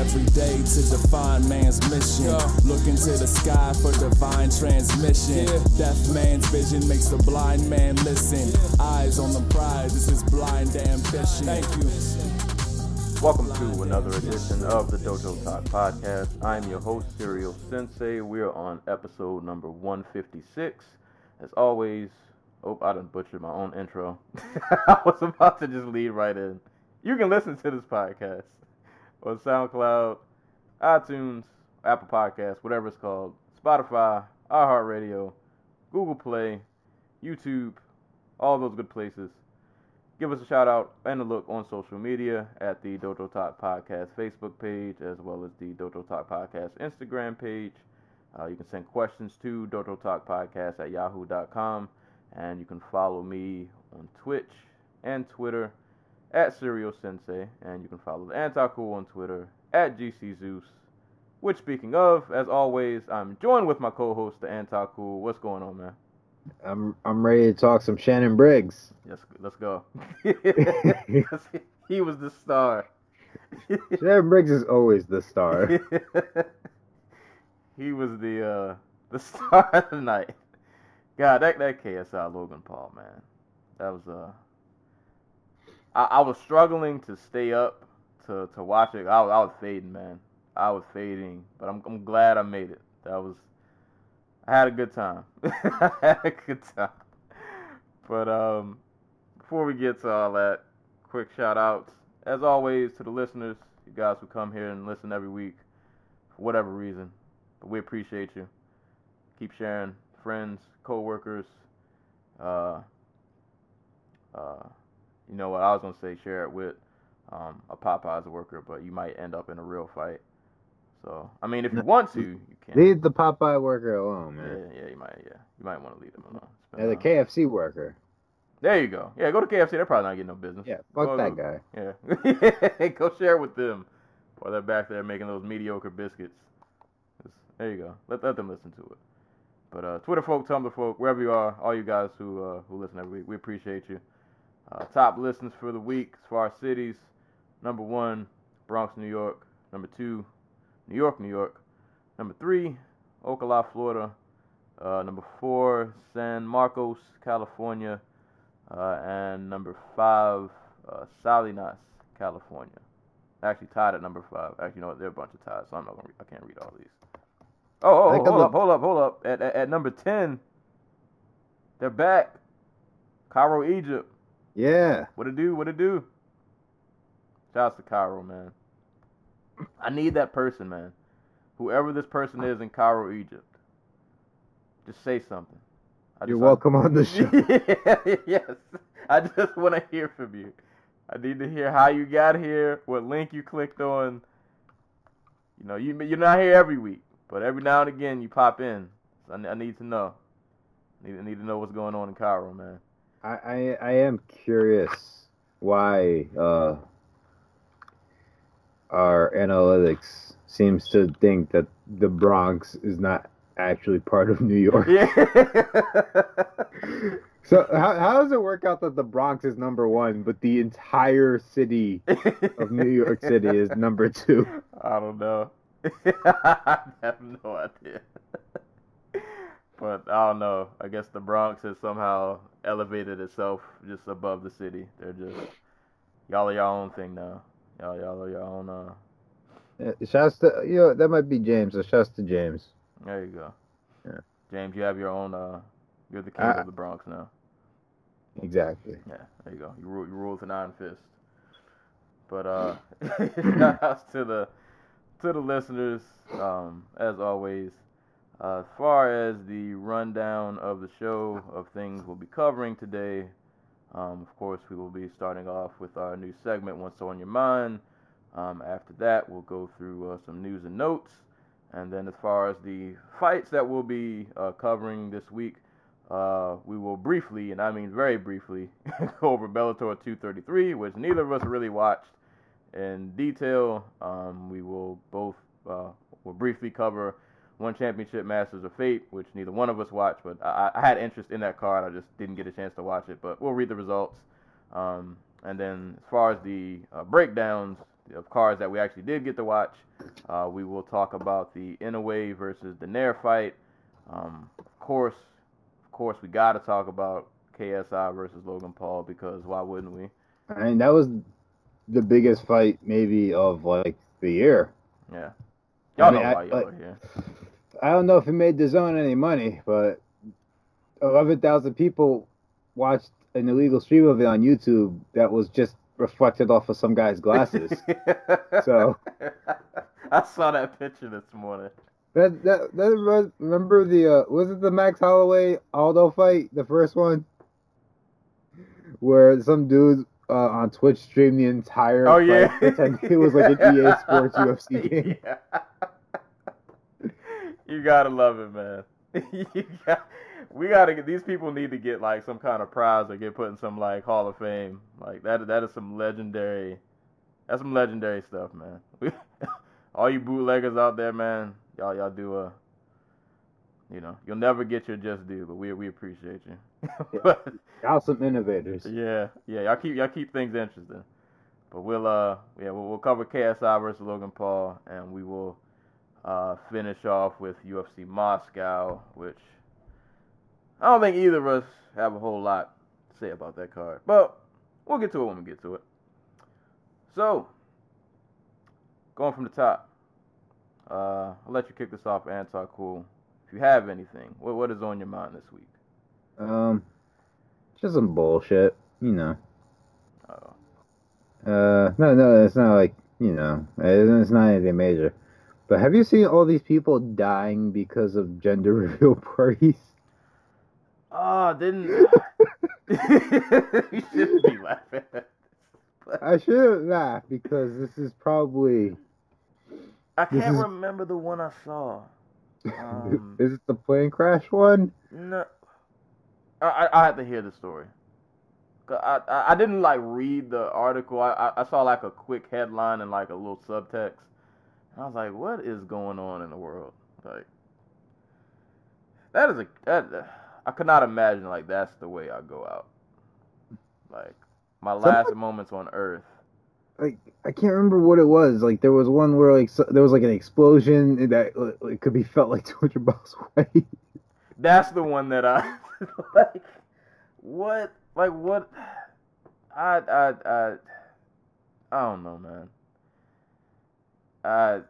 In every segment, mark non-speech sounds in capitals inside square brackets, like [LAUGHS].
Every day to define man's mission. Yo. Look into the sky for divine transmission. Yeah. Deaf man's vision makes the blind man listen. Yeah. Eyes on the prize, this is blind ambition. Thank you. Welcome to another edition of the Dojo Talk Podcast. I'm your host, Serial Sensei. We are on episode number 156. As always, oh, I done butchered my own intro. [LAUGHS] I was about to just lead right in. You can listen to this podcast on SoundCloud, iTunes, Apple Podcasts, whatever it's called, Spotify, iHeartRadio, Google Play, YouTube, all those good places. Give us a shout out and a look on social media at the Dojo Talk Podcast Facebook page as well as the Dojo Talk Podcast Instagram page. Uh, you can send questions to Dojo Talk Podcast at yahoo.com and you can follow me on Twitch and Twitter at Serial Sensei, and you can follow the Cool on Twitter at GC Zeus. Which, speaking of, as always, I'm joined with my co-host, the Cool. What's going on, man? I'm I'm ready to talk some Shannon Briggs. Yes, let's go. [LAUGHS] [LAUGHS] he was the star. Shannon Briggs is always the star. [LAUGHS] he was the uh, the star of the night. God, that that KSI Logan Paul, man, that was uh I, I was struggling to stay up to, to watch it. I was, I was fading, man. I was fading, but I'm I'm glad I made it. That was I had a good time. [LAUGHS] I had a good time. But um, before we get to all that, quick shout outs. As always, to the listeners, you guys who come here and listen every week for whatever reason. But we appreciate you. Keep sharing, friends, co-workers, uh, uh, you know what? I was gonna say share it with um, a Popeyes worker, but you might end up in a real fight. So I mean, if you want to, you can. Leave the Popeye worker alone, man. Yeah, yeah, you might. Yeah, you might want to leave them alone. Yeah, the KFC worker. There you go. Yeah, go to KFC. They're probably not getting no business. Yeah, fuck go, that guy. Yeah, [LAUGHS] go share with them while they're back there making those mediocre biscuits. There you go. Let let them listen to it. But uh, Twitter folk, Tumblr folk, wherever you are, all you guys who uh, who listen every week, we appreciate you. Uh, top listens for the week as far as cities. Number one, Bronx, New York. Number two, New York, New York. Number three, Ocala, Florida. Uh, number four, San Marcos, California. Uh, and number five, uh, Salinas, California. Actually tied at number five. Actually, you know what? There are a bunch of ties, so I'm not gonna. Re- I can't read all these. Oh, oh, oh hold up, hold up, hold up. At, at, at number ten, they're back. Cairo, Egypt. Yeah. What it do? What it do? Shouts to Cairo, man. I need that person, man. Whoever this person is in Cairo, Egypt. Just say something. I You're welcome on the [LAUGHS] show. [LAUGHS] yes. I just want to hear from you. I need to hear how you got here, what link you clicked on. You know, you you're not here every week, but every now and again you pop in. So I, I need to know. I need, I need to know what's going on in Cairo, man. I, I, I am curious why uh, our analytics seems to think that the Bronx is not actually part of New York. Yeah. [LAUGHS] so how, how does it work out that the Bronx is number one, but the entire city of New York [LAUGHS] City is number two? I don't know. [LAUGHS] I have no idea. But I don't know. I guess the Bronx has somehow elevated itself just above the city. They're just y'all are your own thing now. Y'all y'all are your own. Uh... Yeah, shouts to you know that might be James. So shouts to James. There you go. Yeah. James, you have your own. Uh, you're the king I, of the Bronx now. Exactly. Yeah. There you go. You rule. You rule with an iron fist. But uh, [LAUGHS] [LAUGHS] shout outs to the to the listeners. Um, as always, as far as the rundown of the show of things we'll be covering today, um, of course, we will be starting off with our new segment, What's on Your Mind. Um, after that, we'll go through uh, some news and notes. And then, as far as the fights that we'll be uh, covering this week, uh, we will briefly, and I mean very briefly, [LAUGHS] go over Bellator 233, which neither of us really watched in detail. Um, we will both uh, will briefly cover one championship Masters of Fate, which neither one of us watched, but I, I had interest in that card. I just didn't get a chance to watch it, but we'll read the results. Um, and then as far as the uh, breakdowns of cards that we actually did get to watch, uh, we will talk about the Inoue versus Donaire fight. Um, of course, of course, we got to talk about KSI versus Logan Paul because why wouldn't we? I mean, that was the biggest fight maybe of like the year. Yeah, y'all I mean, know I- why y'all like- are here. I don't know if it made the zone any money, but 11,000 people watched an illegal stream of it on YouTube that was just reflected off of some guy's glasses. [LAUGHS] so [LAUGHS] I saw that picture this morning. that that that remember the uh, was it the Max Holloway Aldo fight, the first one, where some dude uh, on Twitch streamed the entire Oh fight, yeah, it was like an EA Sports [LAUGHS] UFC game. Yeah. You gotta love it, man. [LAUGHS] you got, we gotta get these people need to get like some kind of prize or get put in some like Hall of Fame. Like that that is some legendary that's some legendary stuff, man. [LAUGHS] All you bootleggers out there, man, y'all y'all do a you know, you'll never get your just due, but we we appreciate you. [LAUGHS] but Y'all some innovators. yeah, yeah, y'all keep y'all keep things interesting. But we'll uh yeah we'll, we'll cover KSI versus Logan Paul, and we will uh finish off with UFC Moscow, which I don't think either of us have a whole lot to say about that card, but we'll get to it when we get to it. So going from the top, uh I'll let you kick this off, Antar Cool. If you have anything, what what is on your mind this week? Um, just some bullshit, you know. Uh, Uh, no, no, it's not like you know, it's not anything major. But have you seen all these people dying because of gender [LAUGHS] reveal parties? Oh, didn't. [LAUGHS] [LAUGHS] you shouldn't be laughing. at this. I shouldn't laugh because this is probably I can't is- remember the one I saw. Um, is it the plane crash one? no, I, I I had to hear the story. I, I I didn't like read the article. I, I I saw like a quick headline and like a little subtext. I was like, what is going on in the world? Like that is a that I could not imagine like that's the way I go out. Like my last moments on Earth. Like I can't remember what it was. Like there was one where like so, there was like an explosion that it could be felt like [LAUGHS] 200 miles away. That's the one that I [LAUGHS] like. What? Like what? I I I I don't know, man. I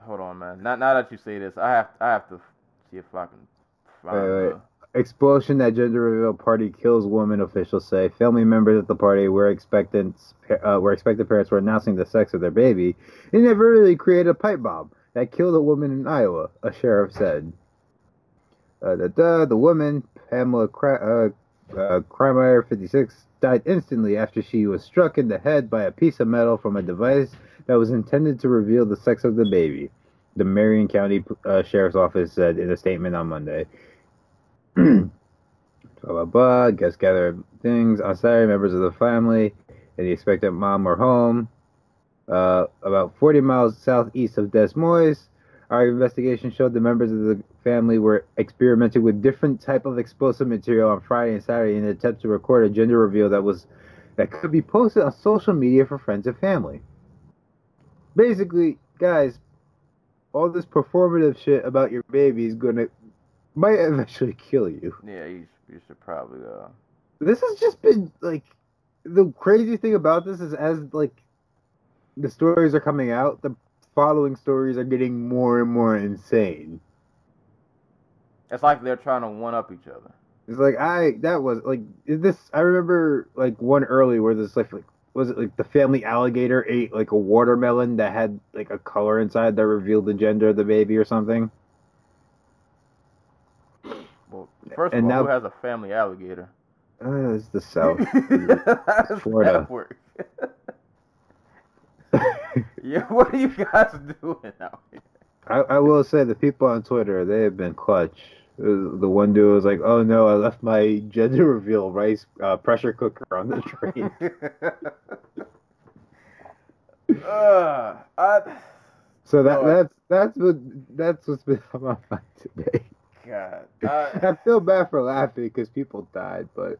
hold on, man. Now now that you say this, I have I have to see if I can find. Wait, wait. Explosion at gender reveal party kills woman. Officials say family members at the party were expectant. Uh, were expectant parents were announcing the sex of their baby. It never really created a pipe bomb that killed a woman in Iowa. A sheriff said. Uh, da, the woman Pamela Cra- uh, uh, Kreimeyer, 56, died instantly after she was struck in the head by a piece of metal from a device that was intended to reveal the sex of the baby. The Marion County uh, Sheriff's Office said in a statement on Monday. [CLEARS THROAT] blah blah blah. Guests gathered things on Saturday. Members of the family and the expectant mom were home. Uh, about 40 miles southeast of Des Moines. Our investigation showed the members of the family were experimenting with different type of explosive material on Friday and Saturday in an attempt to record a gender reveal that was that could be posted on social media for friends and family. Basically, guys, all this performative shit about your baby is gonna might eventually kill you. Yeah, you you should probably uh. This has just been like the crazy thing about this is as like the stories are coming out, the following stories are getting more and more insane. It's like they're trying to one up each other. It's like I that was like is this I remember like one early where this like like was it like the family alligator ate like a watermelon that had like a color inside that revealed the gender of the baby or something. Well, first of all, now- who has a family alligator? Uh, it's the [LAUGHS] south. Florida. [LAUGHS] yeah, what are you guys [LAUGHS] doing out here? I, I will say the people on Twitter they have been clutch The one dude was like, "Oh no, I left my gender reveal rice uh, pressure cooker on the train." [LAUGHS] uh, I, so that I- that's that's what that's what's been on my mind today. God, [LAUGHS] I, I feel bad for laughing because people died, but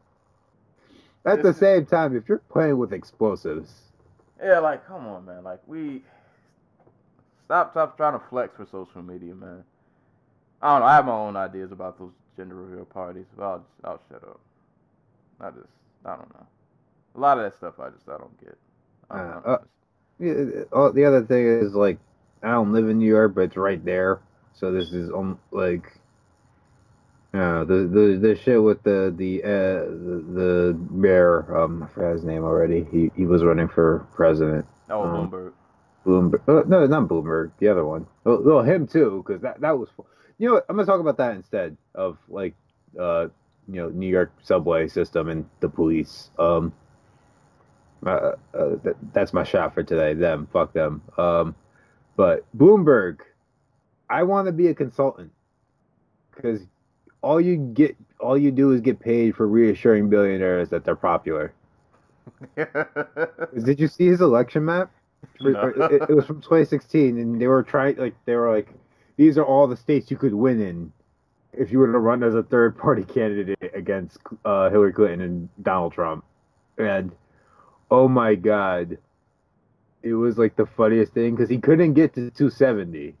at the same time, if you're playing with explosives, yeah, like, come on, man. Like, we stop, stop trying to flex for social media, man. I don't know. I have my own ideas about those gender reveal parties, but I'll, I'll shut up. I just, I don't know. A lot of that stuff, I just, I don't get. I don't Uh, know. uh, Yeah, oh, the other thing is like I don't live in New York, but it's right there. So this is um like, uh, the the the shit with the the uh the, the mayor um I forgot his name already. He he was running for president. oh, um, Bloomberg. Bloomberg. Uh, no, not Bloomberg. The other one. Well, well him too, because that that was. You know what? I'm gonna talk about that instead of like, uh, you know, New York subway system and the police. Um, uh, uh, that, that's my shot for today. Them, fuck them. Um, but Bloomberg, I want to be a consultant because all you get, all you do is get paid for reassuring billionaires that they're popular. [LAUGHS] Did you see his election map? No. it, it was from 2016, and they were trying like they were like, these are all the states you could win in if you were to run as a third party [LAUGHS] candidate against uh, Hillary Clinton and Donald Trump. And oh my god, it was like the funniest thing because he couldn't get to 270,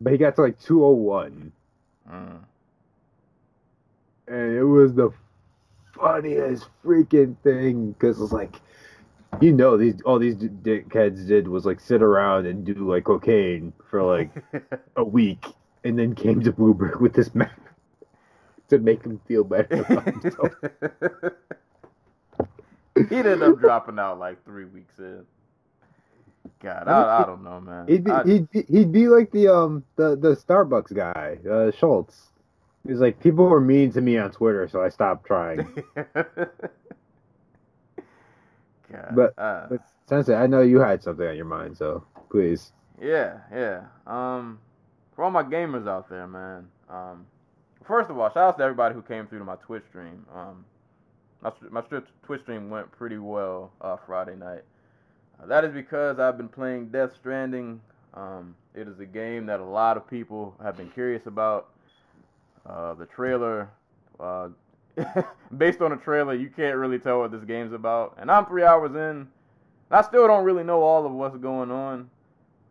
but he got to like 201, Mm. and it was the funniest freaking thing because it's like you know these all these dickheads did was like sit around and do like cocaine for like [LAUGHS] a week and then came to Bloomberg [LAUGHS] with this map to make him feel better about himself. [LAUGHS] He'd end up dropping out like three weeks in. God, I, I don't know, man. He'd be, I- he'd be he'd be like the um the the Starbucks guy, uh, Schultz. He's like people were mean to me on Twitter, so I stopped trying. God, But- uh, But Sensei, I know you had something on your mind, so please. yeah, yeah. Um, for all my gamers out there, man. Um, first of all, shout out to everybody who came through to my Twitch stream. Um, my my Twitch stream went pretty well uh, Friday night. Uh, that is because I've been playing Death Stranding. Um, it is a game that a lot of people have been curious about. Uh, the trailer, uh, [LAUGHS] based on the trailer, you can't really tell what this game's about. And I'm three hours in. I still don't really know all of what's going on.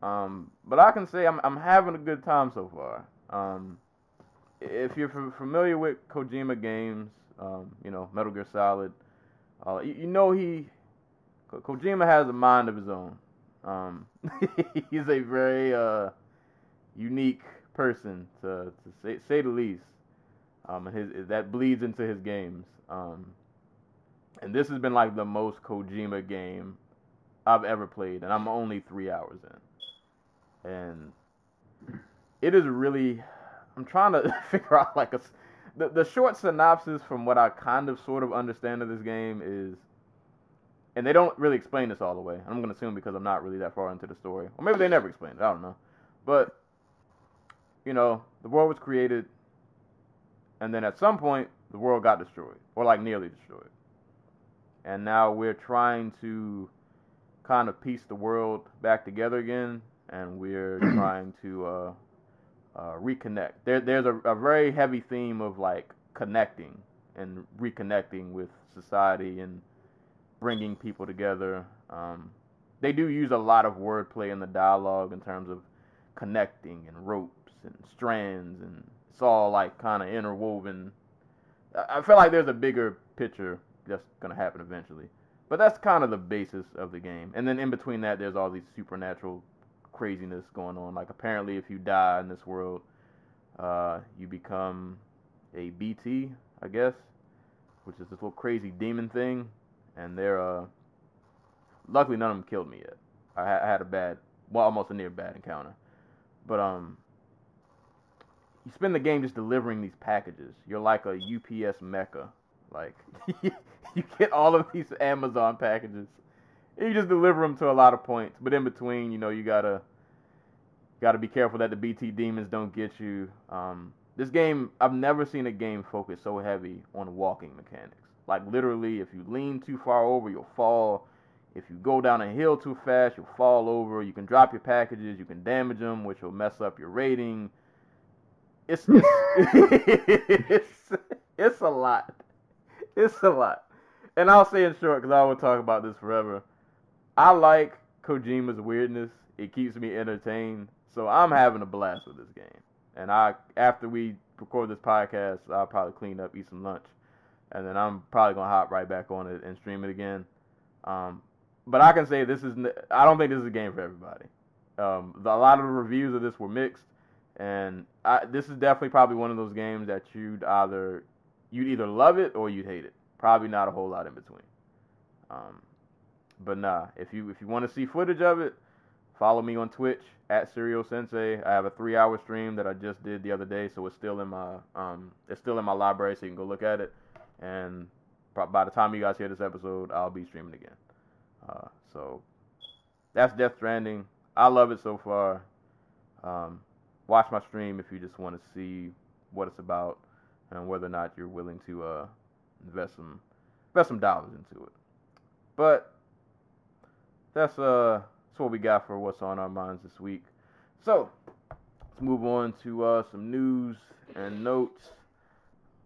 Um, but I can say I'm, I'm having a good time so far. Um, if you're familiar with Kojima games, um, you know Metal Gear Solid, uh, you, you know he Ko- Kojima has a mind of his own. Um, [LAUGHS] he's a very uh, unique person to, to say, say the least. Um, his that bleeds into his games. Um, and this has been like the most Kojima game I've ever played, and I'm only three hours in, and it is really. I'm trying to [LAUGHS] figure out like a the the short synopsis from what I kind of sort of understand of this game is, and they don't really explain this all the way. I'm gonna assume because I'm not really that far into the story, or maybe they never explained it. I don't know, but you know, the world was created, and then at some point the world got destroyed, or like nearly destroyed, and now we're trying to kind of piece the world back together again, and we're [CLEARS THROAT] trying to uh, uh, reconnect. There, there's a, a very heavy theme of like connecting and reconnecting with society and bringing people together. Um, they do use a lot of wordplay in the dialogue in terms of connecting and ropes and strands, and all like kind of interwoven. I I feel like there's a bigger picture that's gonna happen eventually. But that's kind of the basis of the game. And then in between that, there's all these supernatural craziness going on. Like apparently, if you die in this world, uh, you become a BT, I guess, which is this little crazy demon thing. And they're uh, luckily none of them killed me yet. I, ha- I had a bad, well, almost a near bad encounter. But um, you spend the game just delivering these packages. You're like a UPS mecca. Like [LAUGHS] you get all of these Amazon packages. And You just deliver them to a lot of points, but in between, you know, you gotta got to be careful that the BT demons don't get you. Um, this game, I've never seen a game focus so heavy on walking mechanics. Like literally, if you lean too far over, you'll fall. If you go down a hill too fast, you'll fall over. You can drop your packages, you can damage them, which will mess up your rating. It's it's, it's, it's a lot. It's a lot. And I'll say in short because I will talk about this forever. I like Kojima's weirdness. It keeps me entertained. So I'm having a blast with this game. And I after we record this podcast, I'll probably clean up, eat some lunch, and then I'm probably gonna hop right back on it and stream it again. Um, but I can say this is I don't think this is a game for everybody. Um, the, a lot of the reviews of this were mixed, and I, this is definitely probably one of those games that you'd either you'd either love it or you'd hate it. Probably not a whole lot in between. Um, but nah, if you if you want to see footage of it, follow me on Twitch at Serial Sensei. I have a three hour stream that I just did the other day, so it's still in my um it's still in my library, so you can go look at it. And by the time you guys hear this episode, I'll be streaming again. Uh, so that's Death Stranding. I love it so far. Um, watch my stream if you just want to see what it's about and whether or not you're willing to uh, invest some invest some dollars into it. But that's uh that's what we got for what's on our minds this week. So let's move on to uh, some news and notes.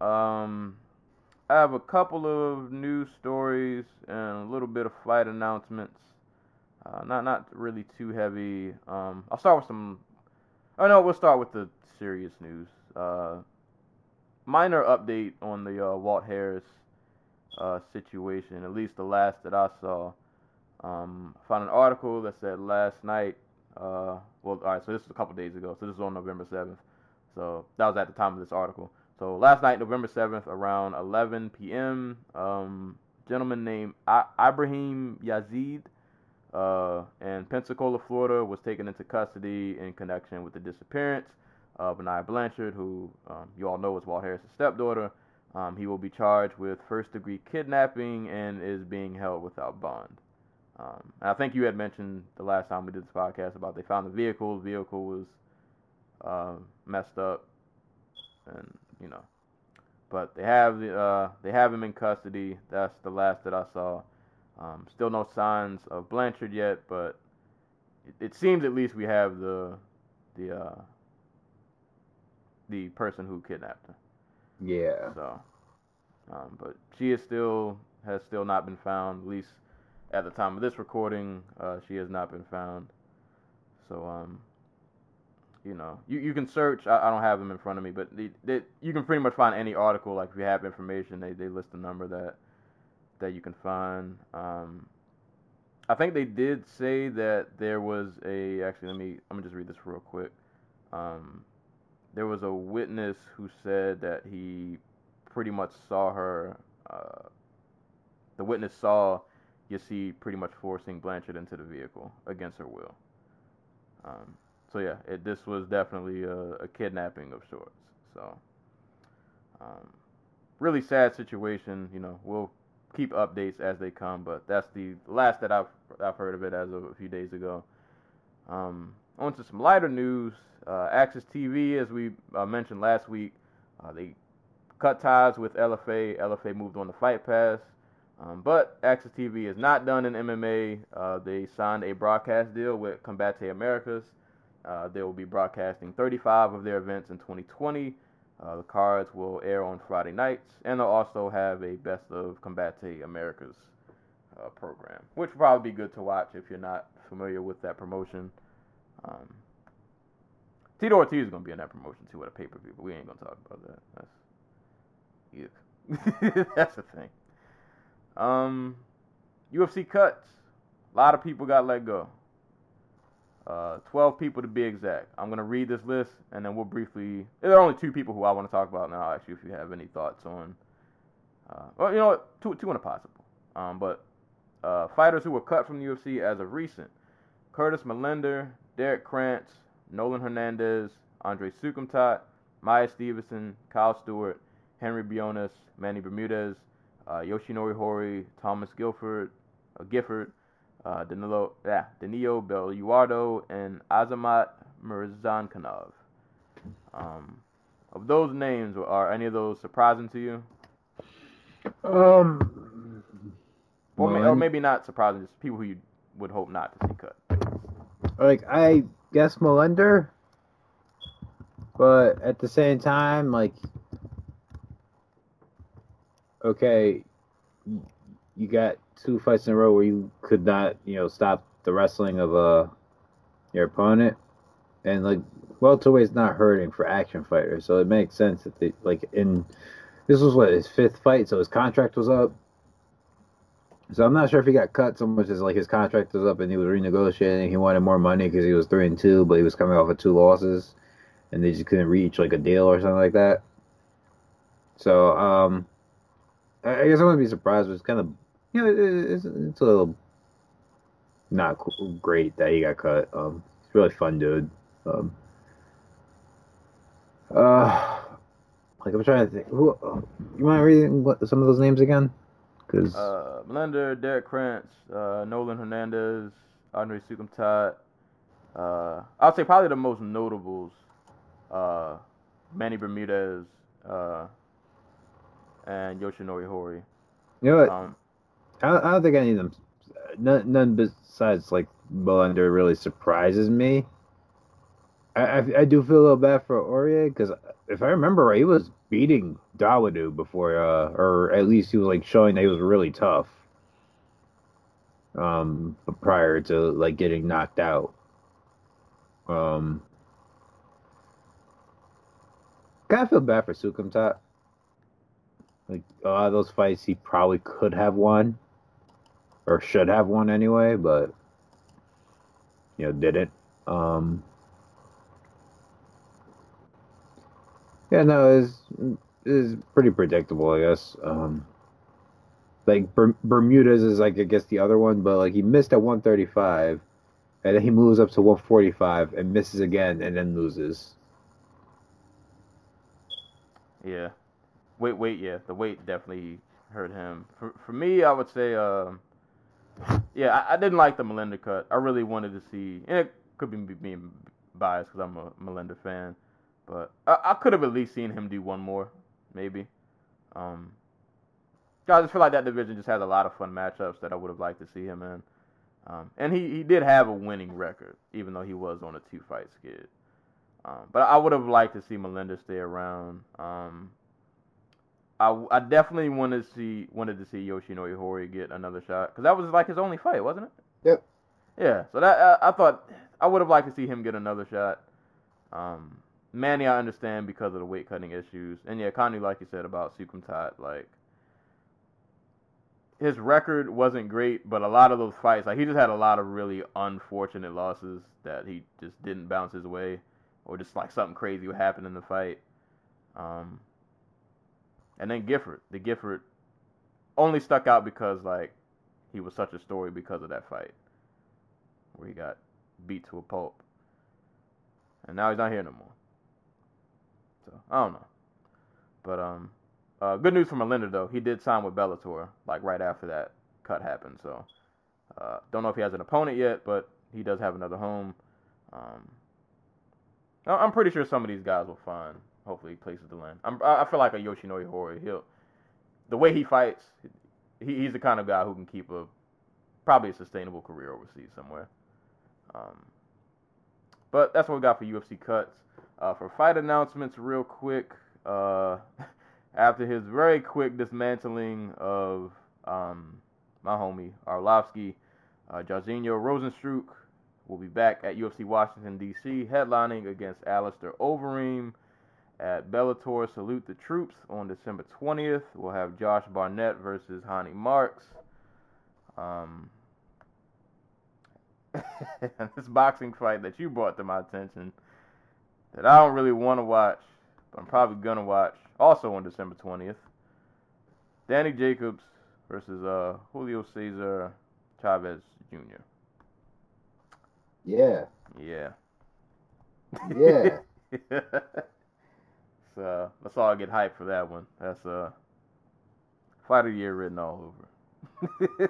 Um, I have a couple of news stories and a little bit of flight announcements. Uh, not not really too heavy. Um, I'll start with some. Oh no, we'll start with the serious news. Uh, minor update on the uh, Walt Harris uh, situation, at least the last that I saw. Um, I found an article that said last night. Uh, well, all right, so this is a couple days ago. So this is on November 7th. So that was at the time of this article. So last night, November 7th, around 11 p.m., um, gentleman named I- Ibrahim Yazeed uh, in Pensacola, Florida, was taken into custody in connection with the disappearance of Aniah Blanchard, who um, you all know is Walt Harris' stepdaughter. Um, he will be charged with first degree kidnapping and is being held without bond. Um, I think you had mentioned the last time we did this podcast about they found the vehicle. The vehicle was uh, messed up, and you know. But they have uh, they have him in custody. That's the last that I saw. Um, still no signs of Blanchard yet, but it, it seems at least we have the the uh, the person who kidnapped her. Yeah. So, um, but she is still has still not been found. At least at the time of this recording, uh, she has not been found. So, um, you know, you, you can search. I, I don't have them in front of me, but the, the, you can pretty much find any article. Like if you have information, they, they list the number that that you can find. Um, I think they did say that there was a. Actually, let me. Let me just read this real quick. Um, there was a witness who said that he pretty much saw her. Uh, the witness saw Yazeed pretty much forcing Blanchard into the vehicle against her will. Um, so yeah, it, this was definitely a, a, kidnapping of sorts. So, um, really sad situation. You know, we'll keep updates as they come, but that's the last that I've I've heard of it as of a few days ago. Um, on to some lighter news. Uh, TV, as we uh, mentioned last week, uh, they cut ties with LFA. LFA moved on to Fight Pass. Um, but AXS TV is not done in MMA. Uh, they signed a broadcast deal with Combate Americas. Uh, they will be broadcasting 35 of their events in 2020. Uh, the cards will air on Friday nights, and they'll also have a Best of Combate Americas uh, program, which will probably be good to watch if you're not familiar with that promotion. Um, Tito Ortiz is going to be in that promotion too at a pay per view, but we ain't going to talk about that. That's, yeah. [LAUGHS] That's the thing. Um, UFC cuts. A lot of people got let go. Uh, 12 people to be exact. I'm going to read this list and then we'll briefly. There are only two people who I want to talk about now, actually, if you have any thoughts on. Uh, well, you know what? Two, two a possible. Um, but uh, fighters who were cut from the UFC as of recent Curtis Millender, Derrick Krantz, Nolan Hernandez, Andre Soukhamthath, Maya Stevenson, Kyle Stewart, Henry Briones, Manny Bermudez, uh, Yoshinori Horie, Thomas Guilford, uh, Gifford, uh, Danilo, yeah, Danilo Belluardo, and Azamat Mirzakhanov. Um, of those names, are any of those surprising to you? Um, Or, may, or maybe not surprising, just people who you would hope not to see cut. like I guess Millender, but at the same time, like, okay, you got two fights in a row where you could not, you know, stop the wrestling of uh your opponent, and like welterweight's not hurting for action fighters, so it makes sense that they like in this was what his fifth fight, so his contract was up. So I'm not sure if he got cut so much as like his contract was up and he was renegotiating. He wanted more money because he was three and two, but he was coming off of two losses, and they just couldn't reach like a deal or something like that. So um, I guess I wouldn't be surprised. But it's kind of you know it, it's, it's a little not cool, great that he got cut. Um, he's a really fun dude. Um, uh, like I'm trying to think. Who you want to read what, some of those names again? Because Uh, Millender, Derrick Krantz, uh, Nolan Hernandez, Andre Soukhamthath. Uh, I'll say probably the most notables. Uh, Manny Bermudez, uh, and Yoshinori Horie. you know what? Um, I I don't think any of them, none, none besides like Millender really surprises me. I, I, I do feel a little bad for Aurier because if I remember right, he was beating Dawodu before, uh, or at least he was like showing that he was really tough. Um, prior to like getting knocked out. Um, kind of feel bad for Soukhamthath. Like a lot of those fights, he probably could have won, or should have one anyway, but you know didn't. Um, yeah, no, it's is pretty predictable, I guess. Um, like Ber- Bermudez is like I guess the other one, but like he missed at 135, and then he moves up to 145 and misses again, and then loses. Yeah. Wait, wait, yeah. The weight definitely hurt him. For for me, I would say, um, yeah, I, I didn't like the Millender cut. I really wanted to see, and it could be being biased because I'm a Millender fan, but I, I could have at least seen him do one more, maybe. Um, I just feel like that division just has a lot of fun matchups that I would have liked to see him in. Um, and he, he did have a winning record, even though he was on a two fight skid. Um, but I would have liked to see Millender stay around. Um, I, I definitely wanted to see wanted to see Yoshinori Horie get another shot because that was like his only fight, wasn't it? Yep. Yeah. So that I, I thought I would have liked to see him get another shot. Um, Manny, I understand because of the weight cutting issues, and yeah, Connie, like you said about Soukhamthath, like his record wasn't great, but a lot of those fights, like he just had a lot of really unfortunate losses that he just didn't bounce his way, or just like something crazy would happen in the fight. Um, and then Gifford, the Gifford only stuck out because like he was such a story because of that fight where he got beat to a pulp, and now he's not here no more. So I don't know, but um, uh, good news for Millender though. He did sign with Bellator like right after that cut happened. So uh, don't know if he has an opponent yet, but he does have another home. Um, I'm pretty sure some of these guys will find hopefully he places to land. I'm, I feel like a Yoshinori Horie. He'll the way he fights, he, he's the kind of guy who can keep a probably a sustainable career overseas somewhere. Um, but that's what we got for UFC cuts. Uh, for fight announcements, real quick. Uh, [LAUGHS] after his very quick dismantling of um, my homie Arlovsky, uh, Jairzinho Rozenstruik will be back at UFC Washington D.C. headlining against Alistair Overeem at Bellator Salute the Troops on December 20th. We'll have Josh Barnett versus Ronny Markes. Um, [LAUGHS] this boxing fight that you brought to my attention that I don't really want to watch, but I'm probably gonna watch. Also on December 20th, Danny Jacobs versus uh, Julio Cesar Chavez Jr. Yeah, Yeah. yeah. [LAUGHS] so let's all get hyped for that one. That's uh fight of the year written all over.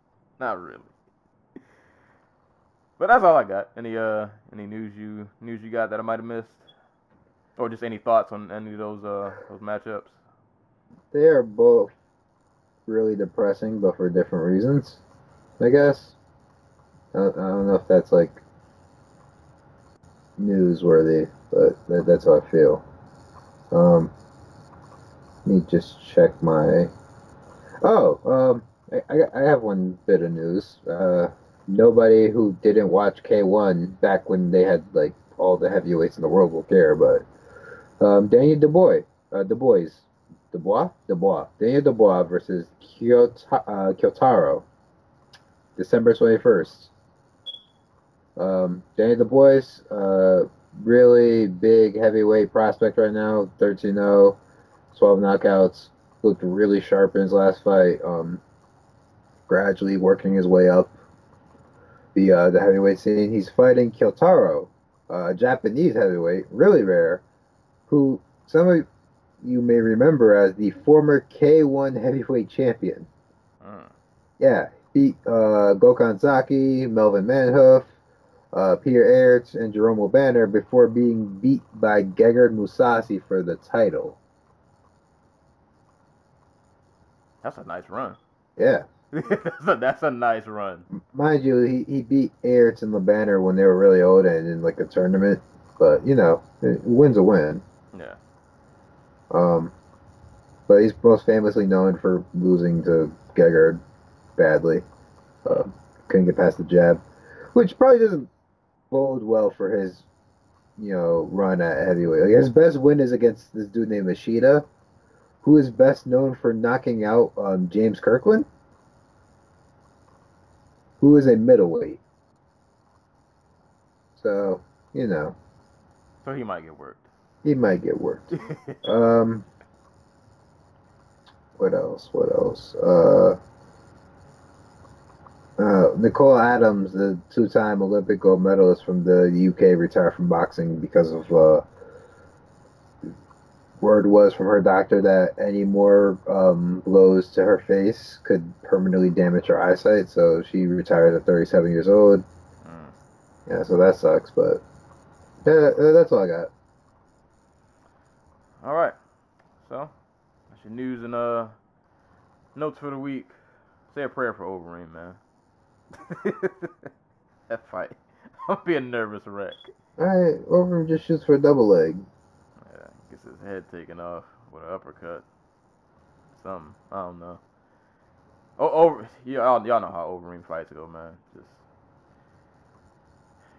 [LAUGHS] Not really. But that's all I got. Any uh any news you news you got that I might have missed, or just any thoughts on any of those uh those matchups? They are both really depressing, but for different reasons, I guess. I don't, I don't know if that's like newsworthy, but that, that's how I feel. Um, let me just check my. Oh, um, I, I, have one bit of news. Uh, nobody who didn't watch K1 back when they had like all the heavyweights in the world will care, but um, Daniel Dubois, uh, Dubois, Dubois, Dubois, Daniel Dubois versus Kyoto, uh, Kyotaro, December twenty first. Um, Danny Dubois, uh, really big heavyweight prospect right now, 13-0, 12 knockouts. Looked really sharp in his last fight. Um, gradually working his way up the uh, the heavyweight scene. He's fighting Kyotaro, uh, a Japanese heavyweight, really rare, who some of you may remember as the former K1 heavyweight champion. Mm. Yeah, beat uh, Gokhan Saki, Melvin Manhoof, uh, Peter Aerts, and Jerome Banner before being beat by Gegard Mousasi for the title. That's a nice run. Yeah. [LAUGHS] that's, a, that's a nice run. Mind you, he, he beat Aerts and LeBanner when they were really old and in like a tournament. But, you know, a win's a win. Yeah. Um, but he's most famously known for losing to Gegard badly. Uh, couldn't get past the jab, which probably doesn't bode well for his, you know, run at heavyweight. Like his best win is against this dude named Machida, who is best known for knocking out um, James Kirkland, who is a middleweight. So, you know, So he might get worked. he might get worked. [LAUGHS] Um, what else? What else? Uh, uh, Nicole Adams, the two-time Olympic gold medalist from the UK, retired from boxing because of uh, word was from her doctor that any more um, blows to her face could permanently damage her eyesight. So she retired at 37 years old. Mm. Yeah, so that sucks. But yeah, that's all I got. All right. So that's your news and uh notes for the week. Say a prayer for Overeem, man. [LAUGHS] that fight. [LAUGHS] I'm being nervous wreck. All right, over just shoots for a double leg. Yeah, gets his head taken off with an uppercut. Something. I don't know. Oh, over. Y'all, y'all know how Overeem fights go, man. Just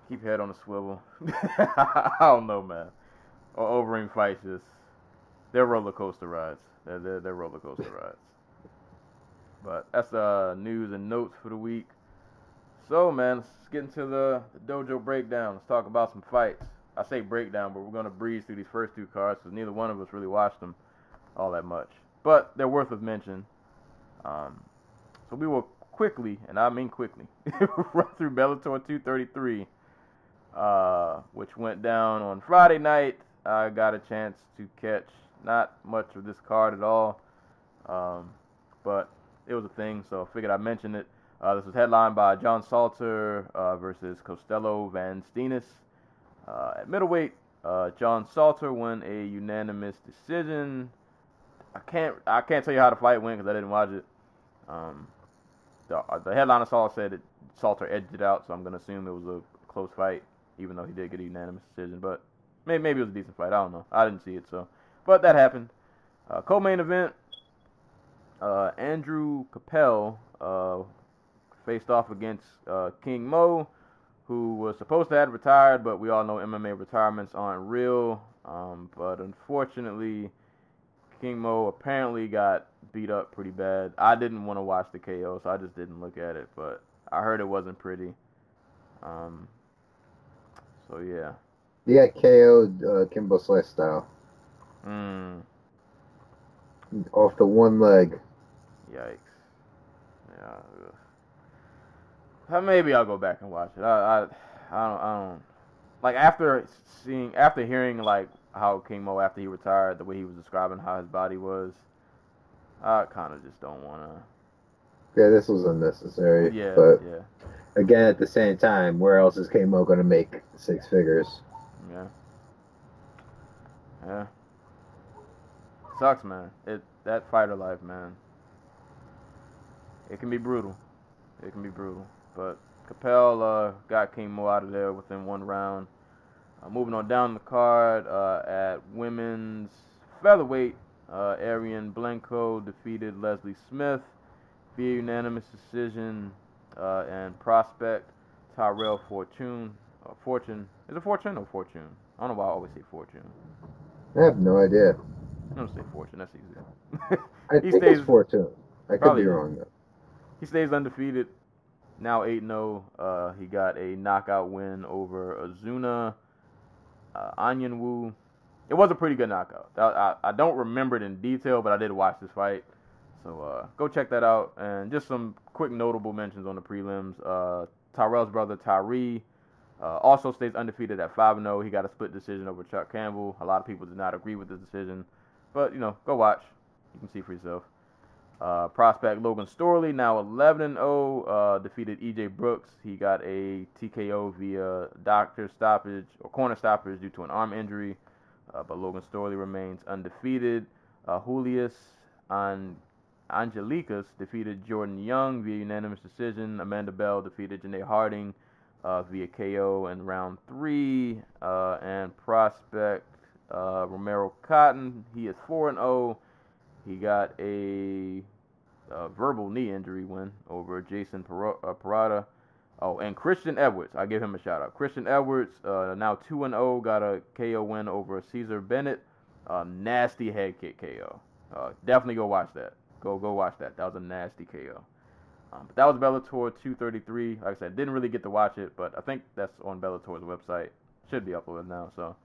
keep head on a swivel. [LAUGHS] I don't know, man. Overeem fights just they're roller coaster rides. They're, they're, they're roller coaster rides. But that's uh news and notes for the week. So man, let's get into the, the dojo breakdown. Let's talk about some fights. I say breakdown, but we're gonna breeze through these first two cards because neither one of us really watched them all that much. But they're worth of mention. Um, so we will quickly, and I mean quickly, [LAUGHS] run through Bellator 233, uh, which went down on Friday night. I got a chance to catch not much of this card at all, um, but it was a thing, so I figured I'd mention it. Uh, this was headlined by John Salter uh, versus Costello Van Steenis. Uh, at middleweight, uh, John Salter won a unanimous decision. I can't I can't tell you how the fight went because I didn't watch it. Um, the, uh, the headliner saw said that Salter edged it out, so I'm gonna assume it was a close fight, even though he did get a unanimous decision. But maybe maybe it was a decent fight. I don't know. I didn't see it, so but that happened. Uh, co-main event. Andrew Kapel faced off against uh, King Mo, who was supposed to have retired, but we all know MMA retirements aren't real. Um, but unfortunately, King Mo apparently got beat up pretty bad. I didn't want to watch the KO, so I just didn't look at it. But I heard it wasn't pretty. Um, so yeah. He got KO'd uh, Kimbo Slice style Mm, off the one leg. yikes. Yeah. Uh, Maybe I'll go back and watch it. I, I, I don't, I don't. Like after seeing, after hearing like how King Mo after he retired, the way he was describing how his body was, I kind of just don't want to. Yeah, this was unnecessary. Yeah, but yeah. again, at the same time, where else is KMO going to make six figures? Yeah. Yeah. Sucks, man. It that fighter life, man. It can be brutal. It can be brutal. But Kapel uh, got King Mo out of there within one round. Uh, moving on down the card uh, at women's featherweight, uh, Arlene Blencowe defeated Leslie Smith via unanimous decision. Uh, and prospect Tyrell Fortune. Uh, Fortune. Is it Fortune or Fortune? I don't know why I always say Fortune. I have no idea. I'm gonna say Fortune. That's easy. I [LAUGHS] He think stays- it's Fortune. I could be wrong though. He stays undefeated. Now 8 0. Uh, he got a knockout win over Azunna uh, Anyanwu. It was a pretty good knockout. I, I, I don't remember it in detail, but I did watch this fight. So uh, go check that out. And just some quick notable mentions on the prelims. Uh, Tyrell's brother Tyree uh, also stays undefeated at 5 0. He got a split decision over Chuck Campbell. A lot of people did not agree with this decision. But, you know, go watch. You can see for yourself. Uh, prospect Logan Storley, now 11 and 0, uh, defeated EJ Brooks. He got a TKO via doctor stoppage or corner stoppage due to an arm injury. Uh, but Logan Storley remains undefeated. Uh, Julius An- Anglickas defeated Jordan Young via unanimous decision. Amanda Bell defeated Janay Harding uh, via KO in round three. And prospect Romero Cotton, he is 4 and 0. He got a, verbal knee injury win over Jason uh, Parada. Oh, and Christian Edwards. I give him a shout out. Christian Edwards, uh, now 2 and 0, got a KO win over Caesar Bennett. Uh, nasty head kick KO. Uh, definitely go watch that. Go go watch that. That was a nasty KO. Um, but that was Bellator 233. Like I said, didn't really get to watch it, but I think that's on Bellator's website. Should be uploaded now, so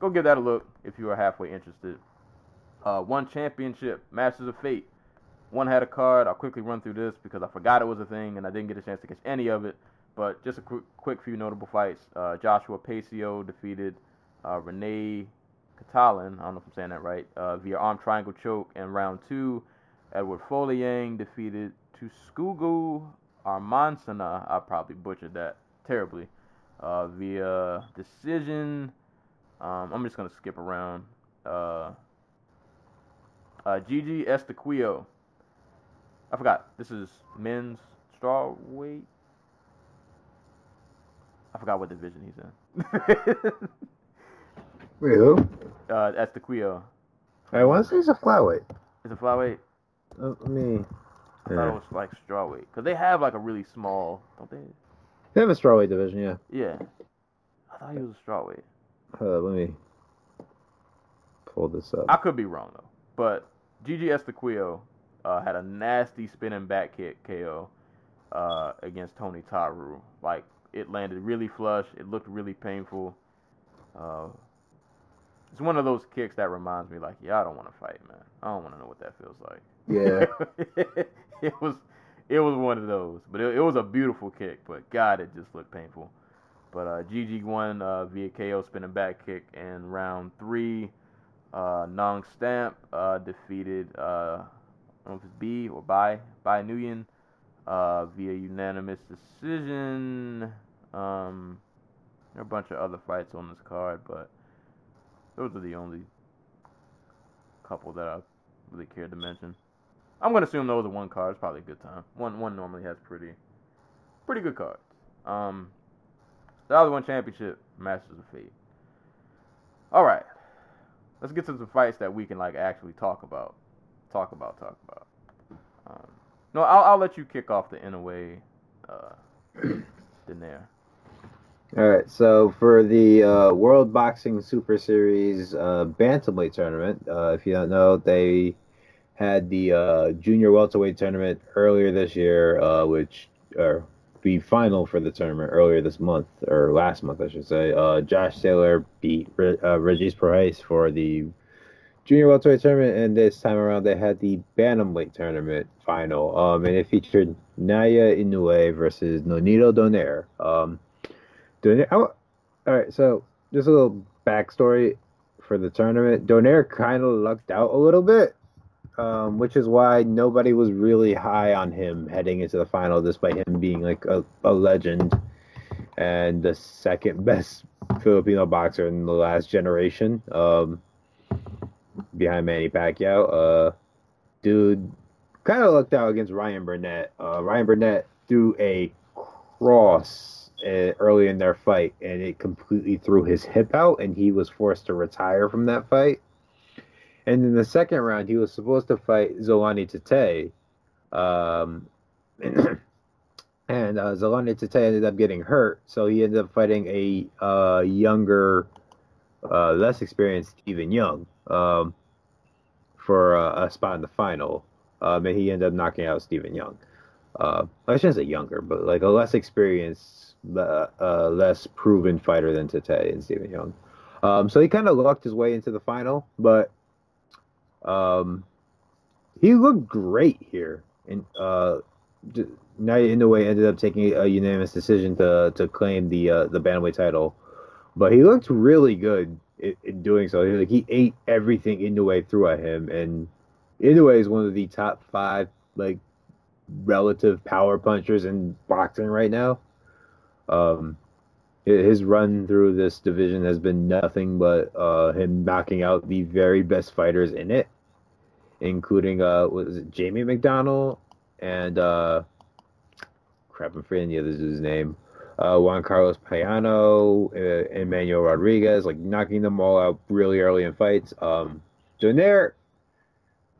go give that a look if you are halfway interested. Uh, one championship, Masters of Fate. One had a card. I'll quickly run through this because I forgot it was a thing and I didn't get a chance to catch any of it. But just a quick, quick few notable fights. Uh, Joshua Pacio defeated uh, Rene Catalan. I don't know if I'm saying that right. Uh, via arm triangle choke in round two. Edward Folayang defeated Tuskugu Armansana. I probably butchered that terribly. Uh, via decision. Um, I'm just gonna skip around. Uh, uh, Geje Eustaquio. I forgot. This is men's straw weight. I forgot what division he's in. [LAUGHS] Wait, who? uh, Eustaquio. I want to say it's a flyweight. Is it flyweight? Uh, let me. I thought it was like strawweight because they have like a really small, don't they? They have a strawweight division, yeah. Yeah. I thought he was a strawweight. Uh, let me pull this up. I could be wrong though. But Geje Eustaquio uh, had a nasty spinning back kick KO uh, against Tony Tauru. Like it landed really flush. It looked really painful. Uh, it's one of those kicks that reminds me, like, yeah, I don't want to fight, man. I don't want to know what that feels like. Yeah. [LAUGHS] it was, it was one of those. But it, it was a beautiful kick. But God, it just looked painful. But uh, Geje won uh, via KO spinning back kick in round three. Uh, Nong Stamp uh, defeated uh, I don't know if it's B or by Bai Nguyen uh, via unanimous decision. Um, there are a bunch of other fights on this card, but those are the only couple that I really cared to mention. I'm gonna assume those are one card. It's probably a good time. One one normally has pretty pretty good cards. Um, the other one championship, Masters of Fate. All right, let's get to some fights that we can like actually talk about, talk about, talk about. Um, no, I'll I'll let you kick off the Inoue, uh, [CLEARS THROAT] Donaire. All right, so for the uh, World Boxing Super Series uh, bantamweight tournament, uh, if you don't know, they had the uh, junior welterweight tournament earlier this year, uh, which or the final for the tournament earlier this month or last month, I should say. Uh, Josh Taylor beat Re- uh, Regis Prograis for the junior welterweight tournament, and this time around they had the bantamweight tournament final, um, and it featured Naoya Inoue versus Nonito Donaire. Um, all right, so just a little backstory for the tournament. Donaire kind of lucked out a little bit. um, which is why nobody was really high on him heading into the final, despite him being like a, a legend and the second best Filipino boxer in the last generation, um, behind Manny Pacquiao. Uh, dude, kind of looked out against Ryan Burnett. Uh, Ryan Burnett threw a cross uh, early in their fight, and it completely threw his hip out, and he was forced to retire from that fight. And in the second round, he was supposed to fight Zolani Tete. Um, [CLEARS THROAT] and uh, Zolani Tete ended up getting hurt, so he ended up fighting a uh, younger, uh, less experienced Stephen Young um, for uh, a spot in the final, um, and he ended up knocking out Stephen Young. Uh, I shouldn't say younger, but like a less experienced, uh, less proven fighter than Tete and Stephen Young. Um, so he kind of lucked his way into the final, but um, he looked great here. And uh, the Way ended up taking a unanimous decision to to claim the uh, the bantamweight title, but he looked really good in, in doing so. Like he ate everything Inoue threw at him, and Inoue is one of the top five like relative power punchers in boxing right now. Um, his run through this division has been nothing but uh, him knocking out the very best fighters in it, including uh, was it Jamie McDonald and uh, crap, I'm forgetting the other dude's name. Uh, Juan Carlos Payano, uh, Emmanuel Rodriguez, like knocking them all out really early in fights. Um,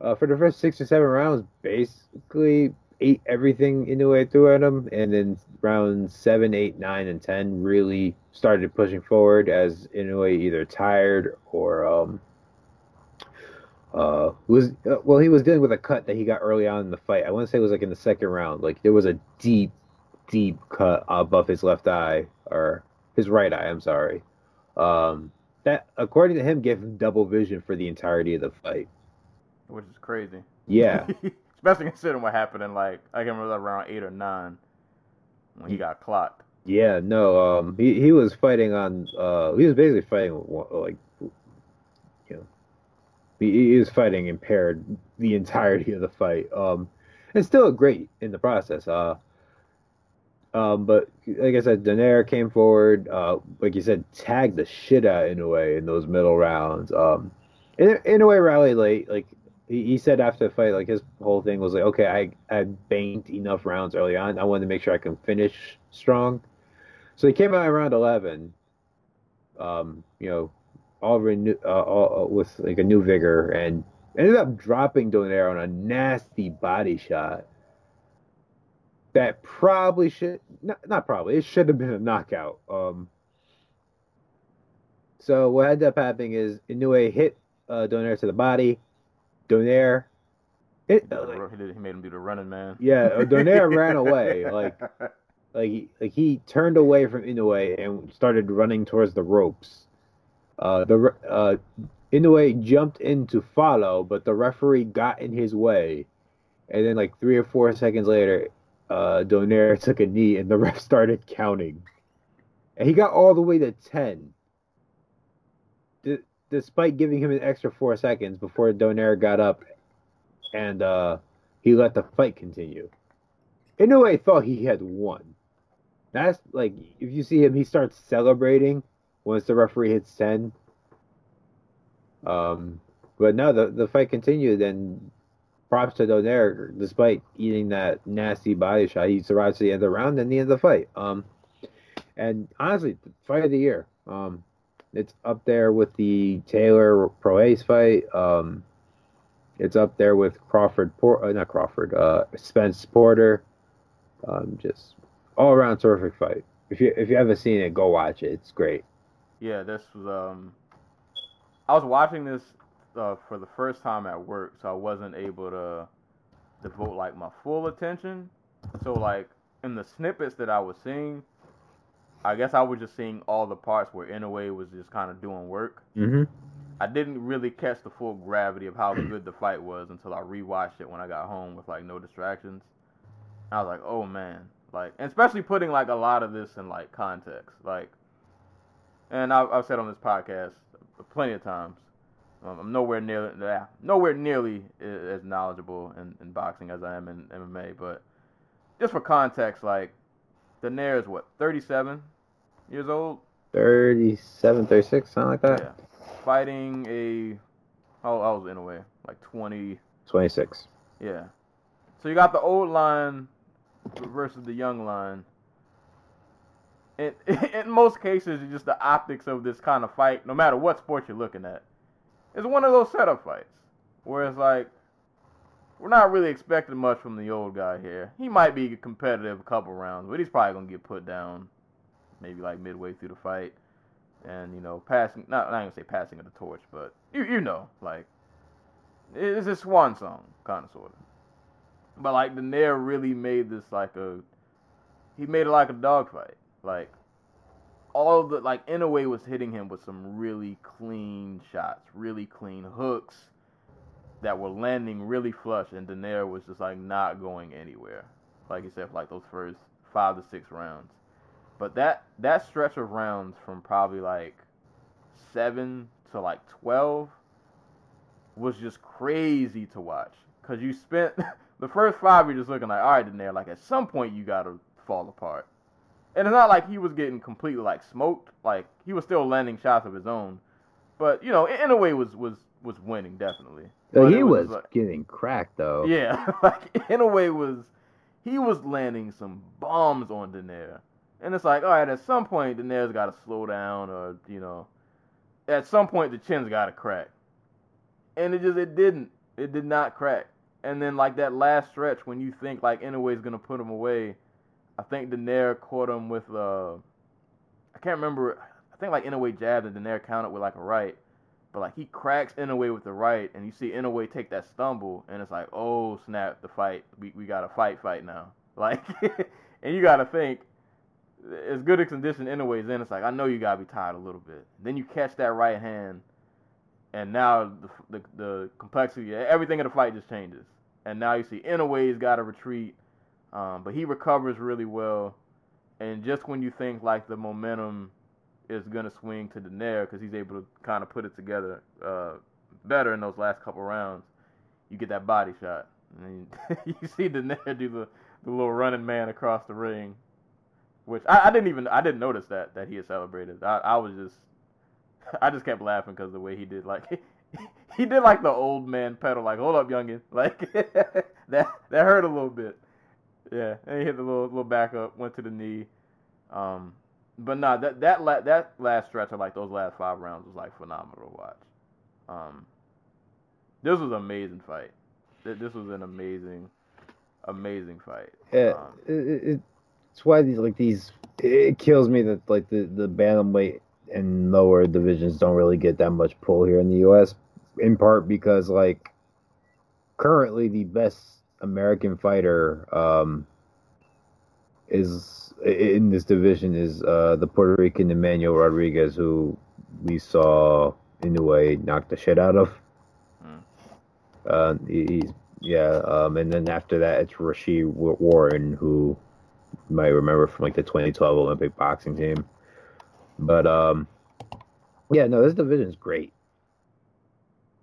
uh, for the first six or seven rounds, basically ate everything Inoue threw at him, and then rounds seven, eight, nine, and ten really started pushing forward as Inoue either tired or um, uh, was uh, well, he was dealing with a cut that he got early on in the fight. I want to say it was like in the second round. Like there was a deep, deep cut above his left eye or his right eye. I'm sorry. Um, that according to him gave him double vision for the entirety of the fight, which is crazy. Yeah. [LAUGHS] Especially considering what happened in like I can remember around eight or nine when he got clocked. Yeah, no, um, he he was fighting on, uh, he was basically fighting like, you know, he, he was fighting impaired the entirety of the fight. Um, and still great in the process. Uh, um, but like I said, Donaire came forward, uh, like you said, tagged the shit out in a way in those middle rounds. Um, in, Inoue rallied late, like he, he said after the fight, like his whole thing was like, okay, I I banked enough rounds early on. I wanted to make sure I can finish strong. So he came out in round eleven. Um, you know, all renew uh, all, uh, with like a new vigor and ended up dropping Donaire on a nasty body shot. That probably should not, not probably it should have been a knockout. Um, so what ended up happening is Inoue hit uh, Donaire to the body Donaire. It, he made him do the running man. Yeah, uh, Donaire [LAUGHS] ran away. Like, like he, like he turned away from Inoue and started running towards the ropes. Uh, the uh, Inoue jumped in to follow, but the referee got in his way. And then, like three or four seconds later, uh, Donaire took a knee, and the [LAUGHS] ref started counting. And he got all the way to ten despite giving him an extra four seconds before Donaire got up and uh, he let the fight continue. Inoue, thought he had won. That's like if you see him, he starts celebrating once the referee hits ten. Um, but no, the the fight continued, and props to Donaire, despite eating that nasty body shot, he survives to the end of the round and the end of the fight. Um, and honestly, fight of the year. Um, it's up there with the Taylor Prograis fight. Um, it's up there with Crawford, Por- uh, not Crawford, uh, Spence Porter. Um, just all around terrific fight. If you if you haven't seen it, go watch it. It's great. Yeah, this was. Um, I was watching this uh, for the first time at work, so I wasn't able to devote like my full attention. So like in the snippets that I was seeing, I guess I was just seeing all the parts where Inoue was just kind of doing work. Mm-hmm. I didn't really catch the full gravity of how good the fight was until I rewatched it when I got home with like no distractions. I was like, oh man, like, especially putting like a lot of this in like context, like, and I've, I've said on this podcast plenty of times, Um, I'm nowhere near yeah, nowhere nearly as knowledgeable in, in boxing as I am in MMA. But just for context, like Donaire, what 37 years old? 37, 36, something like that. Yeah, fighting a oh I was in a way like 20. 26. Yeah. So you got the old line versus the young line. In, [LAUGHS] in most cases, it's just the optics of this kind of fight, no matter what sport you're looking at. It's one of those setup fights where it's like, we're not really expecting much from the old guy here. He might be competitive a couple rounds, but he's probably to get put down maybe like midway through the fight. And, you know, passing, not, not to say passing of the torch, but you, you know, like, it's a swan song, kind of, sort of. But like Donaire really made this like a, he made it like a dogfight. Like all the like Inoue was hitting him with some really clean shots, really clean hooks that were landing really flush, and Donaire was just like not going anywhere. Like you said, like those first five to six rounds. But that that stretch of rounds from probably like seven to like twelve was just crazy to watch. Cause you spent [LAUGHS] the first five, you're just looking like, all right, there. Like at some point, you gotta fall apart. And it's not like he was getting completely like smoked. Like he was still landing shots of his own. But you know, in, Inoue, was was was winning definitely. But he it was, like- getting cracked though. yeah, [LAUGHS] like Inoue was he was landing some bombs on Donaire. And it's like, all right, at some point Donaire got to slow down, or you know, at some point the chin's got to crack. And it just it didn't. It did not crack. And then like that last stretch when you think like Inoue's gonna put him away, I think Donaire caught him with uh, I can't remember. I think like Inoue jabbed and Donaire countered with like a right. But like he cracks Inoue with the right, and you see Inoue take that stumble, and it's like, oh snap, the fight. We we got a fight, fight now. [LAUGHS] Like, and you gotta think, as good a condition Inoue's in, it's like I know you gotta be tired a little bit. Then you catch that right hand, and now the the, the complexity, everything in the fight just changes. And now you see Inoue's got to retreat, um, but he recovers really well. And just when you think like the momentum is gonna swing to Donaire because he's able to kind of put it together uh, better in those last couple rounds, you get that body shot, and [LAUGHS] you see Donaire do the, the little running man across the ring, which I, I didn't even I didn't notice that that he had celebrated. I, I was just [LAUGHS] I just kept laughing because the way he did like [LAUGHS] he did like the old man pedal like hold up youngin like that that hurt a little bit. Yeah, and he hit the little little back up, went to the knee. Um, but nah, that that la- that last stretch of like those last five rounds was like phenomenal to watch. Um, this was an amazing fight. This was an amazing, amazing fight. Yeah, Um, it, it, it's why these like these. It kills me that like the the bantamweight and lower divisions don't really get that much pull here in the U.S. In part because like currently the best American fighter um is in this division is uh the Puerto Rican Emmanuel Rodriguez who we saw Inoue knock the shit out of. Mm. Uh, he's yeah, um, and then after that it's Rau'shee Warren who you might remember from like the 2012 Olympic boxing team. But um, yeah, no, this division is great.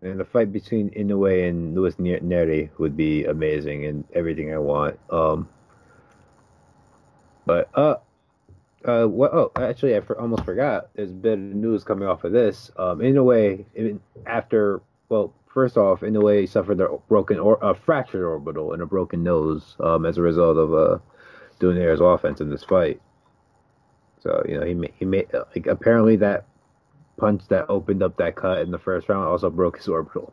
And the fight between Inoue and Luis Ne- Nery would be amazing and everything I want. Um, but uh, uh, what? Oh, actually, I for, almost forgot. There's of news coming off of this. Um, Inoue, in, after well, first off, Inoue suffered a broken or a fractured orbital and a broken nose um, as a result of uh, Donaire's offense in this fight. So you know he ma- he made like apparently that punch that opened up that cut in the first round also broke his orbital.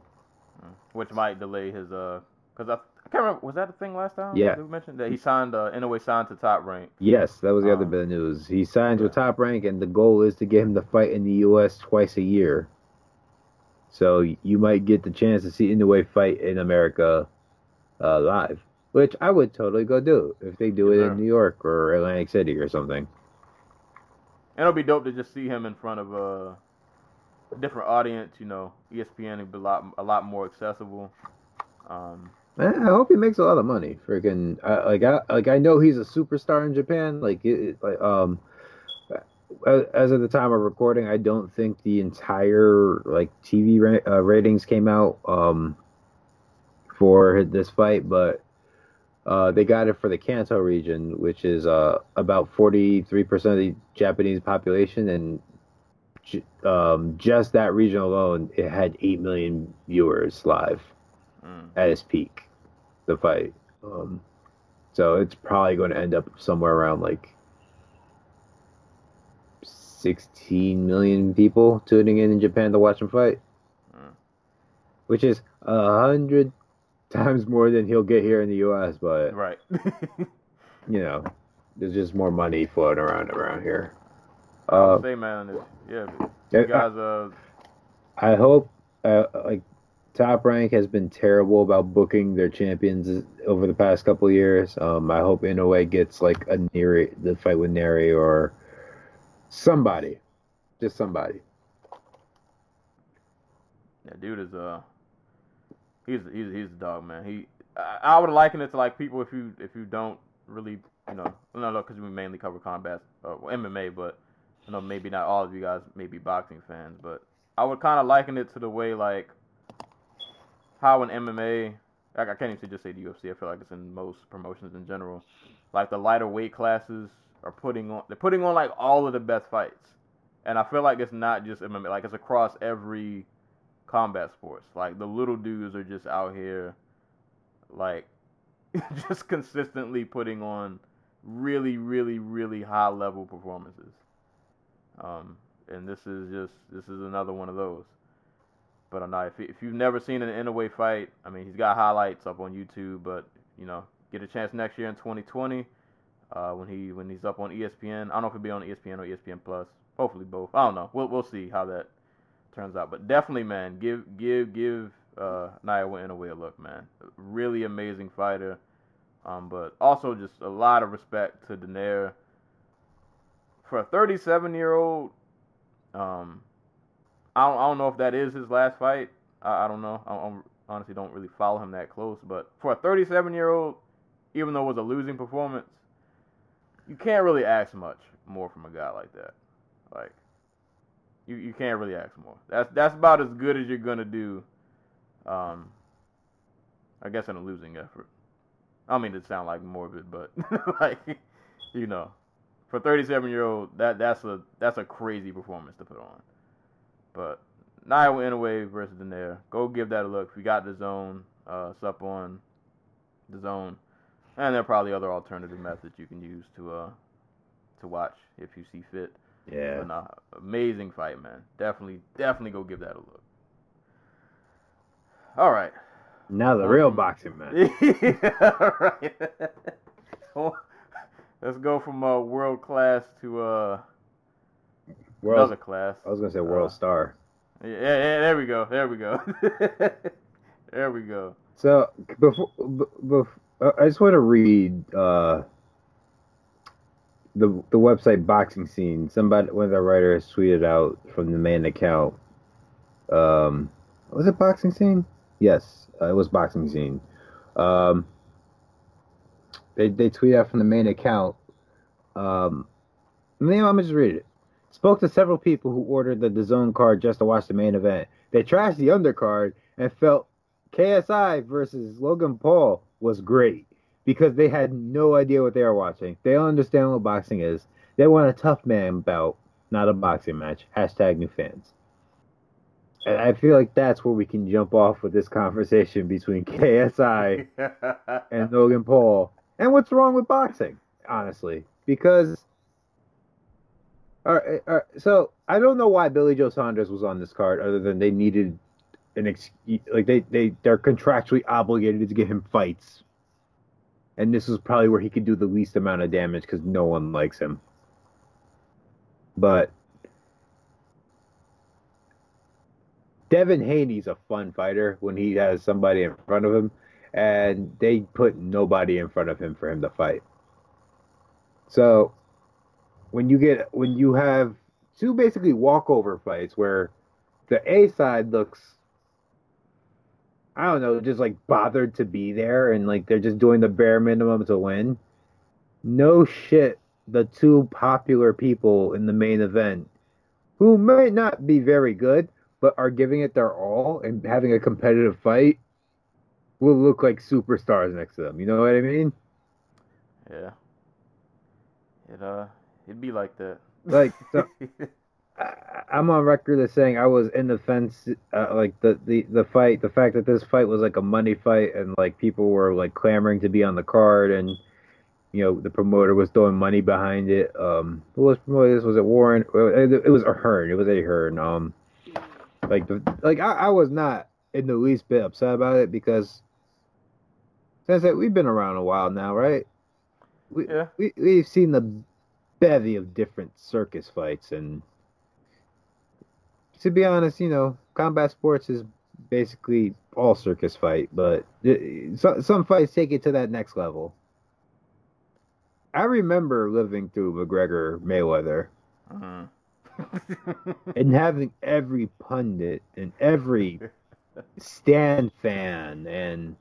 which might delay his uh, because I, I can't remember was that the thing last time? Yeah. that we mentioned that he signed uh, Inoue signed to Top Rank. Yes, that was the other Um, bit of news. He signed with yeah. Top Rank, and the goal is to get him to fight in the U.S. twice a year. So you might get the chance to see Inoue fight in America uh, live, which I would totally go do if they do Yes, it in New York or Atlantic City or something. And it'll be dope to just see him in front of a, a different audience. You know, ESPN will be a lot a lot more accessible. Um, Man, I hope he makes a lot of money. Freaking, I, like I like I know he's a superstar in Japan. Like it, like um, as, of the time of recording, I don't think the entire like TV ra- uh, ratings came out um, for this fight, but uh, they got it for the Kanto region, which is uh, about forty three percent of the Japanese population, and um, just that region alone, it had eight million viewers live Mm. at its peak. The fight, um, so it's probably going to end up somewhere around like 16 million people tuning in in Japan to watch him fight, Mm. which is a hundred times more than he'll get here in the U.S. But Right. [LAUGHS] you know, there's just more money floating around around here. I Uh, say, man, it's, yeah, you guys, uh, I hope uh, like Top Rank has been terrible about booking their champions over the past couple years. Um, I hope Inoue gets like a Nery, the fight with Nery or somebody, just somebody. yeah, dude is uh, he's he's he's a dog, man. He, I, I would liken it to like people if you if you don't really, you know, no, no, because we mainly cover combat, uh, well, MMA, but you know, maybe not all of you guys may be boxing fans, but I would kind of liken it to the way like how in MMA, like I can't even just say the UFC. I feel like it's in most promotions in general. Like the lighter weight classes are putting on, they're putting on like all of the best fights, and I feel like it's not just MMA. Like it's across every combat sports. Like the little dudes are just out here, like [LAUGHS] just consistently putting on really, really, really high level performances. Um, and this is just this is another one of those. But uh, no, if if you've never seen an Inoue fight, I mean, he's got highlights up on YouTube. But you know, get a chance next year in 2020 uh, when he when he's up on ESPN. I don't know if he'll be on ESPN or ESPN Plus. Hopefully both. I don't know. We'll we'll see how that turns out. But definitely, man, give give give uh, Naoya Inoue a look, man. Really amazing fighter. Um, but also just a lot of respect to Donaire for a 37 year old. Um, I don't, I don't know if that is his last fight. I, I don't know. I, I honestly don't really follow him that close. But for a 37 year old, even though it was a losing performance, you can't really ask much more from a guy like that. Like, you, you can't really ask more. That's that's about as good as you're gonna do. Um, I guess in a losing effort. I don't mean to sound like morbid, but [LAUGHS] like, you know, for 37 year old, that that's a that's a crazy performance to put on. But Naoya Inoue versus Donaire, go give that a look. We got the zone, uh, it's up on the zone, and there are probably other alternative methods you can use to uh to watch if you see fit. Yeah. But nah, amazing fight, man. Definitely, definitely go give that a look. All right. Now the real Um, boxing man. [LAUGHS] yeah, right. [LAUGHS] Let's go from uh, world class to uh, World, another class. I was gonna say world Uh, star. Yeah, yeah, there we go. There we go. [LAUGHS] there we go. So before, b- bef- uh, I just want to read uh, the the website boxing scene. Somebody, one of the writers, tweeted out from the main account. Um, was it boxing scene? Yes, uh, it was boxing scene. Um, they they tweet out from the main account. Um, me let me just read it. Spoke to several people who ordered the DAZN card just to watch the main event. They trashed the undercard and felt KSI versus Logan Paul was great because they had no idea what they were watching. They don't understand what boxing is. They want a tough man bout, not a boxing match. Hashtag new fans. And I feel like that's where we can jump off with this conversation between [LAUGHS] KSI [LAUGHS] and Logan Paul. And what's wrong with boxing, honestly? Because, all right, all right, so I don't know why Billy Joe Saunders was on this card, other than they needed an ex- like they they they're contractually obligated to give him fights, and this was probably where he could do the least amount of damage because no one likes him. But Devin Haney's a fun fighter when he has somebody in front of him and they put nobody in front of him for him to fight. So when you get when you have two basically walkover fights where the A side looks I don't know, just like bothered to be there and like they're just doing the bare minimum to win. No shit the two popular people in the main event who might not be very good, but are giving it their all and having a competitive fight will look like superstars next to them. You know what I mean? Yeah. It uh, it'd be like that. Like, so, [LAUGHS] I, I'm on record as saying I was in the fence, uh, like the, the the fight, the fact that this fight was like a money fight, and like people were like clamoring to be on the card, and you know the promoter was throwing money behind it. Um, who was promoting this? Was it Warren? It was a Hearn. It was Eddie Hearn. Um, like the like I, I was not in the least bit upset about it because since that we've been around a while now, right? We, Yeah. we we've seen the bevy of different circus fights and to be honest, you know, combat sports is basically all circus fight, but it- so, some fights take it to that next level. I remember living through McGregor Mayweather Mhm. and having every pundit and every [LAUGHS] stand fan and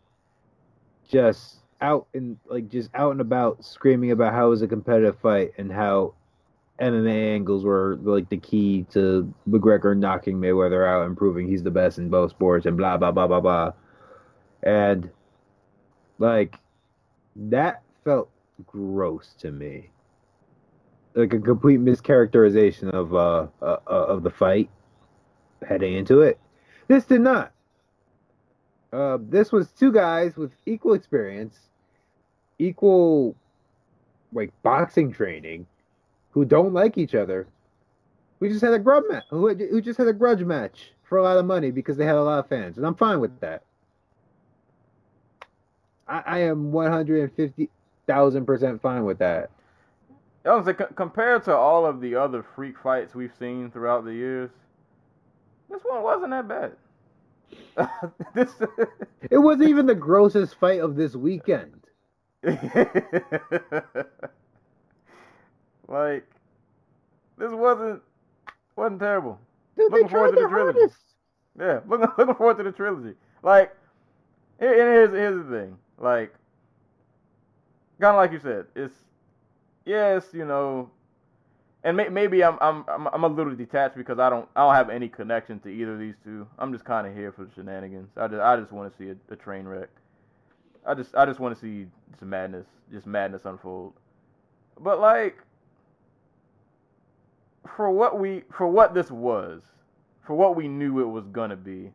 just out and like just out and about screaming about how it was a competitive fight and how MMA angles were like the key to McGregor knocking Mayweather out and proving he's the best in both sports and blah blah blah blah blah. And like that felt gross to me. Like a complete mischaracterization of uh, uh uh, of the fight heading into it. This did not. Uh, this was two guys with equal experience, equal like boxing training, who don't like each other. We just had a grudge match. Who, who just had a grudge match for a lot of money because they had a lot of fans, and I'm fine with that. I, I am 150 thousand percent fine with that. Was compared to all of the other freak fights we've seen throughout the years, this one wasn't that bad. This, [LAUGHS] It wasn't even the grossest fight of this weekend. [LAUGHS] like, this wasn't wasn't terrible. Dude, Looking forward to the trilogy. hardest. Yeah, [LAUGHS] looking looking forward to the trilogy. Like, here, and here's here's the thing. Like, kind of like you said, it's yes, you know, and may, maybe I'm I'm I'm I'm a little detached because I don't I don't have any connection to either of these two. I'm just kind of here for the shenanigans. I just I just want to see a, a train wreck. I just I just want to see some madness, just madness unfold. But like, for what we for what this was, for what we knew it was gonna be.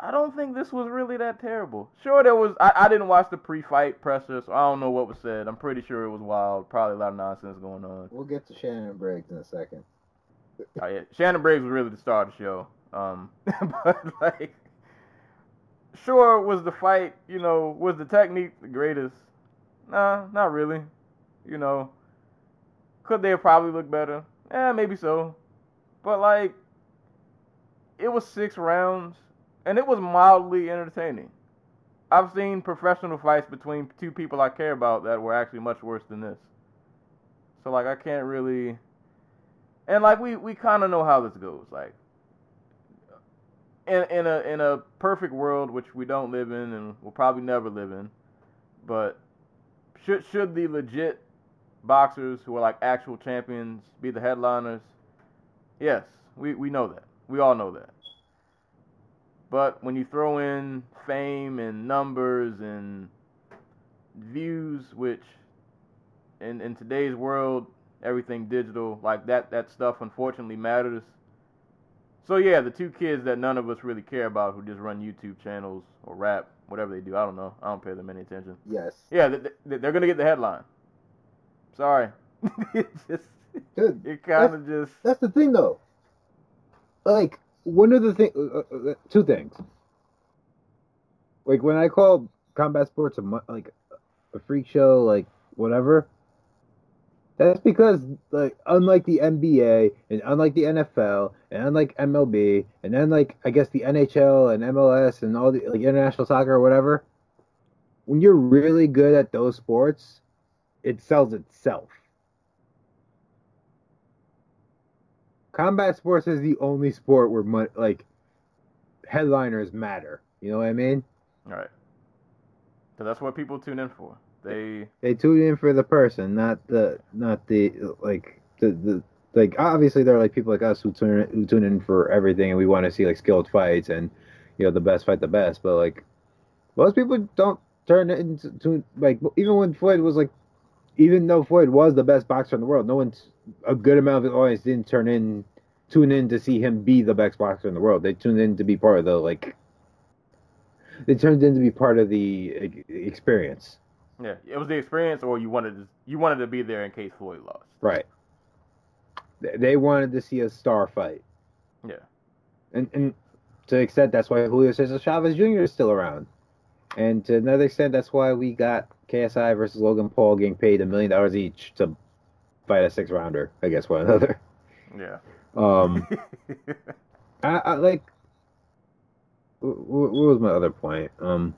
I don't think this was really that terrible. Sure, there was. I, I didn't watch the pre-fight presser, so I don't know what was said. I'm pretty sure it was wild. Probably a lot of nonsense going on. We'll get to Shannon Briggs in a second. Oh, yeah. Shannon Briggs was really the star of the show. Um, [LAUGHS] but like, sure, was the fight? You know, was the technique the greatest? Nah, not really. You know, could they have probably looked better? Yeah, maybe so. But like, it was six rounds, and it was mildly entertaining. I've seen professional fights between two people I care about that were actually much worse than this. So like, I can't really. And like we we kind of know how this goes. Like in in a in a perfect world, which we don't live in and we'll probably never live in, but should should the legit boxers who are like actual champions be the headliners? Yes, we we know that. We all know that. But when you throw in fame and numbers and views, which in in today's world everything digital, like that that stuff unfortunately matters. So yeah, the two kids that none of us really care about who just run YouTube channels or rap, whatever they do, I don't know. I don't pay them any attention. Yes. Yeah, they, they- they're gonna get the headline. Sorry, [LAUGHS] it just Dude, it kind of just that's the thing though. Like one of the thing, uh, uh, uh, two things. Like when I call combat sports a like a freak show, like whatever. That's because like unlike the NBA and unlike the NFL and unlike MLB and unlike I guess the NHL and MLS and all the like international soccer or whatever, when you're really good at those sports, it sells itself. Combat sports is the only sport where like headliners matter. You know what I mean? all right. 'Cause that's what people tune in for. They They tune in for the person, not the not the like the the like obviously there are like people like us who tune who tune in for everything and we want to see like skilled fights and you know the best fight the best, but like most people don't turn into to, like even when Floyd was like even though Floyd was the best boxer in the world, no one's a good amount of the audience didn't turn in tune in to see him be the best boxer in the world. They tuned in to be part of the like they turned in to be part of the experience. yeah, it was the experience, or you wanted to you wanted to be there in case Floyd lost. Right. They- They wanted to see a star fight. Yeah. And and to an extent that's why Julio Cesar Chavez Jr. is still around. And to another extent that's why we got KSI versus Logan Paul getting paid a million dollars each to fight a six rounder against one another. Yeah. Um [LAUGHS] I, I like wh- wh- what was my other point? Um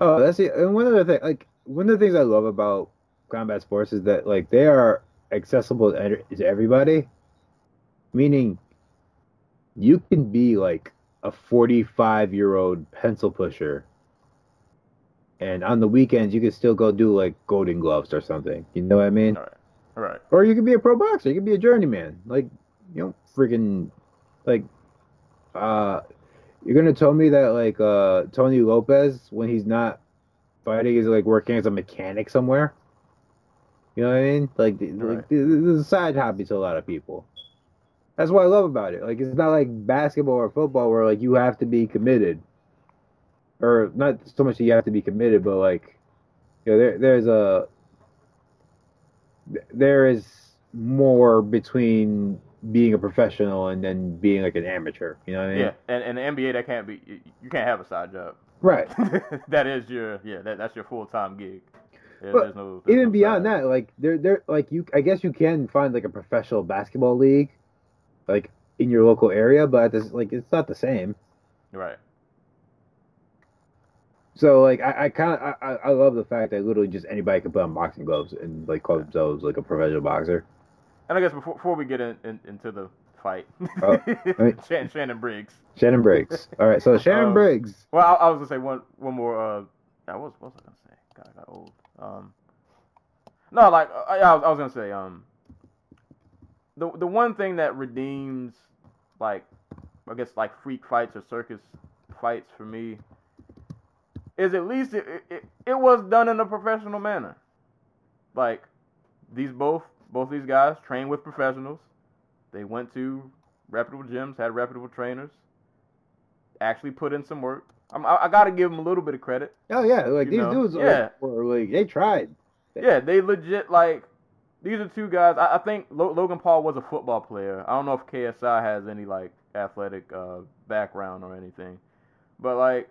Oh, that's it. And one other thing, like one of the things I love about combat sports is that like they are accessible to everybody. Meaning, you can be like a forty-five-year-old pencil pusher, and on the weekends you can still go do like Golden Gloves or something. You know what I mean? All right. All right. Or you can be a pro boxer. You can be a journeyman. Like, you know, freaking, like, uh, you're gonna tell me that like uh Tony Lopez when he's not fighting is like working as a mechanic somewhere. You know what I mean? Like, Right. like this is a side hobby to a lot of people. That's what I love about it. Like, it's not like basketball or football where like you have to be committed, or not so much that you have to be committed, but like, you know, there there's a there is more between being a professional and then being like an amateur. You know what I mean? Yeah, and and the NBA that can't be you- can't have a side job. Right. [LAUGHS] that is your yeah that, that's your full time gig. There- But there's no, there's Even no beyond side. that, like there, there, like you, I guess you can find like a professional basketball league, like in your local area, but it's like it's not the same. Right. So like I, I kind of, I, I love the fact that literally just anybody can put on boxing gloves and like call themselves like a professional boxer. And I guess before, before we get in, in, into the fight, Oh. [LAUGHS] Shannon, Shannon Briggs. Shannon Briggs. All right, so [LAUGHS] Shannon Um, Briggs. Well, I, I was gonna say one one more. Uh, I was what was I gonna say? God, I got old. Um, no, like uh, I, I was, I was gonna say um, the the one thing that redeems like I guess like freak fights or circus fights for me is at least it, it, it was done in a professional manner. Like these both both these guys trained with professionals. They went to reputable gyms, had reputable trainers, actually put in some work. I'm, I, I got to give them a little bit of credit. Oh yeah, like these know, dudes yeah. were like they tried. Yeah, they legit like these are two guys. I, I think Lo- Logan Paul was a football player. I don't know if KSI has any like athletic uh, background or anything, but like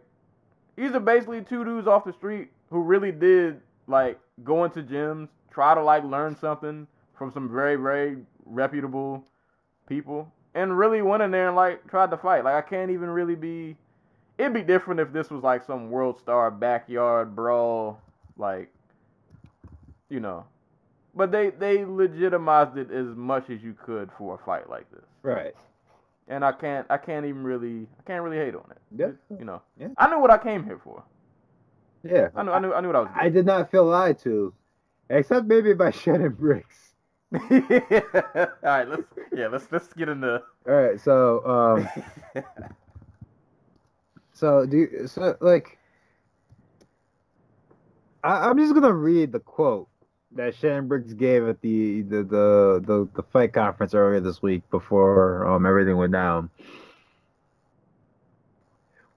these are basically two dudes off the street who really did like go into gyms, try to like learn something from some very very reputable people, and really went in there and like tried to fight. Like I can't even really be. It'd be different if this was like some world star backyard brawl, like you know. But they they legitimized it as much as you could for a fight like this, Right. And I can't I can't even really I can't really hate on it. Yeah. You know, Yeah. I knew what I came here for. Yeah. I knew I knew I knew what I was. I did not feel lied to, except maybe by Shannon Briggs. doing. All right, let's yeah let's let's get into. All right, so um, [LAUGHS] so do you, so like, I, I'm just gonna read the quote that Shannon Briggs gave at the the the the, the fight conference earlier this week before um everything went down.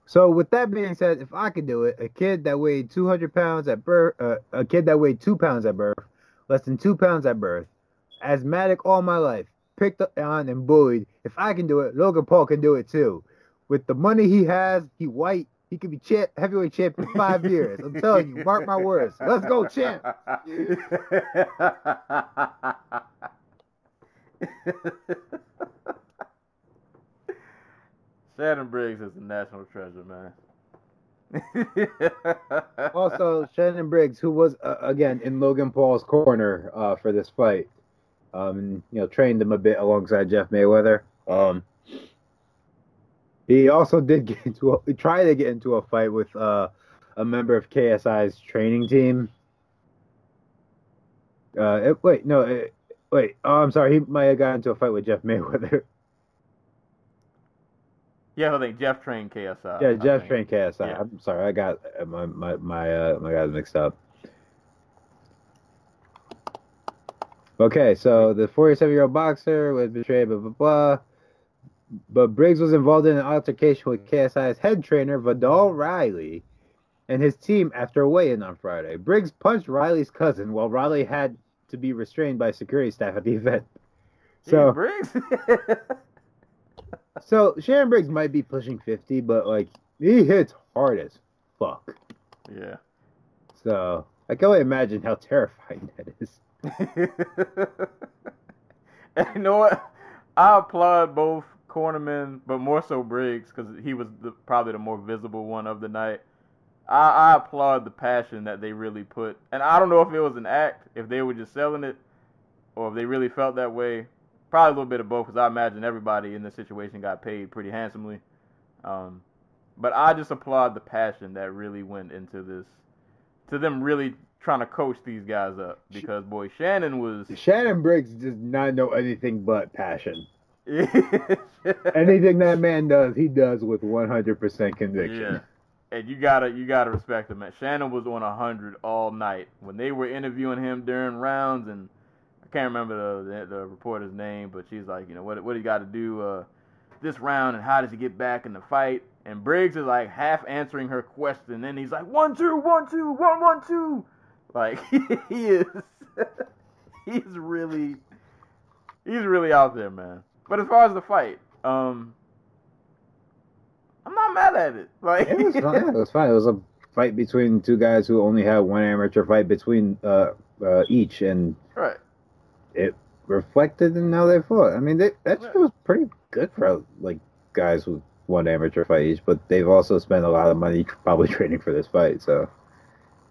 So with that being said, if I could do it, a kid that weighed 200 pounds at birth, uh, a kid that weighed two pounds at birth, less than two pounds at birth, asthmatic all my life, picked on and bullied. If I can do it, Logan Paul can do it too. With the money he has, he white. He could be champ, heavyweight champ in five years. I'm telling you, mark my words. Let's go, champ. [LAUGHS] Shannon Briggs is a national treasure, man. [LAUGHS] Also, Shannon Briggs, who was uh, again in Logan Paul's corner uh, for this fight, um, you know, trained him a bit alongside Jeff Mayweather. Um, he also did get into a, tried to get into a fight with uh, a member of KSI's training team. Uh, it, wait, no, it, wait. Oh, I'm sorry. He might have got into a fight with Jeff Mayweather. [LAUGHS] Yeah, I think Jeff trained KSI. yeah, I Jeff think. trained KSI. Yeah. I'm sorry, I got uh, my my my uh, my guys mixed up. Okay, so the 47 year old boxer was betrayed, blah blah blah. But Briggs was involved in an altercation with KSI's head trainer Viddal Riley and his team after a weigh-in on Friday. Briggs punched Riley's cousin while Riley had to be restrained by security staff at the event. Jeez, So, Briggs. [LAUGHS] so Shannon Briggs might be pushing 50, but like he hits hard as fuck. yeah. So I can only imagine how terrifying that is. [LAUGHS] and you know what? I applaud both cornermen, but more so Briggs because he was the, probably the more visible one of the night. I, I applaud the passion that they really put, and I don't know if it was an act, if they were just selling it, or if they really felt that way. Probably a little bit of both, because I imagine everybody in this situation got paid pretty handsomely. Um, but I just applaud the passion that really went into this, to them really trying to coach these guys up. Because boy, Shannon was Shannon Briggs does not know anything but passion. [LAUGHS] Anything that man does, he does with 100% conviction. Yeah. And you gotta you gotta respect him, man. Shannon was on hundred all night when they were interviewing him during rounds, and I can't remember the the, the reporter's name, but she's like, you know, what what he got to do uh, this round, and how does he get back in the fight? And Briggs is like half answering her question, and he's like one two one two one one two, like [LAUGHS] he is [LAUGHS] he's really he's really out there, man. But as far as the fight, um, I'm not mad at it. [LAUGHS] Like It was fine. It was. It was a fight between two guys who only had one amateur fight between uh, uh, each, and right. it reflected in how they fought. I mean, they, that Yeah. was pretty good for like guys with one amateur fight each, but they've also spent a lot of money [LAUGHS] probably training for this fight, so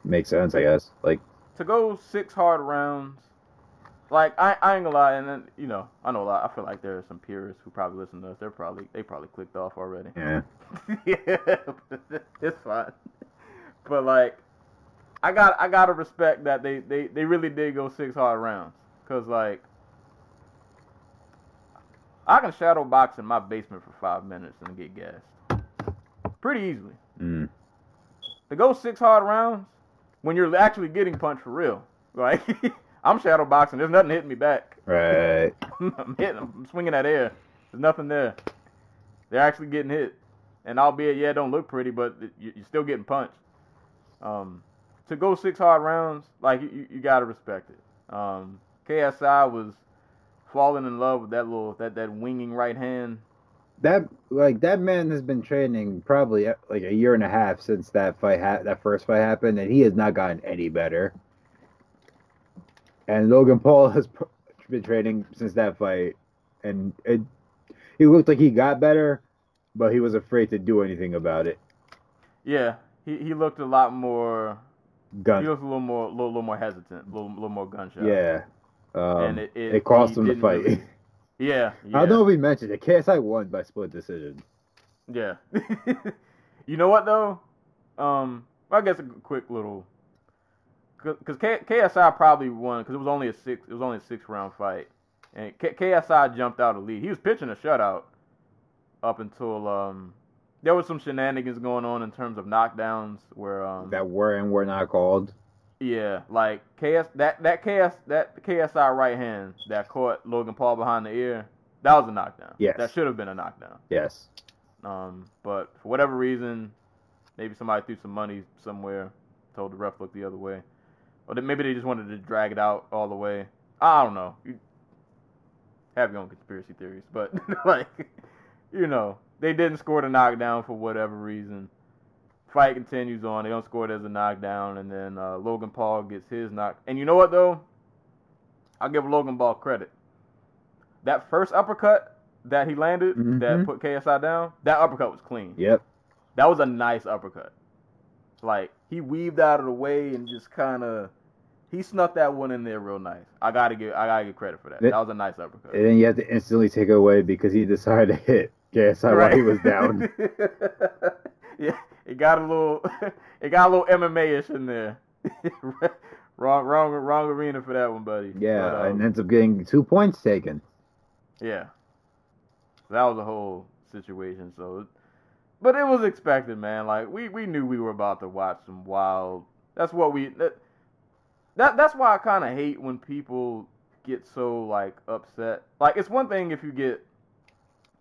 makes sense, I guess. Like, to go six hard rounds, like I, I ain't gonna lie, and then you know I know a lot. I feel like there are some purists who probably listen to us. They're probably they probably clicked off already. yeah, [LAUGHS] yeah, it's fine. But like, I got I gotta respect that they they they really did go six hard rounds, cause like. I can shadow box in my basement for five minutes and get gassed. Pretty easily. mm. to go six hard rounds when you're actually getting punched for real. Like [LAUGHS] I'm shadow boxing, there's nothing hitting me back. right. [LAUGHS] I'm hitting, I'm swinging that air. There's nothing there. They're actually getting hit, and albeit yeah, it don't look pretty, but you- you're still getting punched. Um, to go six hard rounds, like you, you gotta respect it. Um, KSI was falling in love with that little that that winging right hand. That like that man has been training probably like a year and a half since that fight ha- that first fight happened, and he has not gotten any better. And Logan Paul [LAUGHS] has been training since that fight, and it he looked like he got better, but he was afraid to do anything about it. Yeah, he, he looked a lot more. Gun. He looked a little more, little, little more hesitant, a little, little more gunshot. yeah. Um, and it, it, it, cost him the fight. really- [LAUGHS] yeah, yeah, I don't know if we mentioned it. KSI won by split decision. yeah. [LAUGHS] you know what though? Um, I guess a quick little, because KSI probably won because it was only a six, it was only a six round fight, and K- KSI jumped out a lead. He was pitching a shutout up until um, there was some shenanigans going on in terms of knockdowns where um, That were and were not called. Yeah, like KS that that KS that KSI right hand that caught Logan Paul behind the ear, that was a knockdown. Yes. That should have been a knockdown. Yes. Um, but for whatever reason, maybe somebody threw some money somewhere, told the ref look the other way, or maybe they just wanted to drag it out all the way. I don't know. You have your own conspiracy theories, but [LAUGHS] like, you know, they didn't score the knockdown for whatever reason. Fight continues on. They don't score it as a knockdown, and then uh, Logan Paul gets his knock. And you know what though? I'll give Logan Paul credit. That first uppercut that he landed, that Mhm. put KSI down, that uppercut was clean. Yep. That was a nice uppercut. Like he weaved out of the way and just kind of he snuck that one in there real nice. I gotta give I gotta give credit for that. That was a nice uppercut. And then you have to instantly take it away because he decided to hit KSI while he was down. [LAUGHS] yeah, it got a little, [LAUGHS] it got a little MMA ish in there. [LAUGHS] wrong, wrong, wrong arena for that one, buddy. Yeah, But, um, and ends up getting two points taken. yeah, that was a whole situation. So, but it was expected, man. Like we we knew we were about to watch some wild. That's what we. That, that that's why I kind of hate when people get so like upset. Like it's one thing if you get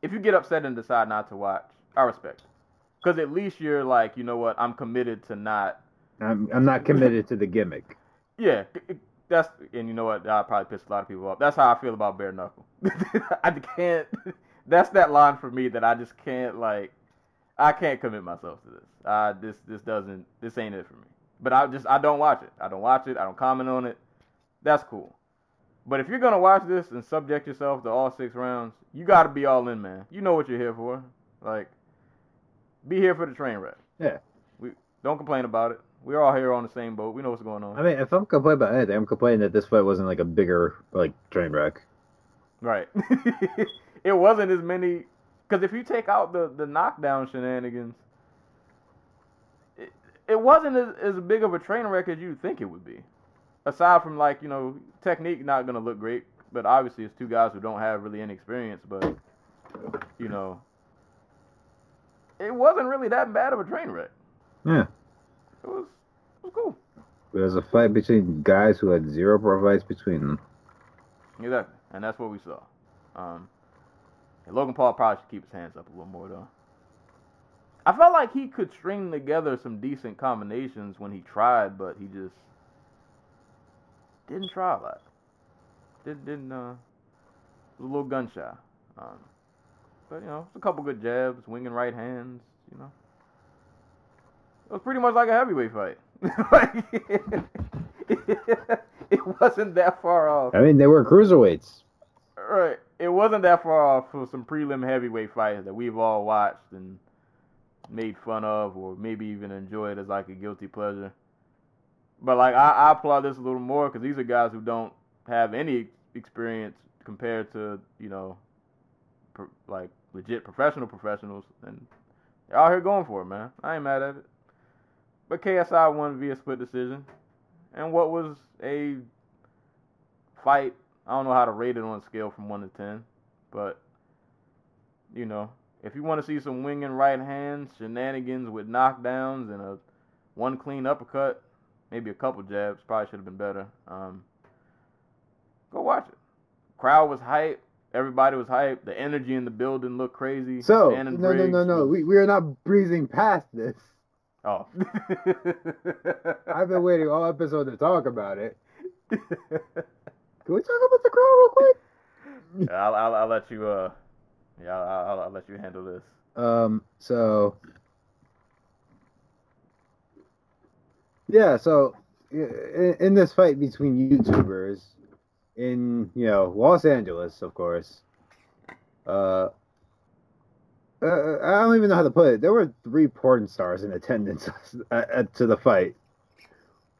if you get upset and decide not to watch. I respect. Because at least you're like, you know what? I'm committed to not. I'm, I'm not committed to the gimmick. Yeah, that's and you know what? I probably pissed a lot of people off. That's how I feel about bare knuckle. [LAUGHS] I can't. [LAUGHS] That's that line for me that I just can't like. I can't commit myself to this. Uh, this this doesn't. This ain't it for me. But I just I don't watch it. I don't watch it. I don't comment on it. That's cool. But if you're gonna watch this and subject yourself to all six rounds, you got to be all in, man. You know what you're here for. Like, be here for the train wreck. Yeah. We don't complain about it. We're all here on the same boat. We know what's going on. I mean, if I'm complaining about anything, I'm complaining that this fight wasn't like a bigger like train wreck. Right. [LAUGHS] it wasn't as many because if you take out the the knockdown shenanigans, it, wasn't as, as big of a train wreck as you think it would be. Aside from like you know technique not gonna look great, but obviously it's two guys who don't have really any experience. But you know, it wasn't really that bad of a train wreck. Yeah. It was it was cool. It was a fight between guys who had zero fights between them. Exactly, and that's what we saw. Um, Logan Paul probably should keep his hands up a little more though. I felt like he could string together some decent combinations when he tried, but he just didn't try a lot. Didn't didn't uh, was a little gun shy. Um, but you know, it's a couple good jabs, winging right hands. You know, it was pretty much like a heavyweight fight. like, [LAUGHS] it wasn't that far off. I mean, they were cruiserweights. Right. It wasn't that far off for some prelim heavyweight fights that we've all watched and made fun of or maybe even enjoyed as like a guilty pleasure. But like I, I applaud this a little more because these are guys who don't have any experience compared to you know, like legit professional professionals, and they're out here going for it, man. I ain't mad at it. But KSI won via split decision, and what was a fight I don't know how to rate it on a scale from one to ten, but you know, if you want to see some winging right hands, shenanigans with knockdowns, and a one clean uppercut, maybe a couple jabs, probably should have been better. Um, go watch it. Crowd was hype. Everybody was hype. The energy in the building looked crazy. So, no, no, no, Briggs no. We, we are not breezing past this. Oh. [LAUGHS] I've been waiting all episode to talk about it. Can we talk about the crowd real quick? [LAUGHS] I'll, I'll, I'll let you. Uh, yeah, I'll, I'll, let you handle this. Um, so yeah, so in, in this fight between YouTubers in you know Los Angeles, of course, uh, uh, I don't even know how to put it. There were three porn stars in attendance [LAUGHS] at, at- to the fight.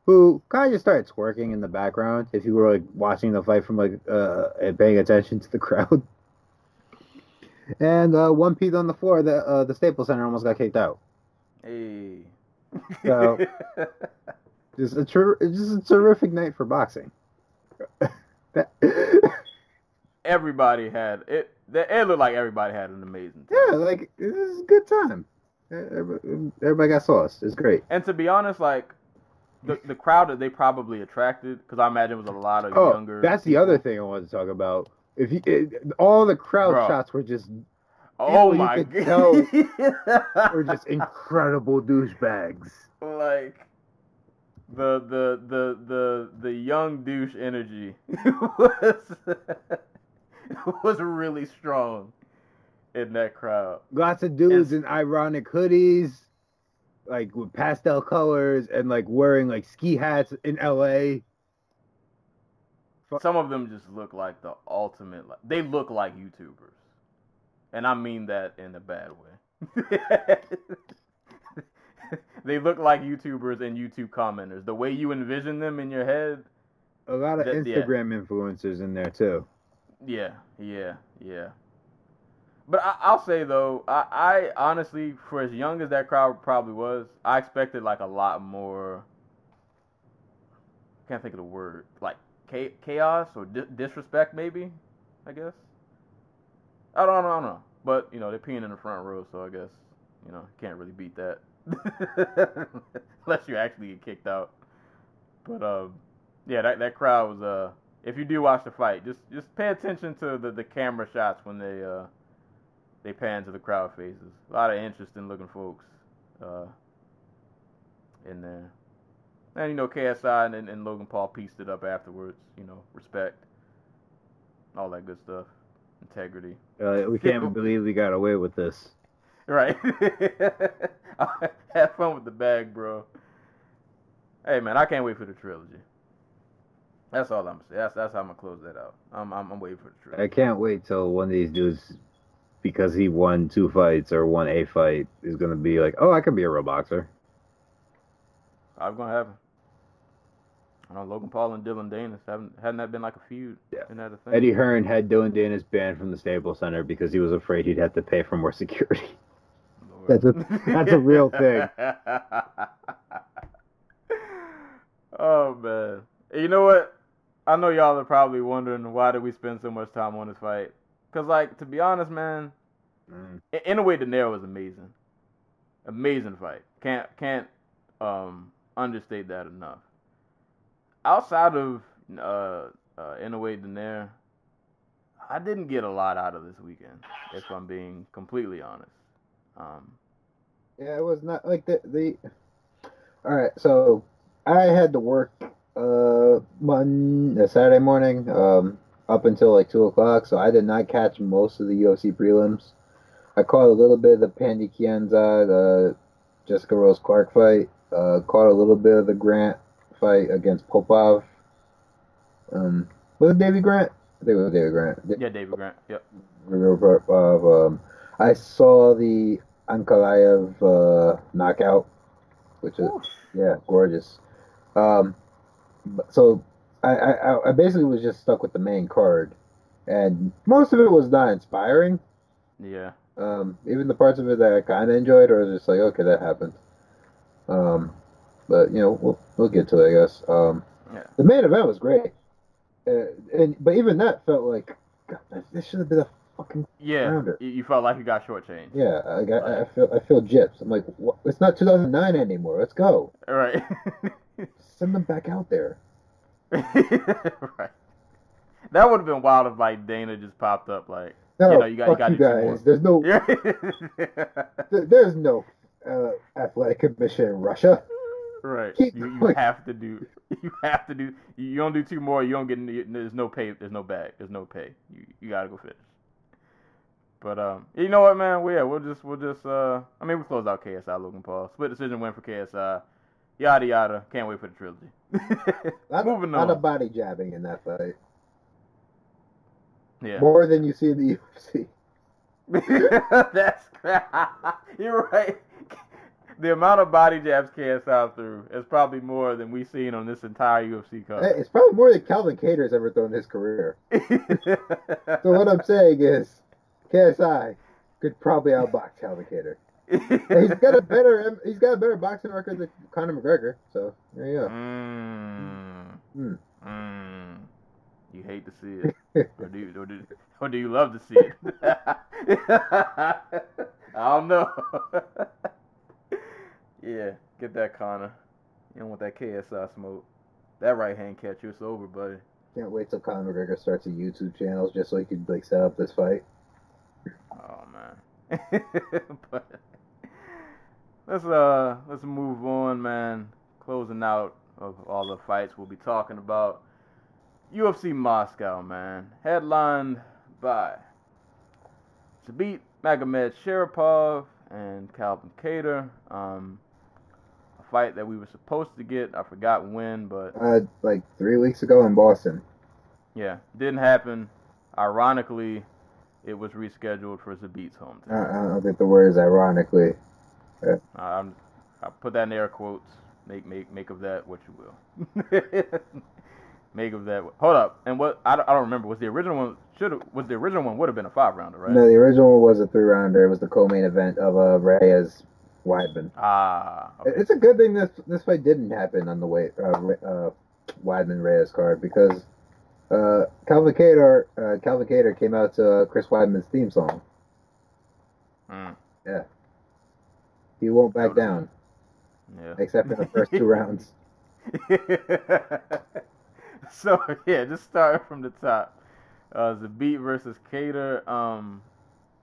Who kind of just started twerking in the background if you were like watching the fight from like uh and paying attention to the crowd. [LAUGHS] And uh, one peed on the floor. The uh, the Staples Center almost got kicked out. Hey. So- Just a ter- just a terrific night for boxing. [LAUGHS] That- everybody had it. It looked like everybody had an amazing time. yeah, like this is a good time. Everybody, got sauce. It's great. And to be honest, like the the crowd that they probably attracted, because I imagine it was a lot of Oh, younger. that's the other thing I wanted to talk about. If you, it, all the crowd Bro. shots were just Oh people you my could god! [LAUGHS] were just incredible douchebags. like the the the the the young douche energy [LAUGHS] was was really strong in that crowd. Lots of dudes Yes. in ironic hoodies, like with pastel colors, and like wearing like ski hats in LA. Some of them just look like the ultimate. Like, they look like YouTubers, and I mean that in a bad way. [LAUGHS] they look like YouTubers and YouTube commenters. The way you envision them in your head, A lot of That- yeah. Instagram influencers in there too. yeah, yeah, yeah. but I, I'll say though, I, I honestly, for as young as that crowd probably was, I expected like a lot more. Can't think of the word like chaos or di- disrespect, maybe. I guess. I don't, I don't know, but you know they're peeing in the front row, so I guess you know can't really beat that [LAUGHS] unless you actually get kicked out. But um, yeah, that that crowd was uh. If you do watch the fight, just just pay attention to the, the camera shots when they uh they pan to the crowd faces. A lot of interesting looking folks uh, in there. And you know, KSI and, and Logan Paul pieced it up afterwards. You know, respect, all that good stuff, integrity. Uh, we can't believe we got away with this. Right. [LAUGHS] Have fun with the bag, bro. Hey man, I can't wait for the trilogy. That's all I'm saying. That's that's how I'm gonna close that out. I'm I'm, I'm waiting for the trilogy. I can't wait till one of these dudes, because he won two fights or won a fight, is gonna be like, oh, I could be a real boxer. I'm gonna happen. I know Logan Paul and Dillon Danis haven't hadn't that been like a feud? Yeah. That a thing? Eddie Hearn had Dillon Danis banned from the Staples Center because he was afraid he'd have to pay for more security. Lord. That's a that's a real thing. [LAUGHS] oh man. You know what? I know y'all are probably wondering why did we spend so much time on this fight? Cause like to be honest, man, Mm. in, Inoue-Donaire was amazing. Amazing fight. Can't can't um understate that enough. Outside of uh, uh Inoue-Donaire, I didn't get a lot out of this weekend. If I'm being completely honest. Um, Yeah, it was not like the the. All right, so I had to work uh Monday, Saturday morning, um, up until like two o'clock. So I did not catch most of the UFC prelims. I caught a little bit of the Pannie Kianzad, the Jessica Rose Clark fight. Uh, caught a little bit of the Grant fight against Popov. Um, was it Davey Grant? I think it was David Grant. yeah, David Grant. Yep. of um, I saw the Ankalaev uh, knockout, which is yeah gorgeous. Um, so I, I I basically was just stuck with the main card, and most of it was not inspiring. Yeah. Um, even the parts of it that I kind of enjoyed, or was just like okay that happened. Um, but you know we'll we'll get to it I guess. Um, Yeah. the main event was great, uh, and but even that felt like God, this should have been a fucking Yeah. Rounder. You, you felt like you got shortchanged. Yeah, I got. I feel. I feel gyps. I'm like, what? it's not 2009 anymore. Let's go. All right. [LAUGHS] Send them back out there. [LAUGHS] right. That would have been wild if like Dana just popped up like No, You know, you got- you gotta you two more. guys. There's no. [LAUGHS] There's no uh, athletic commission in Russia. right. You, [LAUGHS] [LAUGHS] you have to do you have to do you don't do two more, you don't get there's no pay there's no bag. There's no pay. You you gotta go finish. But um you know what man, well, yeah, we'll just we'll just uh I mean we close out KSI Logan Paul. Split decision win for KSI. Yada yada. Can't wait for the trilogy. [LAUGHS] Lot, Moving lot on. of body jabbing in that fight. yeah. More than you see in the UFC. That's you're right. The amount of body jabs KSI threw is probably more than we've seen on this entire UFC card. It's probably more than Calvin Kattar's ever thrown in his career. [LAUGHS] So what I'm saying is, KSI could probably outbox Calvin Kattar. He's got a better. He's got a better boxing record than Conor McGregor. So there you go. Mm. Mm. Mm. You hate to see it, or do you, or do, or do you love to see it? [LAUGHS] I don't know. [LAUGHS] yeah, get that Conor. You don't want that KSI smoke. That right hand catch, you're sober, buddy. Can't wait till Conor McGregor starts a YouTube channel just so he could like set up this fight. Oh man. [LAUGHS] but let's uh let's move on, man. Closing out of all the fights we'll be talking about. UFC Moscow, man. Headlined by Zabit Magomed Sharipov and Calvin Kattar. Um fight that we were supposed to get. I forgot when, but Uh, like three weeks ago in Boston. yeah, didn't happen. Ironically, it was rescheduled for Zabit's I, hometown. I don't think the word is ironically. I'm, I put that in air quotes. Make make make of that what you will. [LAUGHS] make of that. Hold up, and what I, don't- I don't remember was the original one should was the original one would have been a five rounder, right? No, the original was a three rounder. It was the co-main event of uh, Reyes Weidman. Ah, okay. It's a good thing this this fight didn't happen on the way uh, uh, Weidman Reyes card because uh, Calvin Kattar uh, Calvin Kattar came out to Chris Weidman's theme song. Mm, Yeah, He won't back down yeah. except in the first two [LAUGHS] rounds. [LAUGHS] so yeah, just starting from the top. Uh, Zabit versus Kattar. Um,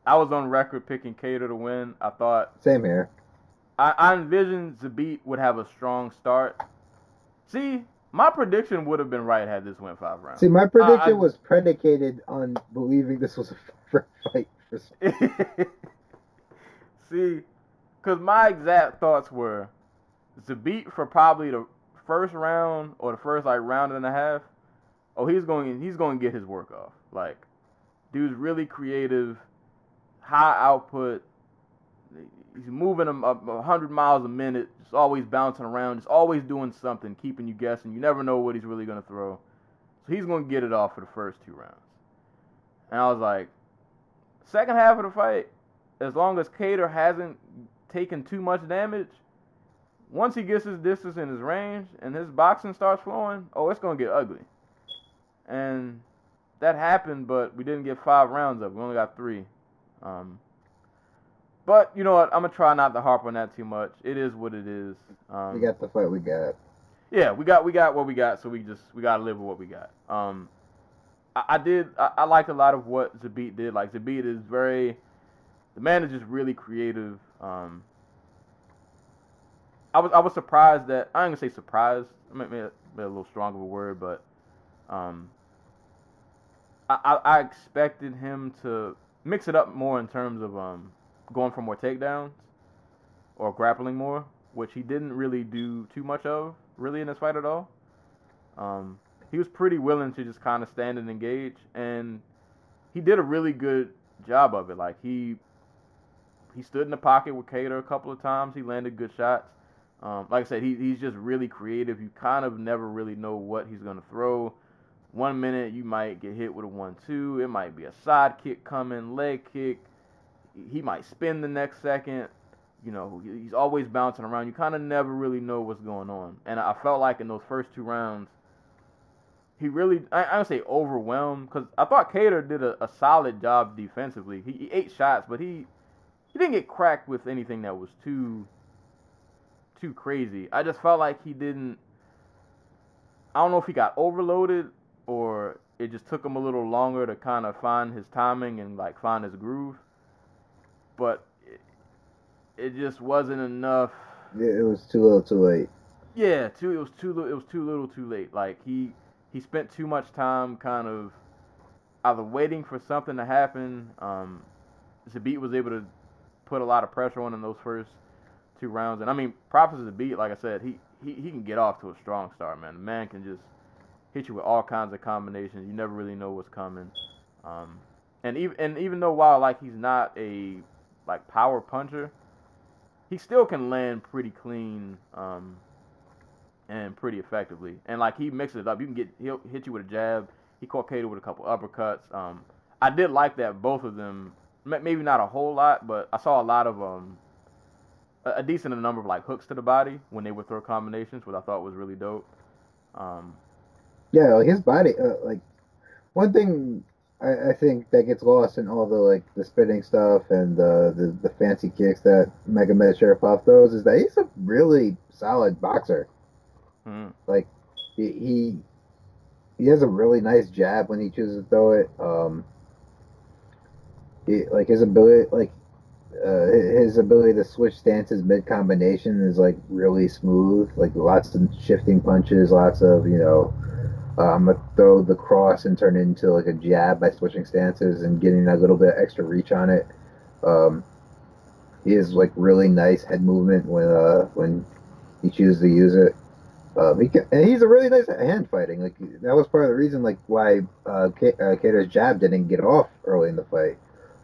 I was on record picking Kattar to win. I thought Same here. I, I envisioned Zabit would have a strong start. See, my prediction would have been right had this went five rounds. See, my prediction I- was predicated on believing this was a [LAUGHS] fair fight. For... [LAUGHS] See, because my exact thoughts were Zabit for probably the first round or the first like round and a half. Oh, he's going he's going to get his work off. Like, dude's really creative, high output. He's moving a, a hundred miles a minute, just always bouncing around, just always doing something, keeping you guessing. You never know what he's really to throw. So he's to get it off for the first two rounds. And I was like, second half of the fight, as long as Kattar hasn't taken too much damage, once he gets his distance and his range and his boxing starts flowing, oh, it's gonna get ugly. And that happened, but we didn't get five rounds up. We only got three. Um, but you know what? I'm gonna try not to harp on that too much. It is what it is. Um, We got the fight we got. yeah, we got we got what we got, so we just we gotta live with what we got. Um, I, I did I, I liked a lot of what Zabit did. Like Zabit is very, the man is just really creative. Um, I was I was surprised that I ain't gonna say surprised. Maybe, maybe a little strong of a word, but um, I, I I expected him to mix it up more in terms of um going for more takedowns or grappling more, which he didn't really do too much of really in this fight at all. Um, he was pretty willing to just kind of stand and engage, and he did a really good job of it. Like he he stood in the pocket with Kattar a couple of times. He landed good shots. Um, like I said, he, he's just really creative. You kind of never really know what he's gonna throw. One minute you might get hit with a one-two. It might be a side kick coming, leg kick. He might spin the next second you know, he's always bouncing around. You kind of never really know what's going on. And I felt like in those first two rounds, he really, I, I don't say overwhelmed, because I thought Kattar did a, a solid job defensively. He, he ate shots, but he he didn't get cracked with anything that was too too crazy. I just felt like he didn't. I don't know if he got overloaded or it just took him a little longer to kind of find his timing and like find his groove. But it, it just wasn't enough. Yeah, it was too little, too late. Yeah, too. It was too. It was too little, too late. Like he he spent too much time kind of either waiting for something to happen. Um, Zabit was able to put a lot of pressure on in those first two rounds, and I mean, props to Zabit. Like I said, he, he he can get off to a strong start, man. The man can just hit you with all kinds of combinations. You never really know what's coming. Um, and even and even though while like he's not a like power puncher, he still can land pretty clean. Um, and pretty effectively. And like he mixes it up. You can get he'll hit you with a jab. He caught Kattar with a couple uppercuts. Um, I did like that both of them. Maybe not a whole lot, but I saw a lot of um, a, a decent number of like hooks to the body when they would throw combinations, which I thought was really dope. Um, Yeah, his body, uh, like one thing I, I think that gets lost in all the like the spinning stuff and the the, the fancy kicks that Magomed Sharipov throws is that he's a really solid boxer. hmm. Like he, he he has a really nice jab when he chooses to throw it. Um, he, like his ability, like uh, his ability to switch stances mid combination is like really smooth. Like lots of shifting punches, lots of you know. Uh, I'm gonna throw the cross and turn it into like a jab by switching stances and getting a little bit extra reach on it. Um, he has like really nice head movement when uh when he chooses to use it. Um, he can, and he's a really nice hand fighting. Like that was part of the reason, like why uh, uh, jab didn't get off early in the fight.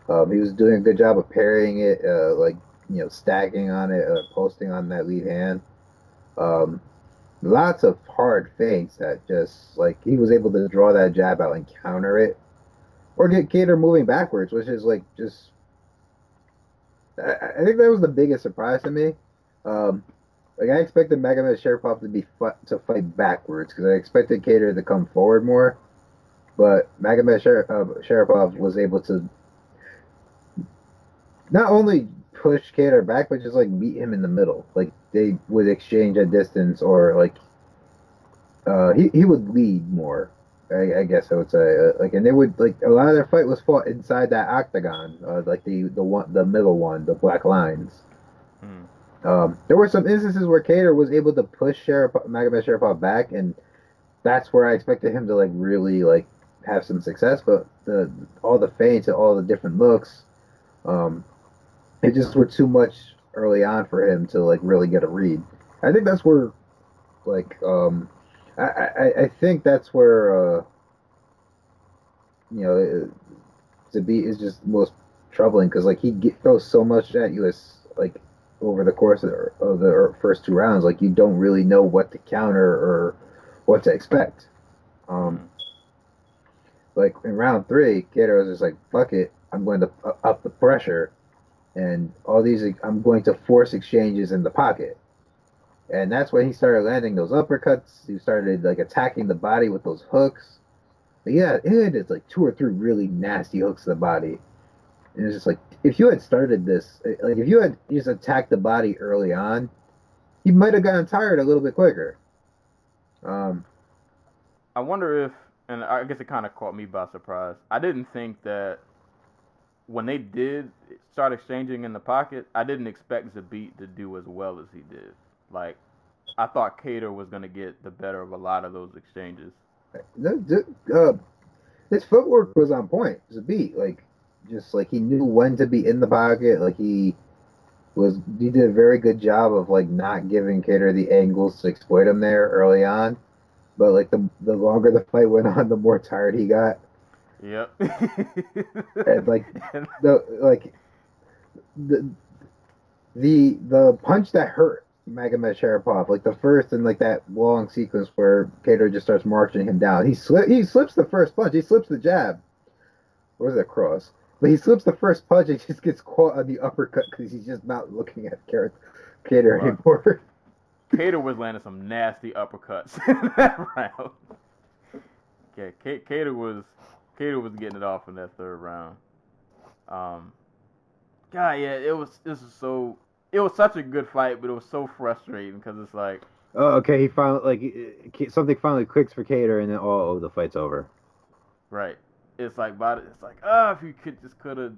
Um, he was doing a good job of parrying it, uh, like you know, stacking on it, uh, posting on that lead hand. Um, lots of hard feints that just like he was able to draw that jab out and counter it, or get Kattar moving backwards, which is like just. I, I think that was the biggest surprise to me. Um, like I expected Magomed Sharipov to be to fight backwards because I expected Kattar to come forward more, but Magomed Sher- uh, was able to not only push Kattar back, but just like meet him in the middle. Like they would exchange at distance, or like uh, he he would lead more. I, I guess I would say uh, like, and they would like a lot of their fight was fought inside that octagon, uh, like the the one the middle one, the black lines. Hmm. Um, there were some instances where Kattar was able to push Sharipov, Magomed Sharipov back, and that's where I expected him to like really like have some success. But the all the feints and all the different looks, um, it just were too much early on for him to like really get a read. I think that's where, like, um, I I, I think that's where uh, you know, Zabit is just most troubling because like he get, throws so much at you as like over the course of the, of the first two rounds, like you don't really know what to counter or what to expect. Um, like in round three, Kattar was just like, "Fuck it, I'm going to up the pressure." And all these I'm going to force exchanges in the pocket. And that's when he started landing those uppercuts. He started like attacking the body with those hooks. But yeah, it had like two or three really nasty hooks to the body. And it's just like if you had started this, like if you had just attacked the body early on, he might have gotten tired a little bit quicker. Um, I wonder if, and I guess it kind of caught me by surprise. I didn't think that when they did start exchanging in the pocket, I didn't expect Zabit to do as well as he did. Like, I thought Kattar was going to get the better of a lot of those exchanges. Uh, his footwork was on point. Zabit, like, just like he knew when to be in the pocket. Like he was, he did a very good job of like not giving Kattar the angles to exploit him there early on. But like the the longer the fight went on, the more tired he got. Yep. and [LAUGHS] uh, like the like the the the punch that hurt Magomed Sharipov, like the first and like that long sequence where Kattar just starts marching him down. He slip he slips the first punch. He slips the jab. Or was it cross? But he slips the first punch and [LAUGHS] just gets caught on the uppercut because he's just not looking at Kattar Wow. anymore. [LAUGHS] Kattar was landing some nasty uppercuts in that round. Okay, K- Kattar was Kattar was getting it off in that third round. Um, God, yeah, it was this is so it was such a good fight, but it was so frustrating because it's like Oh, okay. He finally like something finally clicks for Kattar, and then oh, the fight's over. right, it's like but it's like oh if you could just could have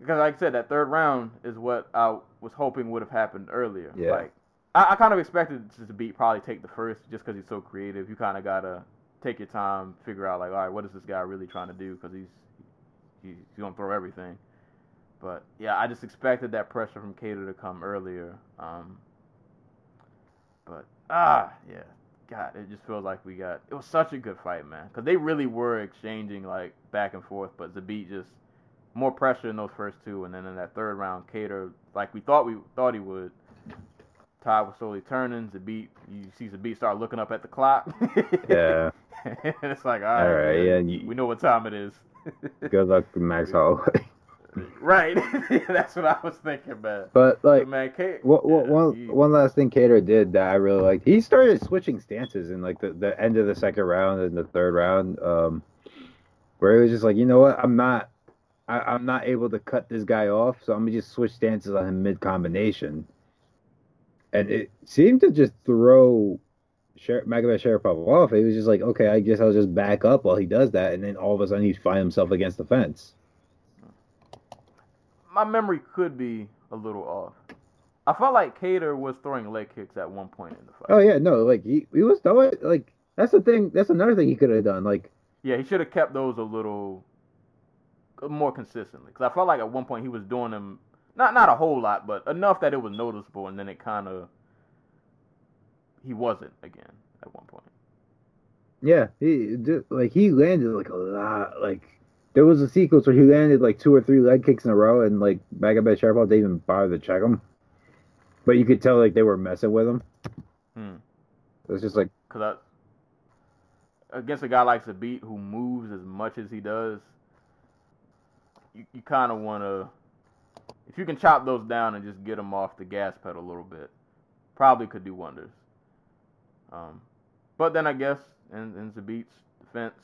because like I said that third round is what I was hoping would have happened earlier. Yeah. Like I, I kind of expected to be probably take the first just because he's so creative. You kind of gotta take your time, figure out like, all right, what is this guy really trying to do? Because he's he's gonna throw everything. But yeah, I just expected that pressure from Kattar to come earlier. Um, but ah, yeah, God, it just feels like we got. It was such a good fight, man, because they really were exchanging like back and forth. But Zabit just more pressure in those first two, and then in that third round, Kattar, like we thought we thought he would. Tide was slowly turning. Zabit, you see Zabit start looking up at the clock. Yeah. and [LAUGHS] it's like, all right, All right, man, yeah, you- we know what time it is. Good luck, Max [LAUGHS] Holloway. right. [LAUGHS] That's what I was thinking, man. But like, But, man, Kate, What, what, yeah, one, one last thing Kattar did that I really liked. He started switching stances in like the, the end of the second round and the third round, um, where he was just like, you know what, I'm not, I, I'm not able to cut this guy off, so I'm gonna just switch stances on him mid combination, and it seemed to just throw Sher- Magomed Sharipov off. He was just like, okay, I guess I'll just back up while he does that, and then all of a sudden he find himself against the fence. my memory could be a little off. I felt like Kattar was throwing leg kicks at one point in the fight. Oh yeah, no, like he, he was throwing like that's the thing. That's another thing he could have done. Like Yeah, he should have kept those a little more consistently. Because I felt like at one point he was doing them, not not a whole lot, but enough that it was noticeable, and then it kind of he wasn't again at one point. Yeah, he did- like he landed like a lot. Like there was a sequence where he landed like two or three leg kicks in a row, and like Magomed Sharipov didn't even bother to check him. But you could tell like they were messing with him. Hmm. It's just like because I against a guy like Zabit who moves as much as he does, you, you kind of want to if you can chop those down and just get them off the gas pedal a little bit, probably could do wonders. Um, but then I guess in, in Zabit's defense,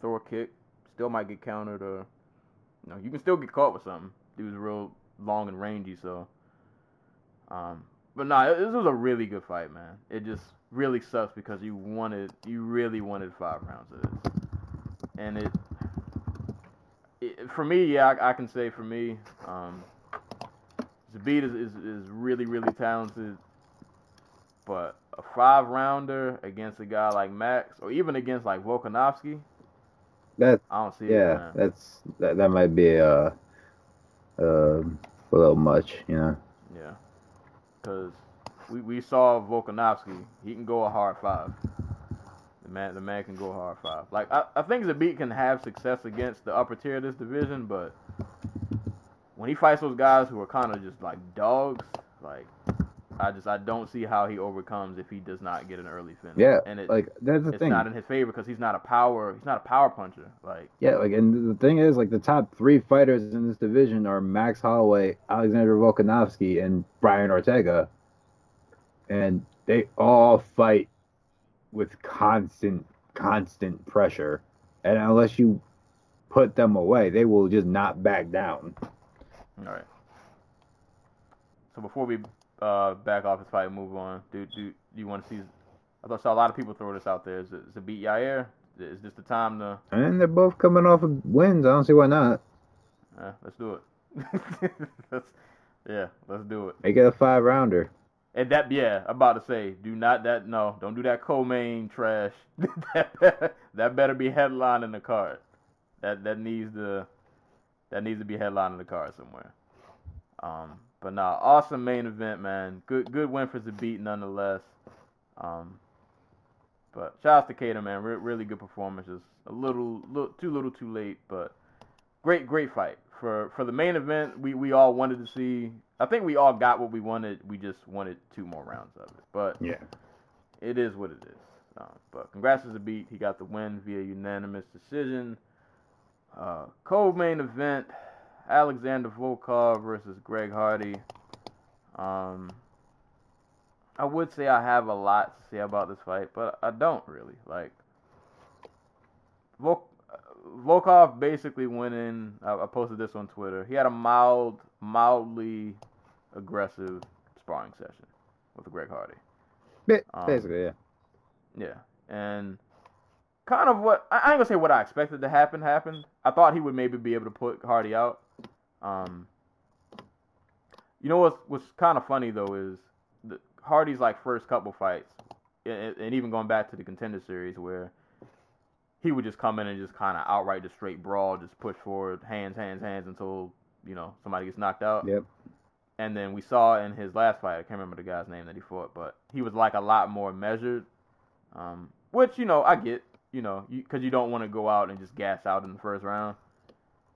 throw a kick, still might get countered or you know you can still get caught with something. Dude's real long and rangy, so. Um, but nah, this was a really good fight, man. It just really sucks because you wanted, you really wanted five rounds of this, and it, it for me, yeah, I, I, can say for me, um, Zabit is, is is really really talented, but a five rounder against a guy like Max, or even against like Volkanovski, that I don't see. Yeah, it, that's that. That might be uh, uh, a little much, you know. Yeah, because we, we saw Volkanovski. He can go a hard five. The man the man can go a hard five. Like I, I think Zabit can have success against the upper tier of this division, but when he fights those guys who are kind of just like dogs, like I just I don't see how he overcomes if he does not get an early finish. Yeah, and it, like that's the it's thing. not in his favor because he's not a power. He's not a power puncher. Like yeah, like and the thing is, like the top three fighters in this division are Max Holloway, Alexander Volkanovski, and Brian Ortega, and they all fight with constant, constant pressure, and unless you put them away, they will just not back down. All right. So before we uh, back off this fight and move on, do do, do you want to see? I thought saw a lot of people throw this out there. Is it, is it beat Yair? Is this the time to? And they're both coming off of wins. I don't see why not. Uh, let's do it. [LAUGHS] let's, yeah, let's do it. They get a five rounder. And that, yeah, I'm about to say, do not that no, don't do that co-main trash. [LAUGHS] that, that better be headline in the card. That that needs to that needs to be headline in the card somewhere. Um, but nah, awesome main event, man. Good good win for Zabit nonetheless. Um, but shout out to Kattar, man. Re- really good performances. A little, little too little, too late, but great, great fight for for the main event. We we all wanted to see. I think we all got what we wanted. We just wanted two more rounds of it. But Yeah. it is what it is. Um, but congrats to Zabit. He got the win via unanimous decision. Uh, co-main event: Alexander Volkov versus Greg Hardy. Um, I would say I have a lot to say about this fight, but I don't really. Like, Vol- Volkov basically went in. I, I posted this on Twitter. He had a mild, mildly aggressive sparring session with Greg Hardy. Um, Basically, yeah. Yeah, and kind of what I I ain't gonna say what I expected to happen happened. I thought he would maybe be able to put Hardy out. Um, you know what's what's kind of funny though is the, Hardy's like first couple fights, and, and even going back to the contender series where he would just come in and just kind of outright just straight brawl, just push forward, hands, hands, hands until you know somebody gets knocked out. Yep. And then we saw in his last fight, I can't remember the guy's name that he fought, but he was like a lot more measured. Um, which you know I get, you know, because you, don't want to go out and just gas out in the first round.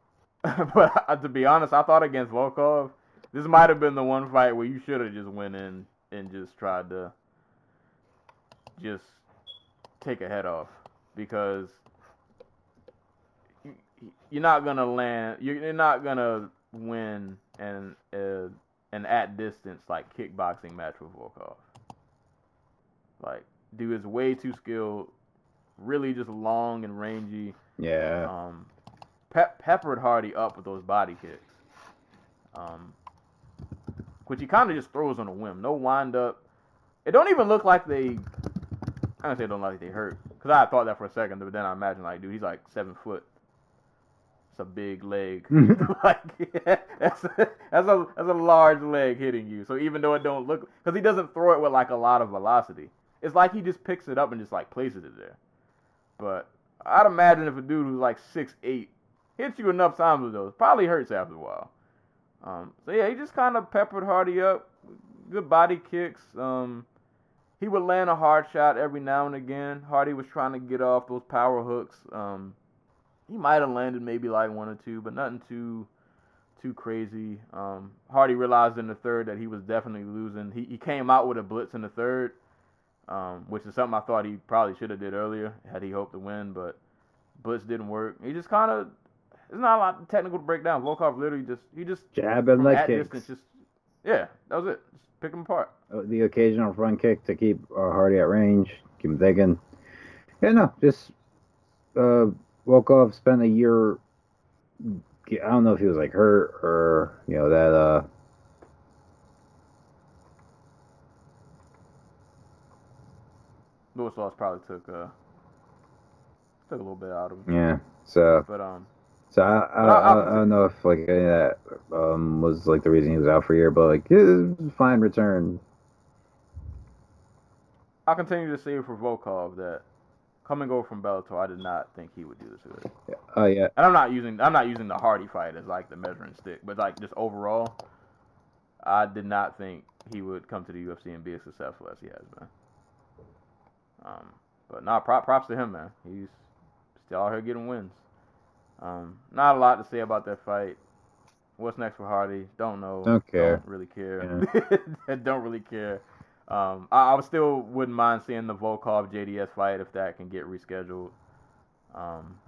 [LAUGHS] but uh, to be honest, I thought against Volkov, this might have been the one fight where you should have just went in and just tried to just take a head off because you- you're not gonna land. You're you're not gonna win an uh, an at distance like kickboxing match with Volkov. Like, dude is way too skilled. Really, just long and rangy. Yeah. Um, pe- peppered Hardy up with those body kicks. Um, which he kind of just throws on a whim. No wind up. It don't even look like they. I don't say it don't look like they hurt. Because I thought that for a second, but then I imagine, like, dude, he's like seven foot. It's a big leg. [LAUGHS] [LAUGHS] like, [LAUGHS] that's, a, that's, a, that's a large leg hitting you. So even though it don't look. Because he doesn't throw it with, like, a lot of velocity. It's like he just picks it up and just, like, places it there. But I'd imagine if a dude who's like six eight hits you enough times with those, probably hurts after a while. Um, so yeah, he just kind of peppered Hardy up, good body kicks. Um, he would land a hard shot every now and again. Hardy was trying to get off those power hooks. Um, he might have landed maybe like one or two, but nothing too too crazy. Um, Hardy realized in the third that he was definitely losing. He he came out with a blitz in the third. Um, which is something I thought he probably should have did earlier had he hoped to win, but Butch didn't work. He just kind of it's not a lot of technical to break down. Volkov literally just he just Jab and leg kicks. distance just yeah that was it. Just pick him apart. Uh, the occasional front kick to keep uh, Hardy at range, keep him thinking. Yeah, no, just uh, Volkov spent a year. I don't know if he was like hurt or you know that. uh Lewis loss probably took uh took a little bit out of him, Yeah, so but um so I I, I- I, I don't know if like any of that um was like the reason he was out for a year, but like it was a fine return. I'll continue to say for Volkov that come and go from Bellator, I did not think he would do this good. Oh yeah, And I'm not using I'm not using the Hardy fight as like the measuring stick, but like just overall, I did not think he would come to the UFC and be as successful as he has been. Um, but nah, prop, props to him, man. He's still out here getting wins. Um, not a lot to say about that fight. What's next for Hardy? Don't know. Don't care. Don't really care. [LAUGHS] don't really care. Um, I, I still wouldn't mind seeing the Volkov JDS fight if that can get rescheduled. Um,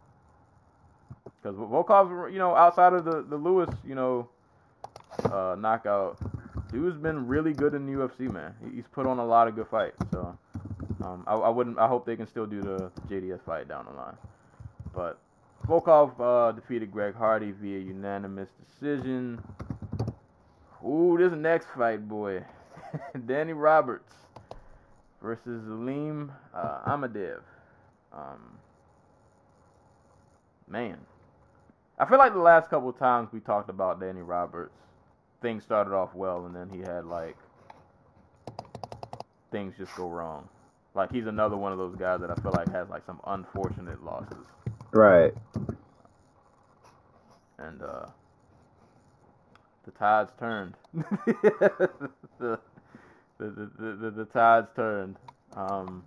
because Volkov's, you know, outside of the, the Lewis, you know, uh, knockout, dude's been really good in the UFC, man. He's put on a lot of good fights. So, um, I, I wouldn't. I hope they can still do the JDS fight down the line. But Volkov uh, defeated Greg Hardy via unanimous decision. Ooh, this next fight, boy, [LAUGHS] Danny Roberts versus Zalim uh, Imadaev. Um, man, I feel like the last couple times we talked about Danny Roberts, things started off well, and then he had like things just go wrong. Like he's another one of those guys that I feel like has like some unfortunate losses, right. and uh, the tides turned. [LAUGHS] the, the, the, the, the, tides turned. Um,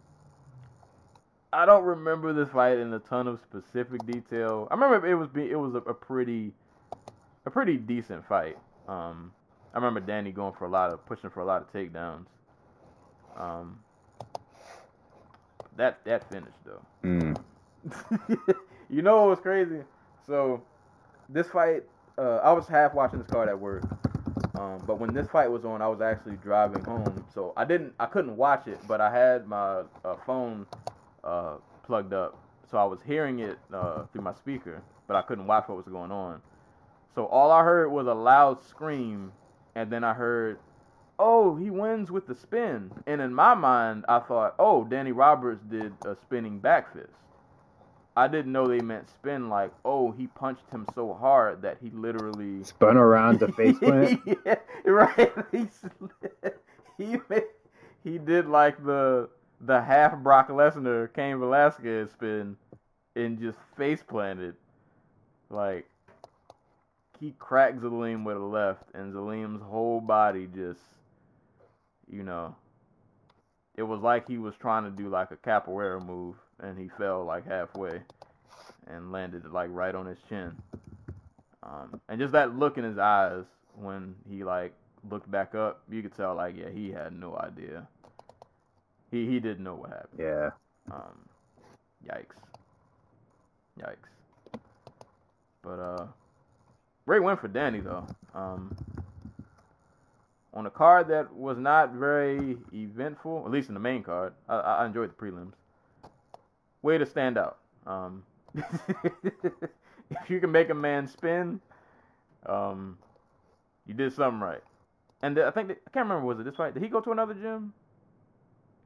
I don't remember this fight in a ton of specific detail. I remember it was be, it was a, a pretty a pretty decent fight. Um, I remember Danny going for a lot of pushing for a lot of takedowns. Um, that that finish though. Mm. [LAUGHS] you know what was crazy? So this fight, uh, I was half watching this card at work. Um, but when this fight was on, I was actually driving home, so I didn't, I couldn't watch it. But I had my uh, phone uh, plugged up, so I was hearing it uh, through my speaker, but I couldn't watch what was going on. So all I heard was a loud scream, and then I heard, "Oh, he wins with the spin." And in my mind, I thought, "Oh, Danny Roberts did a spinning back fist." I didn't know they meant spin like, "Oh, he punched him so hard that he literally." [LAUGHS] Spun around to face [LAUGHS] plant. yeah, right. [LAUGHS] He he he did like the the half Brock Lesnar Cain Velasquez spin and just face planted. Like he cracked Zalim with a left and Zalim's whole body just you know it was like he was trying to do like a capoeira move and he fell like halfway and landed like right on his chin. Um, and just that look in his eyes when he like looked back up, you could tell like yeah he had no idea. He he didn't know what happened. Yeah. Um, yikes, yikes. But uh, great win for Danny though. Um, on a card that was not very eventful, at least in the main card. I, I enjoyed the prelims. Way to stand out. Um, [LAUGHS] if you can make a man spin, um, you did something right. And I think that, I can't remember was it this fight? Did he go to another gym?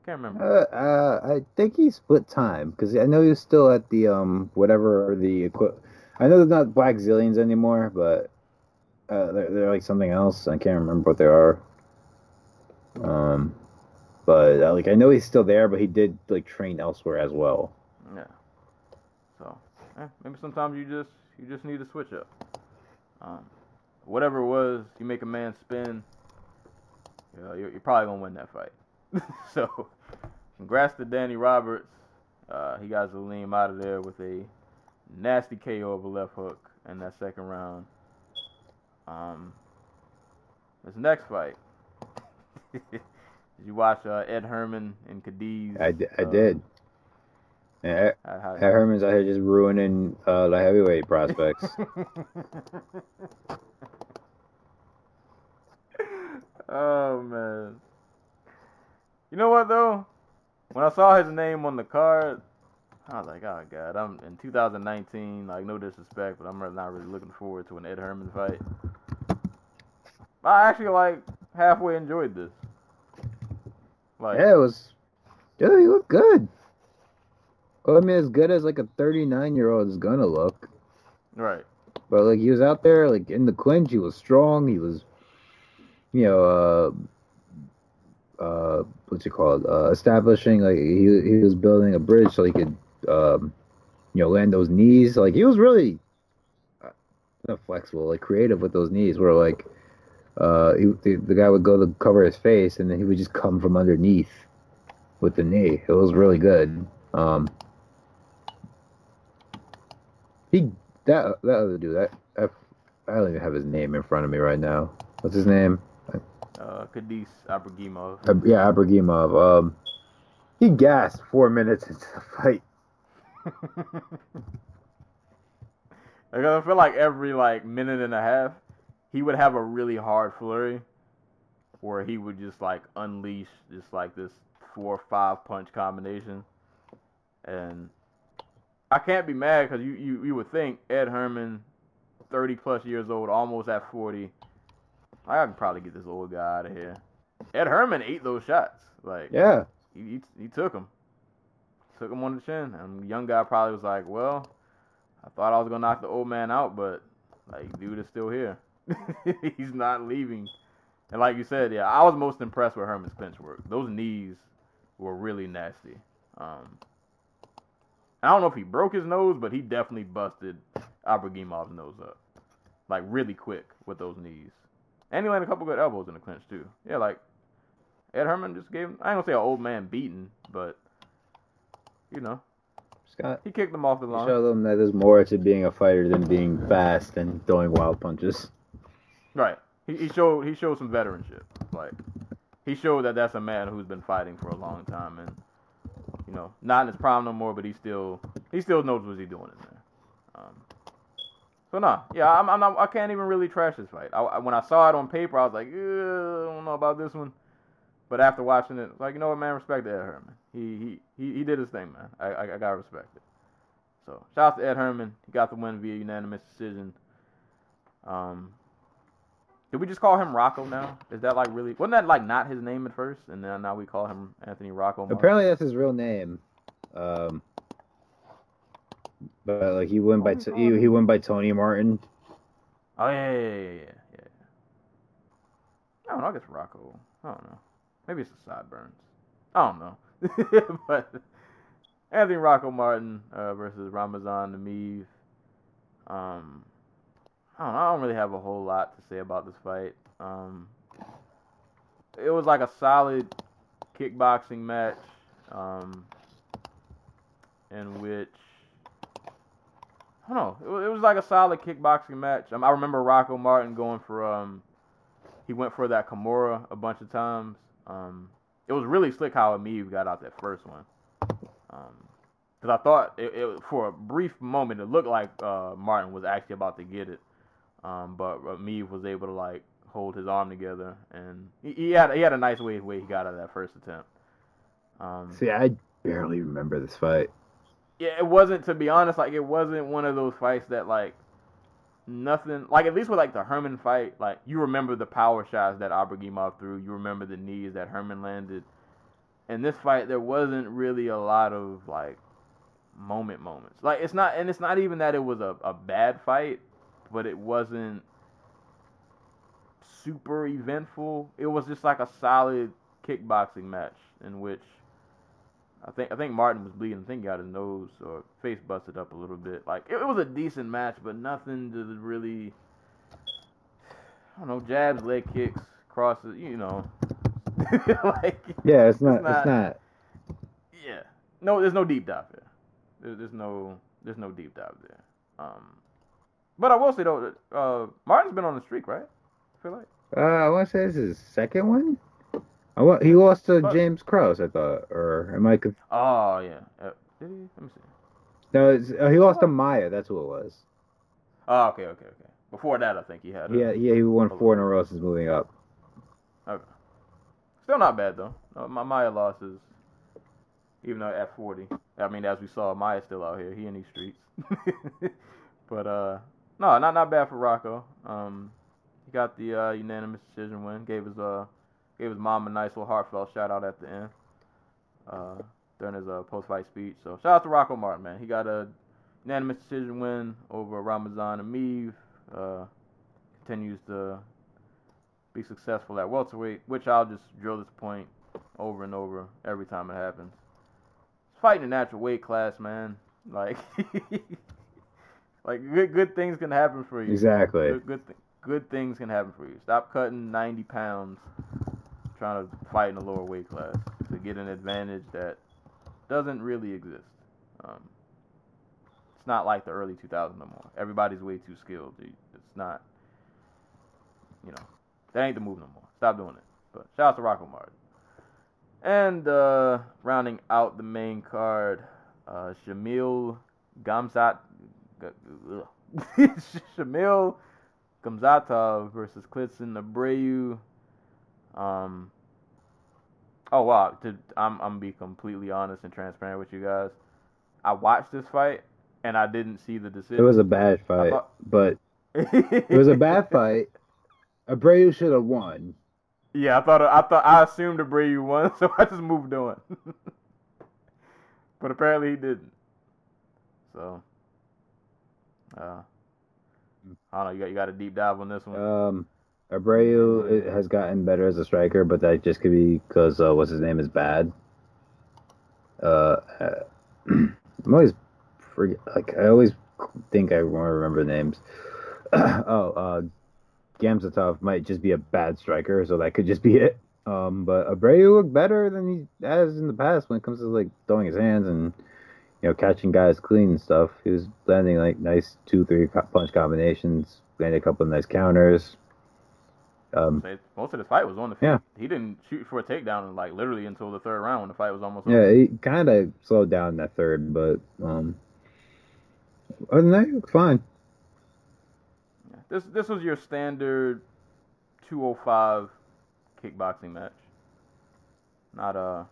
Can't remember. Uh, uh, I think he split time because I know he was still at the um whatever the equi- I know they're not Blackzilians anymore, but uh, they're, they're like something else. I can't remember what they are. Um, but uh, like I know he's still there, but he did like train elsewhere as well. Yeah. So, eh, maybe sometimes you just you just need to switch up. Um, whatever it was, you make a man spin. You know, you're, you're probably gonna win that fight. [LAUGHS] so, congrats to Danny Roberts. Uh, he got Zalim out of there with a nasty KO of a left hook in that second round. Um, this next fight, Did [LAUGHS] you watch uh, Ed Herman and Khadis? I, I uh, did. Yeah, how- Ed Herman's out here just ruining uh, the heavyweight prospects. [LAUGHS] oh man. You know what though? When I saw his name on the card, I was like, oh god, I'm in 2019. Like no disrespect, but I'm not really looking forward to an Ed Herman fight. I actually like halfway enjoyed this. Like, yeah, it was. Dude, he looked good. Well, I mean, as good as like a 39 year old is gonna look. right. But like he was out there, like in the clinch, he was strong. He was, you know, uh, uh, what's it called? Uh, establishing like he he was building a bridge so he could, um, you know, land those knees. Like he was really, uh, flexible, like creative with those knees. Where like, uh, he, the, the guy would go to cover his face, and then he would just come from underneath with the knee. It was really good. Um, he that that other dude, that I, I don't even have his name in front of me right now. What's his name? Uh, Ibragimov. Uh, yeah, Ibragimov. Um, he gasped four minutes into the fight. [LAUGHS] Like, I feel like every like minute and a half, he would have a really hard flurry, where he would just like unleash just like this four or five punch combination, and I can't be mad because you, you you would think Ed Herman, thirty plus years old, almost at forty, I can probably get this old guy out of here. Ed Herman ate those shots, like Yeah, he, he, he took him. Took him on the chin. And the young guy probably was like, well, I thought I was going to knock the old man out, but, like, dude is still here. [LAUGHS] He's not leaving. And like you said, yeah, I was most impressed with Herman's clinch work. Those knees were really nasty. Um, I don't know if he broke his nose, but he definitely busted Ibragimov's nose up. Like, really quick with those knees. And he landed a couple good elbows in the clinch, too. Yeah, like, Ed Herman just gave him, I ain't gonna say an old man beating, but, you know, Scott. he kicked him off the line. Show them that there's more to being a fighter than being fast and throwing wild punches. Right. He, he showed he showed some veteranship. Like he showed that that's a man who's been fighting for a long time and you know not in his prime no more, but he still he still knows what he's doing in there. Um, so nah, yeah, I'm, I'm not, I can't even really trash this fight. I, when I saw it on paper, I was like, "Ugh, I don't know about this one. But after watching it, like you know what, man, respect to Ed Herman. He he he, he did his thing, man. I, I I gotta respect it. So shout out to Ed Herman. He got the win via unanimous decision. Um, did we just call him Rocco now? Is that like really? Wasn't that like not his name at first, and then now we call him Anthony Rocco? Martin? Apparently, that's his real name. Um, but like he went by Oh, t- he, he went by Tony Martin. Oh yeah, yeah, yeah, yeah, yeah. I don't know. I guess Rocco. I don't know. Maybe it's the sideburns. I don't know. [LAUGHS] but Anthony Rocco Martin uh, versus Ramazan Nameev. Um, I don't. I don't really have a whole lot to say about this fight. Um, it was like a solid kickboxing match, um, in which I don't know. It was, it was like a solid kickboxing match. Um, I remember Rocco Martin going for um, he went for that Kimura a bunch of times. Um, it was really slick how Emeev got out that first one. Um, because I thought it, it for a brief moment it looked like uh Martin was actually about to get it. Um, but Emeev was able to like hold his arm together and he, he had he had a nice way way he got out of that first attempt. Um, See, I barely remember this fight. yeah, it wasn't to be honest, like it wasn't one of those fights that like nothing like at least with like the Herman fight, like you remember the power shots that Ibragimov threw, you remember the knees that Herman landed. In this fight there wasn't really a lot of like moment moments. Like it's not and it's not even that it was a, a bad fight, but it wasn't super eventful. It was just like a solid kickboxing match in which I think I think Martin was bleeding. I think he got his nose or face busted up a little bit. Like it, it was a decent match, but nothing to really. I don't know, jabs, leg kicks, crosses. You know, [LAUGHS] like Yeah, it's not. not- It's not. yeah. No, there's no deep dive there. there. There's no there's no deep dive there. Um, but I will say though, uh, Martin's been on the streak, right? I feel like. Uh, I want to say this is his second one. I wa- he lost to. James Krause, I thought, or am I? Conf- Oh yeah. Uh, did he? Let me see. no, uh, he lost to Maia. That's who it was. Oh, okay, okay, okay. Before that, I think he had. Yeah, yeah, he won four in a row since moving up. Okay. Still not bad though. Uh, my Maia losses, even though at 40. I mean, as we saw, Maia's still out here. He in these streets. [LAUGHS] but uh, no, not not bad for Rocco. Um, he got the uh, unanimous decision win. Gave his uh, gave his mom a nice little heartfelt shout out at the end. Uh, during his uh, post fight speech. So shout out to Rocco Martin, man. He got a unanimous decision win over Ramazan Emeev. Uh, continues to be successful at welterweight, which I'll just drill this point over and over every time it happens. It's fighting a natural weight class, man. Like, [LAUGHS] like good good things can happen for you. Exactly. Good good, th- good things can happen for you. Stop cutting 90 pounds trying to fight in a lower weight class to get an advantage that doesn't really exist. Um, it's not like the early 2000s no more. Everybody's way too skilled. It's not, you know, that ain't the move no more. Stop doing it. But shout out to Rocco Martin. And uh, rounding out the main card, uh, Shamil Gamzat, G- ugh. [LAUGHS] Shamil Gamzatov versus Klidson Abreu. Um. Oh wow! To, I'm I'm gonna be completely honest and transparent with you guys. I watched this fight and I didn't see the decision. It was a bad fight, thought- but [LAUGHS] it was a bad fight. Abreu should have won. Yeah, I thought I thought I assumed Abreu won, [LAUGHS] so I just moved on. but apparently he didn't. So, uh, I don't know. You got you got a deep dive on this one. Um, Abreu has gotten better as a striker, but that just could be because uh, what's his name is bad. Uh, uh, [CLEARS THROAT] I'm always forget like I always think I want to remember names. [CLEARS THROAT] oh, uh, Gamzatov might just be a bad striker, so that could just be it. Um, but Abreu looked better than he has in the past when it comes to like throwing his hands and you know catching guys clean and stuff. He was landing like nice two, three punch combinations, landed a couple of nice counters. Um, Most of the fight was on the feet. Yeah. He didn't shoot for a takedown like literally until the third round when the fight was almost yeah, over. he kind of slowed down in that third, but um, other than that, he looked fine. This this was your standard 205 kickboxing match. Not a.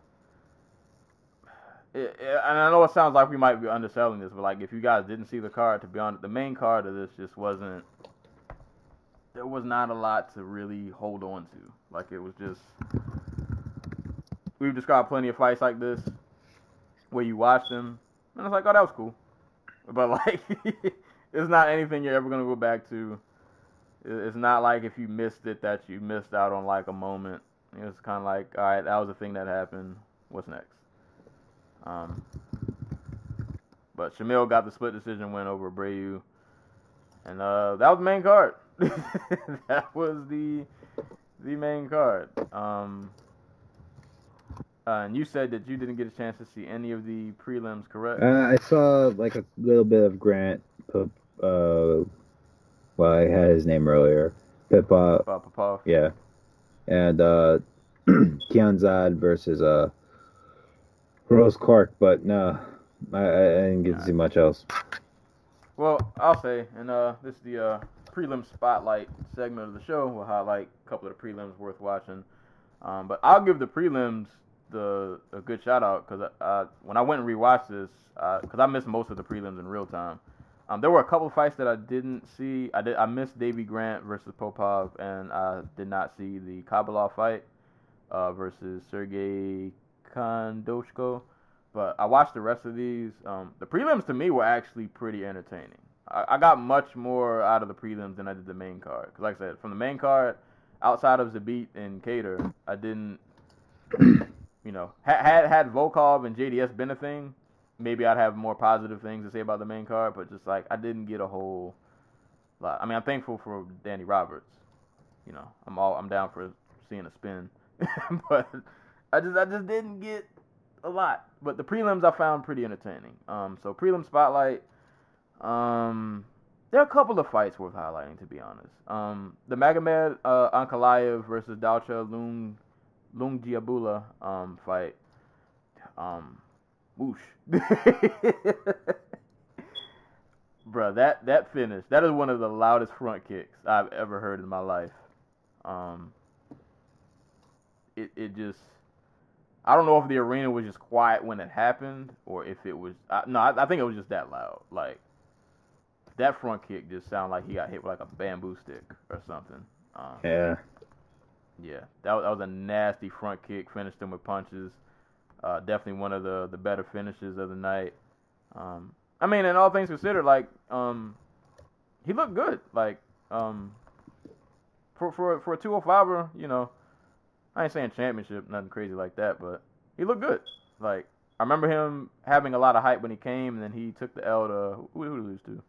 It, and I know it sounds like we might be underselling this, but like if you guys didn't see the card, to be honest, the main card of this just wasn't. There was not a lot to really hold on to. Like it was just. We've described plenty of fights like this, where you watch them, and it's like, oh, that was cool, but [LAUGHS] like, it's not anything you're ever gonna go back to. It's not like if you missed it that you missed out on like a moment. It's kind of like, all right, that was a thing that happened. What's next? Um, but Shamil got the split decision win over Abreu, and uh, that was the main card. [LAUGHS] that was the the main card. Um, uh, and you said that you didn't get a chance to see any of the prelims, correct? Uh, I saw like a little bit of Grant. Uh, well, I had his name earlier. Pipa, Uh, Popov. yeah, and uh, [CLEARS THROAT] Kianzad versus uh, Rose Clark, but no, I, I didn't get to see much else. Well, I'll say, and uh, this is the uh, prelim spotlight segment of the show. We'll highlight a couple of the prelims worth watching. Um, but I'll give the prelims the a good shout out because uh, when I went and rewatched this, because I missed most of the prelims in real time. Um, there were a couple of fights that I didn't see. I did. I missed Davey Grant versus Popov, and I did not see the Khabilov fight uh, versus Sergey Khandozhko. But I watched the rest of these. Um, the prelims to me were actually pretty entertaining. I, I got much more out of the prelims than I did the main card. Because, like I said, from the main card, outside of Zabit and Kattar, I didn't, [COUGHS] you know, had had, had Volkov and JDS been a thing, maybe I'd have more positive things to say about the main card. But just like I didn't get a whole lot. I mean, I'm thankful for Danny Roberts. You know, I'm all I'm down for seeing a spin, [LAUGHS] but I just I just didn't get a lot. But the prelims I found pretty entertaining. Um, so prelim spotlight. Um, there are a couple of fights worth highlighting, to be honest. Um, the Magomed uh, Ankalaev versus Dalcha Lung Lung Diabula um, fight. Um, whoosh. [LAUGHS] Bruh, that, that finish, that is one of the loudest front kicks I've ever heard in my life. Um, it, it just, I don't know if the arena was just quiet when it happened or if it was, I, no, I, I think it was just that loud. Like, that front kick just sounded like he got hit with like a bamboo stick or something. Um, Yeah. yeah, that was, that was a nasty front kick. Finished him with punches. Uh, definitely one of the the better finishes of the night. Um, I mean, in all things considered, like um, he looked good. Like um, for for for a 205er, you know, I ain't saying championship, nothing crazy like that, but he looked good. Like I remember him having a lot of hype when he came, and then he took the L to who, who did he lose to?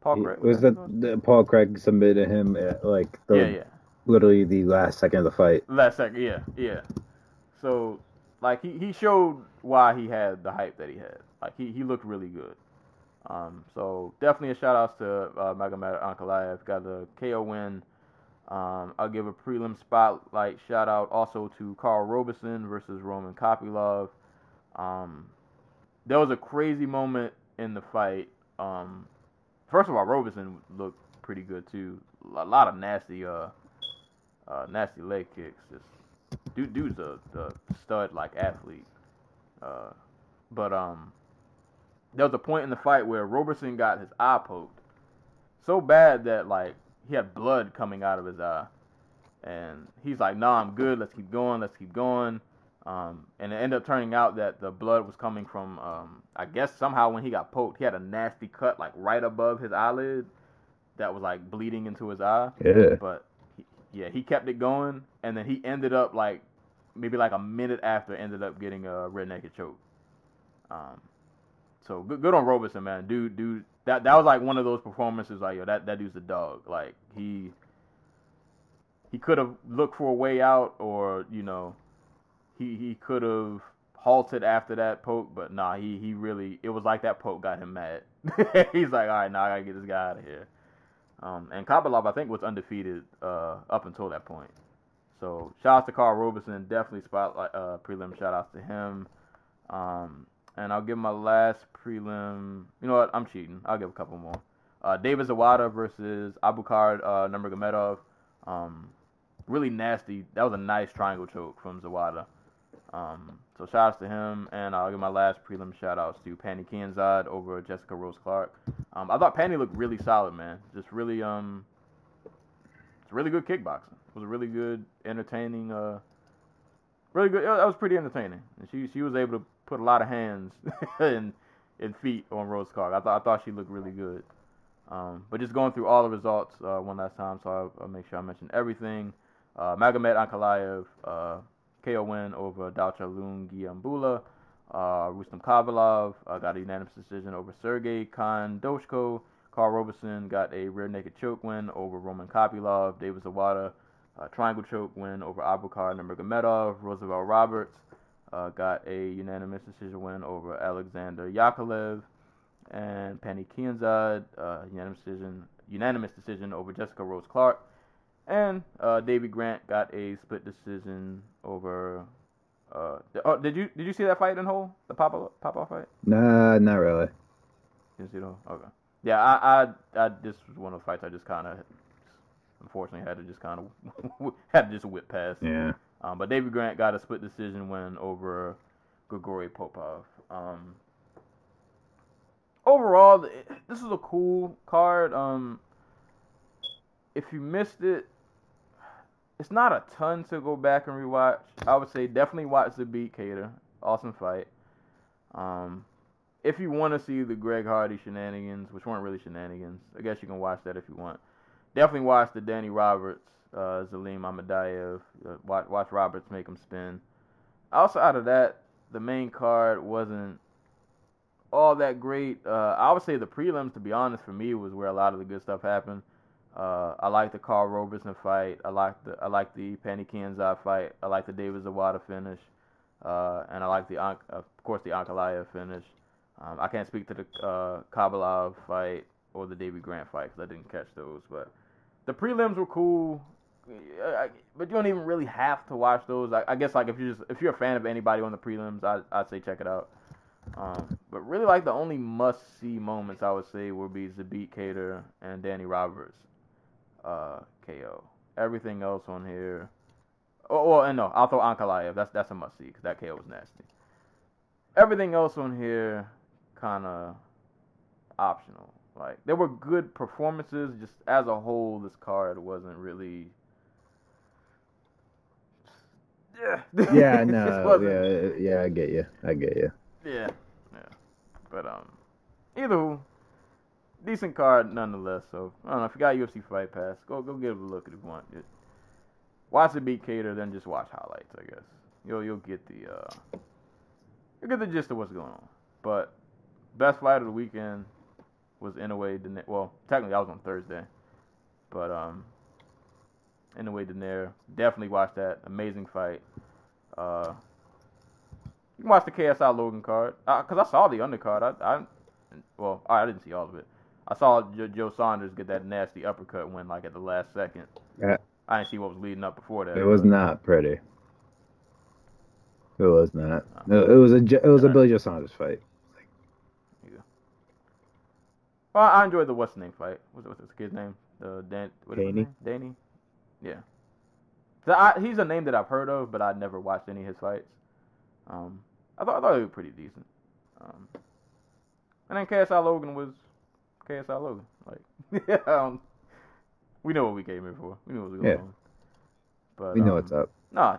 Paul Craig. was the, the Paul Craig submitted him at like the yeah, yeah. literally the last second of the fight. Last second, yeah, yeah. So, like, he, he showed why he had the hype that he had. Like, he, he looked really good. Um, so definitely a shout out to uh, Magomed Ankalaev. Got the KO win. Um, I'll give a prelim spotlight shout out also to Carl Roberson versus Roman Kopylov. Um, there was a crazy moment in the fight. Um, first of all, Roberson looked pretty good too. A lot of nasty, uh, uh, nasty leg kicks. Just dude, dude's a, a stud like athlete. Uh, but um, there was a point in the fight where Roberson got his eye poked so bad that like he had blood coming out of his eye, and he's like, "Nah, I'm good. Let's keep going. Let's keep going." Um, and it ended up turning out that the blood was coming from, um, I guess somehow when he got poked, he had a nasty cut like right above his eyelid that was like bleeding into his eye. Yeah. But he, yeah, he kept it going, and then he ended up like maybe like a minute after ended up getting a rear naked choke. Um, so good, good on Roberson, man. Dude, dude, that that was like one of those performances. Like, yo, that that dude's a dog. Like he he could have looked for a way out, or you know, he he could have halted after that poke, but nah, he he really it was like that poke got him mad. [LAUGHS] He's like, all right, now I gotta get this guy out of here. Um, and Kopylov, I think, was undefeated uh, up until that point. So shout out to Carl Roberson, definitely spotlight uh, prelim shout outs to him. Um, and I'll give my last prelim. You know what? I'm cheating. I'll give a couple more. Uh, David Zawada versus Abukar uh, Nurmagomedov. Um, really nasty. That was a nice triangle choke from Zawada. Um, so shout outs to him, and I'll give my last prelim shout outs to Pannie Kianzad over Jessica Rose Clark. Um, I thought Pannie looked really solid, man. Just really, um, it's really good kickboxing. It was a really good, entertaining, uh, really good. That was pretty entertaining, and she she was able to put a lot of hands [LAUGHS] and and feet on Rose Clark. I thought I thought she looked really good. Um, but just going through all the results uh, one last time, so I'll, I'll make sure I mention everything. Uh, Magomed Ankalaev, uh, KO win over Dalcha Lungiambula. Uh, Rustam Khabilov uh, got a unanimous decision over Sergey Khandozhko. Carl Roberson got a rear naked choke win over Roman Kopylov. David Zawada, uh, triangle choke win over Abukar Nurmagomedov. Roosevelt Roberts uh, got a unanimous decision win over Alexander Yakovlev. And Pannie Kianzad, uh, unanimous decision, unanimous decision over Jessica Rose Clark. And uh, David Grant got a split decision over. Uh, oh, did you did you see that fight in whole? The pop pop off fight? Nah, not really. Didn't see. Okay. Yeah, I I, I this was one of the fights I just kind of unfortunately had to just kind of [LAUGHS] had to just whip past. Yeah. Um, but David Grant got a split decision win over Grigory Popov. Um, overall, this is a cool card. Um, if you missed it, it's not a ton to go back and rewatch. I would say definitely watch the Beat Kattar. Awesome fight. Um, if you want to see the Greg Hardy shenanigans, which weren't really shenanigans, I guess you can watch that if you want. Definitely watch the Danny Roberts, uh, Zalim Imadaev. Uh, watch, watch Roberts make him spin. Outside of that, the main card wasn't all that great. Uh, I would say the prelims, to be honest, for me was where a lot of the good stuff happened. Uh, I like the Carl Roberson fight. I like the I like the Pannie Kianzad fight. I like the David Zawada finish, uh, and I like the of course the Ankalaev finish. Um, I can't speak to the uh, Khabilov fight or the David Grant fight because I didn't catch those. But the prelims were cool. But you don't even really have to watch those. I, I guess like if you're just if you're a fan of anybody on the prelims, I I'd say check it out. Um, but really like the only must see moments I would say would be Zabit Kattar and Danny Roberts, uh, KO. Everything else on here. Oh, well, and no, I'll throw Ankalaev. That's that's a must see because that KO was nasty. Everything else on here, kind of optional. Like there were good performances, just as a whole, this card wasn't really. Yeah. Yeah, [LAUGHS] no, yeah, yeah, I get you, I get you. yeah, yeah. But um, either who, decent card nonetheless. So I don't know if you got UFC Fight Pass, go go give it a look if you want. Just watch it beat Kattar, then just watch highlights. I guess you'll you'll get the uh, you'll get the gist of what's going on. But best fight of the weekend was Inoue Donaire. Well, technically I was on Thursday, but um, Inoue Donaire. Definitely watch that. Amazing fight. Uh, you can watch the KSI Logan card because I saw the undercard. I, I well, I didn't see all of it. I saw jo- Joe Saunders get that nasty uppercut win like at the last second. Yeah. I didn't see what was leading up before that. It was not pretty. It was not. No, it was a it was a Billy Joe Saunders fight. Yeah. Well, I enjoyed the what's the name fight. What's, what's his kid's name? The Dan. What is his Danny? Danny. Yeah. So I, he's a name that I've heard of, but I'd never watched any of his fights. Um, I thought I thought he was pretty decent. Um, and then KSI Logan was KSI Logan. Like, yeah, [LAUGHS] um, we know what we came here for. We knew what was going Yeah. on. But We know um, what's up. Nah,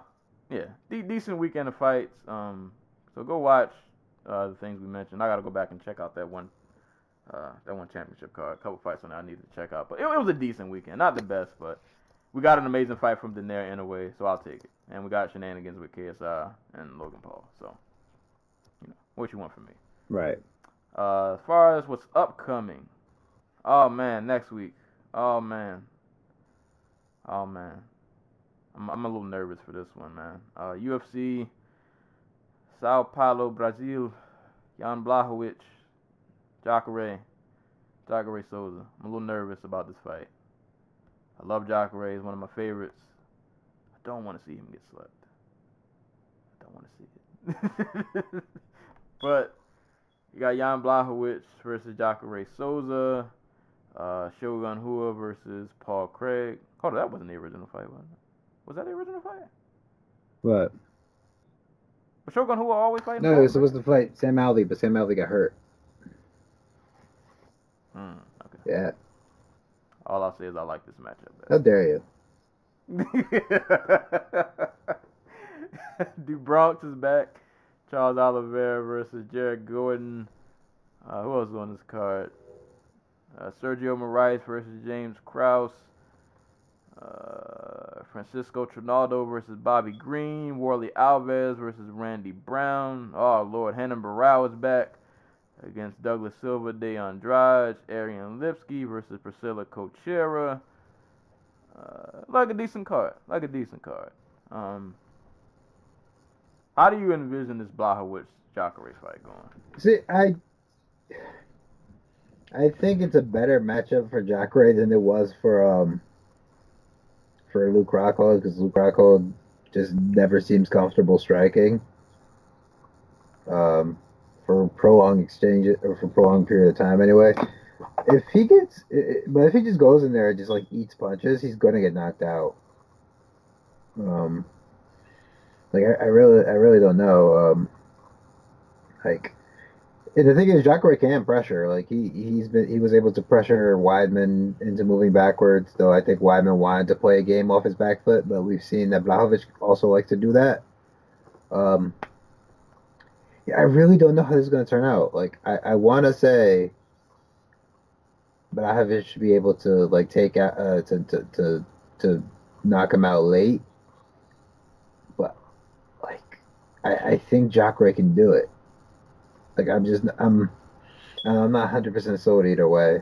yeah, de- decent weekend of fights. Um, so go watch uh, the things we mentioned. I got to go back and check out that one, uh, that one championship card. A couple fights on there I needed to check out, but it, it was a decent weekend. Not the best, but we got an amazing fight from Donaire in a way, so I'll take it. And we got shenanigans with KSI and Logan Paul. So, you know, what you want from me? Right. Uh, as far as what's upcoming, oh man, next week. Oh man. Oh man. I'm I'm a little nervous for this one, man. Uh, UFC, Sao Paulo, Brazil, Jan Blachowicz, Jacare, Jacare Souza. I'm a little nervous about this fight. I love Jacare. He's one of my favorites. I don't want to see him get slept. I don't want to see it. [LAUGHS] but you got Jan Blachowicz versus Jacare Souza. Uh, Shogun Rua versus Paul Craig. Hold on, that wasn't the original fight, was it? Was that the original fight? What? Was Shogun Rua always fighting? No, Paul he was supposed to fight Sam Alvey, but Sam Alvey got hurt. Hmm, okay. Yeah. All I'll say is I like this matchup. How dare you? [LAUGHS] Do Bronx is back. Charles Oliveira versus Jared Gordon. Uh, who else is on this card? Uh, Sergio Moraes versus James Krause. Uh, Francisco Trinaldo versus Bobby Green. Warley Alves versus Randy Brown. Oh, Lord. Renan Barao is back against Douglas Silva de Andrade. Ariane Lipski versus Priscilla Cachoeira. Uh, like a decent card. Like a decent card. Um, how do you envision this Blachowicz Jacare fight going? See, I I think it's a better matchup for Jacare than it was for um for Luke Rockhold because Luke Rockhold just never seems comfortable striking. Um, for a prolonged exchange or for a prolonged period of time anyway. If he gets, but if he just goes in there and just like eats punches, he's gonna get knocked out. Um, like I, I really, I really don't know. Um, like and the thing is, Jacare can pressure. Like he he's been he was able to pressure Weidman into moving backwards. Though I think Weidman wanted to play a game off his back foot, but we've seen that Blachowicz also likes to do that. Um, I really don't know how this is going to turn out. Like I, I want to say, Blachowicz should be able to like take out uh, to, to to to knock him out late, but like I, I think Jacare can do it. Like I'm just I'm I'm not hundred percent sold either way.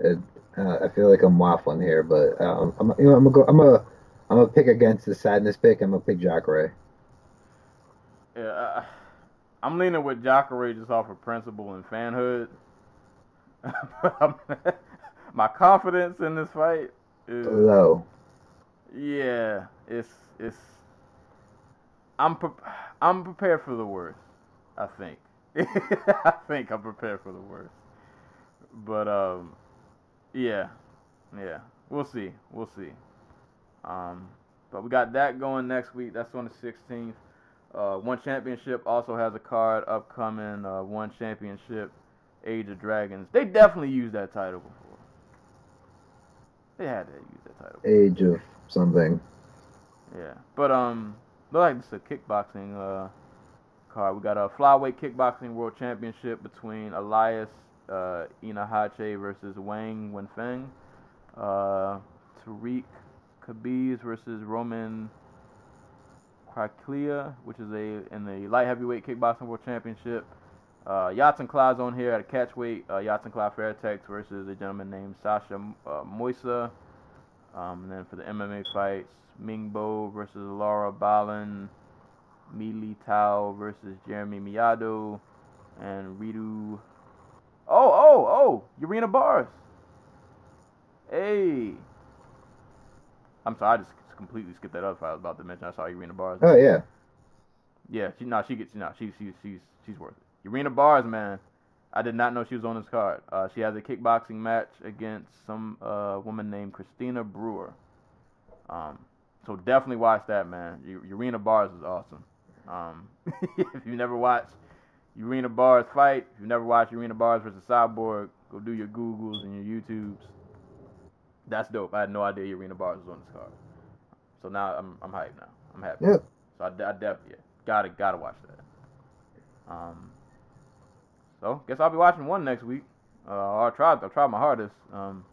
It, uh, I feel like I'm waffling here, but um, I'm you know I'm gonna go I'm gonna I'm gonna pick against the sadness pick. I'm gonna pick Jacare. Yeah, uh, I'm leaning with Jacare just off of principle and fanhood. [LAUGHS] My confidence in this fight is Low. Yeah, it's it's. I'm pre- I'm prepared for the worst. I think. [LAUGHS] I think I'm prepared for the worst. But um, yeah, yeah. We'll see. We'll see. Um, but we got that going next week. That's on the 16th. Uh, one championship also has a card upcoming. Uh, one championship, Age of Dragons. They definitely used that title before. They had to use that title. Age of something. Yeah, but um, look like this is a kickboxing uh card. We got a flyweight kickboxing world championship between Elias uh, Ennahachi versus Wang Wenfeng. Uh, Tariq Khabib versus Roman Kryklia, which is a in the light heavyweight kickboxing world championship. Uh, Yodsanklai's on here at a catchweight. Uh, Yodsanklai Fairtex versus a gentleman named Sasha uh, Moisa. Um, and then for the MMA fights, Mingbo versus Laura Balin, Mili Tao versus Jeremy Miado, and Ritu. Oh, oh, oh! Jorina Baars. Hey. I'm sorry, I just completely skipped that up. I was about to mention, I saw Jorina Baars. Oh yeah. Yeah, she no, she gets no, she she she's she's worth it. Jorina Baars, man, I did not know she was on this card. Uh, she has a kickboxing match against some uh, woman named Christina Brewer. Um, so definitely watch that, man. Jorina Baars is awesome. Um, [LAUGHS] if you never watched Jorina Baars fight, if you never watched Jorina Baars versus Cyborg, go do your Googles and your YouTubes. That's dope. I had no idea Jorina Baars was on this card. So now I'm I'm hyped now. I'm happy. Yep. So I, I definitely yeah, gotta gotta watch that. Um. So guess I'll be watching one next week. Uh, I'll try I'll try my hardest um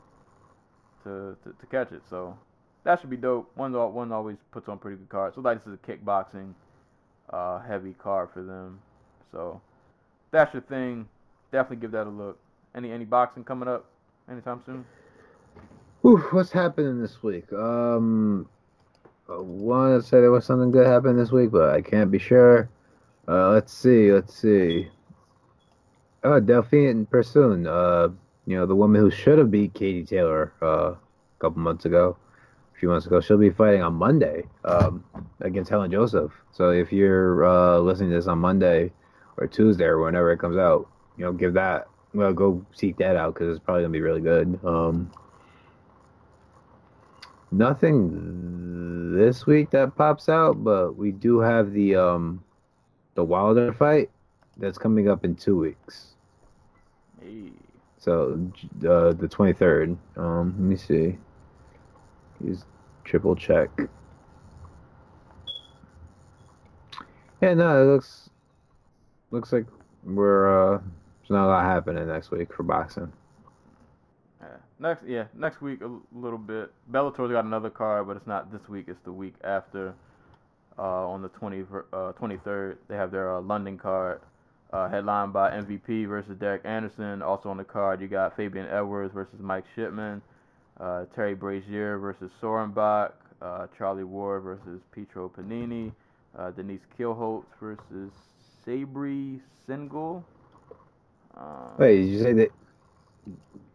to, to to catch it. So that should be dope. One one always puts on pretty good cards. So like this is a kickboxing uh heavy card for them. So that's your thing. Definitely give that a look. Any any boxing coming up anytime soon? What's happening this week? Um, want to say there was something good happening this week, but I can't be sure. Uh, let's see, let's see. Oh, Delfine Persoon, uh, you know, the woman who should have beat Katie Taylor uh, a couple months ago, a few months ago, she'll be fighting on Monday um, against Helen Joseph. So if you're uh, listening to this on Monday or Tuesday or whenever it comes out, you know, give that, well, go seek that out because it's probably going to be really good. Um, Nothing this week that pops out, but we do have the um the Wilder fight that's coming up in two weeks. Hey. So uh, the twenty third. Um, let me see. Use triple check. Yeah, no, it looks looks like we're uh there's not a lot happening next week for boxing. Next, yeah, next week a little bit. Bellator's got another card, but it's not this week. It's the week after. Uh, on the 20, uh, 23rd, they have their uh, London card, uh, headlined by MVP versus Derek Anderson. Also on the card, you got Fabian Edwards versus Mike Shipman, uh, Terry Brazier versus Sorenbach, uh, Charlie Ward versus Pietro Panini, Denise Kielholtz versus Sabri Single. Um, Wait, did you say that?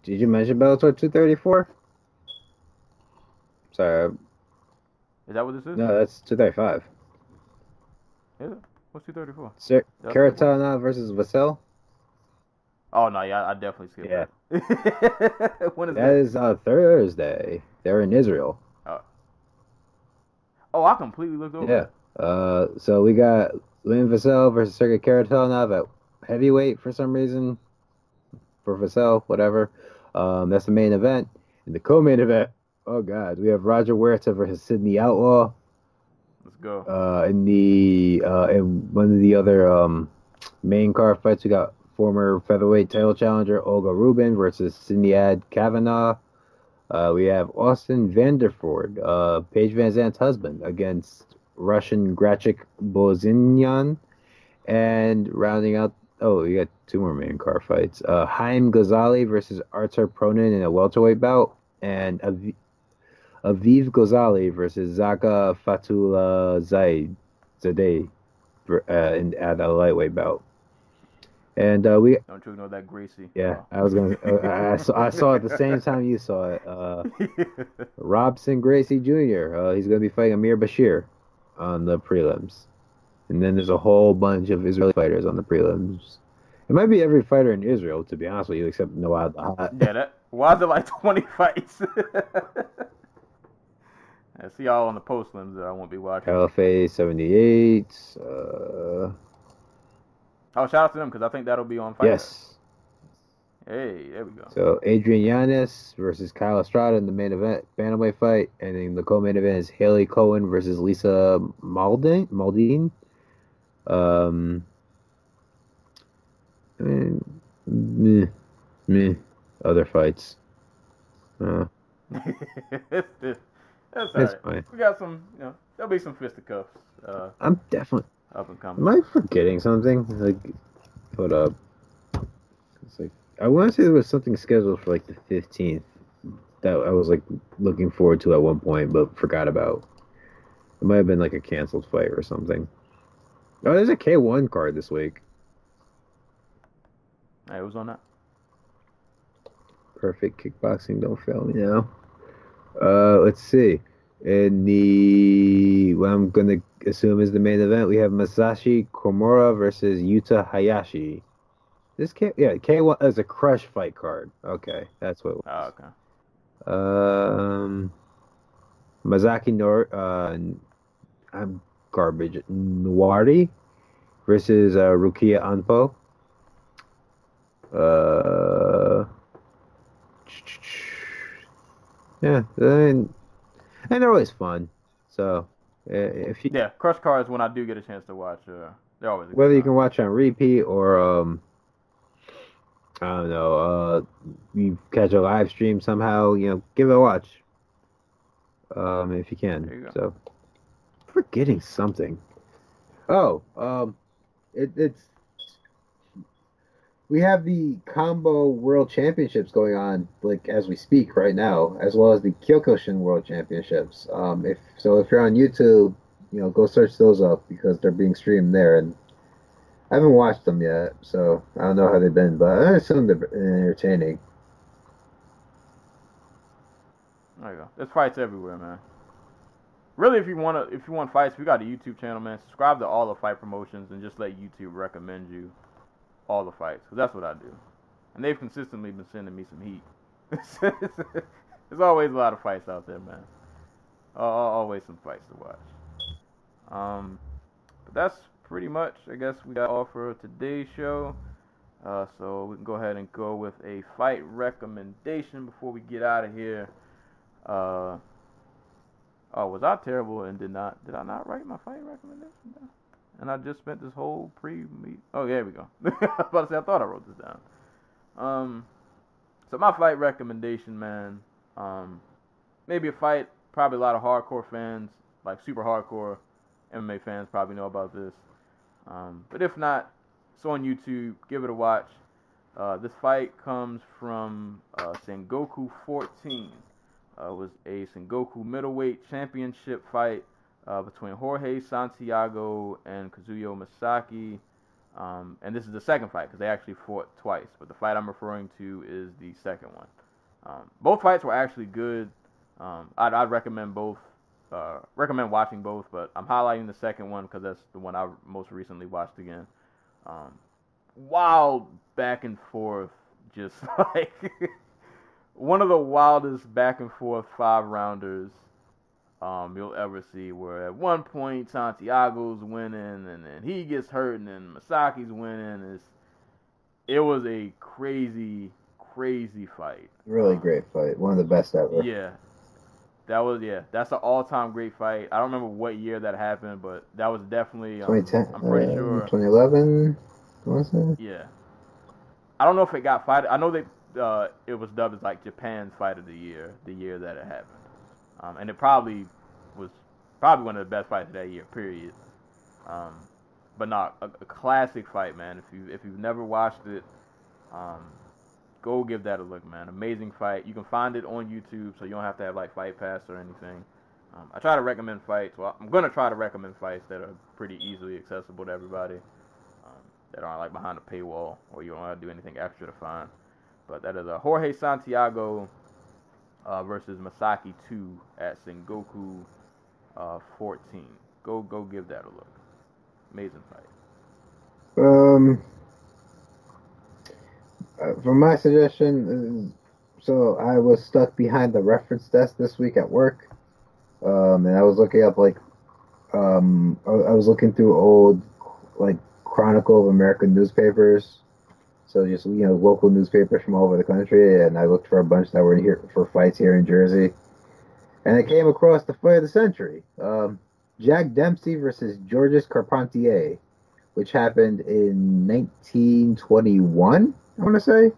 Did you mention Bellator 234? Sorry, is that what this is? no, that's 235. Is it? What's 234? Sir, versus Vassell? Oh no, yeah, I definitely skipped Yeah. that. [LAUGHS] when is That that? is uh, Thursday. They're in Israel. Oh, I completely looked over. Yeah. Uh, so we got Lynn Vassell versus Sergey Kharitonov at heavyweight for some reason. For Vassell, whatever. Um, that's the main event. In the co-main event, oh god, we have Roger Huerta versus Sydney Outlaw. Let's go. Uh, in the uh, in one of the other um, main card fights, we got former featherweight title challenger Olga Rubin versus Sinead Kavanagh. Uh, we have Austin Vanderford, uh, Paige VanZant's husband, against Russian Grachik Bozinian. And rounding out, oh, we got two more main card fights. Uh, Haim Ghazali versus Artur Pronin in a welterweight bout. And Avi- Aviv Ghazali versus Zaka Fatullah Zaid Zadeh uh, in, at a lightweight bout. And uh, we, Don't you know that Gracie? yeah, I was gonna, uh, I, I, saw, I saw it the same time you saw it. Uh, Oh. [LAUGHS] Robson Gracie Jr. Uh, he's gonna be fighting Amir Bashir on the prelims, and then there's a whole bunch of Israeli fighters on the prelims. It might be every fighter in Israel, to be honest with you, except Noah Hot. yeah, that. Why is it like [LAUGHS] 20 fights? [LAUGHS] I see y'all on the post limbs that I won't be watching. LFA 78. Uh, Oh, shout out to them because I think that'll be on fight. yes. Hey, there we go. So Adrian Yanez versus Kyle Estrada in the main event, bantamweight fight, and then the co-main event is Haley Cohen versus Lisa Maldin. Maldine. Um. I mean, meh, meh. Other fights. Uh, [LAUGHS] that's It's alright. fine. We got some, you know, there'll be some fisticuffs uh, I'm definitely. up and coming. Am. I forgetting something? Like, hold up. It's like I want to say there was something scheduled for like the 15th that I was like looking forward to at one point, but forgot about. It might have been like a canceled fight or something. Oh, there's a K1 card this week. Hey, was on that? Perfect kickboxing, don't fail me now. Uh, let's see. In the what I'm gonna assume is the main event, we have Masashi Komura versus Yuta Hayashi. This K yeah K1 is a Krush fight card. Okay, that's what. It Oh, okay. Um, Mazaki Nor uh, I'm garbage. Nwari versus uh, Rukiya Anpo. Uh, yeah, and, and they're always fun. So uh, if you Yeah, Krush cards when I do get a chance to watch. Uh, they're always whether you time. can watch on repeat or um I don't know, uh you catch a live stream somehow, you know, give it a watch. Um if you can. There you go. So forgetting something. Oh, um it, it's we have the combo world championships going on like as we speak right now, as well as the Kyokushin world championships. Um if so if you're on YouTube, you know, go search those up because they're being streamed there and I haven't watched them yet, so I don't know how they've been, but I assume they're entertaining. There you go. There's fights everywhere, man. Really, if you want to, if you want fights, we got a YouTube channel, man. Subscribe to all the fight promotions and just let YouTube recommend you all the fights, cause that's what I do. And they've consistently been sending me some heat. [LAUGHS] There's always a lot of fights out there, man. Uh, always some fights to watch. Um, but that's pretty much, I guess, we got all for today's show. Uh, so we can go ahead and go with a fight recommendation before we get out of here. Uh, oh, was I terrible and did not did I not write my fight recommendation down? And I just spent this whole pre meet. Oh, there we go. [LAUGHS] I was about to say I thought I wrote this down. Um, so my fight recommendation, man. Um, maybe a fight. Probably a lot of hardcore fans, like super hardcore MMA fans, probably know about this. Um, but if not, it's on YouTube. Give it a watch. Uh, this fight comes from uh, Sengoku 14. Uh, was a Sengoku middleweight championship fight uh, between Jorge Santiago and Kazuo Misaki. Um, and this is the second fight because they actually fought twice. But the fight I'm referring to is the second one. Um, both fights were actually good. Um, I'd, I'd recommend both. Uh, recommend watching both, but I'm highlighting the second one because that's the one I most recently watched again. Um, wild back and forth, just [LAUGHS] like one of the wildest back and forth five rounders um, you'll ever see. Where at one point Santiago's winning, and then he gets hurt, and then Misaki's winning. It's, it was a crazy, crazy fight. Really Um, great fight. One of the best ever. Yeah. That was yeah. That's an all-time great fight. I don't remember what year that happened, but that was definitely. Um, 2010. I'm pretty uh, sure. 2011. Was it? Yeah. I don't know if it got fight. I know they uh, it was dubbed as like Japan's fight of the year, the year that it happened, um, and it probably was probably one of the best fights of that year. Period. Um, but not a, a classic fight, man. If you if you've never watched it, um, go give that a look, man. Amazing fight. You can find it on YouTube, so you don't have to have like Fight Pass or anything. Um, I try to recommend fights. Well, I'm gonna try to recommend fights that are pretty easily accessible to everybody. Um, that aren't like behind a paywall or you don't have to do anything extra to find. But that is a Jorge Santiago uh, versus Misaki 2 at Sengoku uh, 14. Go go give that a look. Amazing fight. Um, uh, for my suggestion, uh, so I was stuck behind the reference desk this week at work, um, and I was looking up like, um, I, I was looking through old like Chronicle of American newspapers, so just you know local newspapers from all over the country, and I looked for a bunch that were here for fights here in Jersey, and I came across the fight of the century, um, Jack Dempsey versus Georges Carpentier, which happened in 1921. I want to say.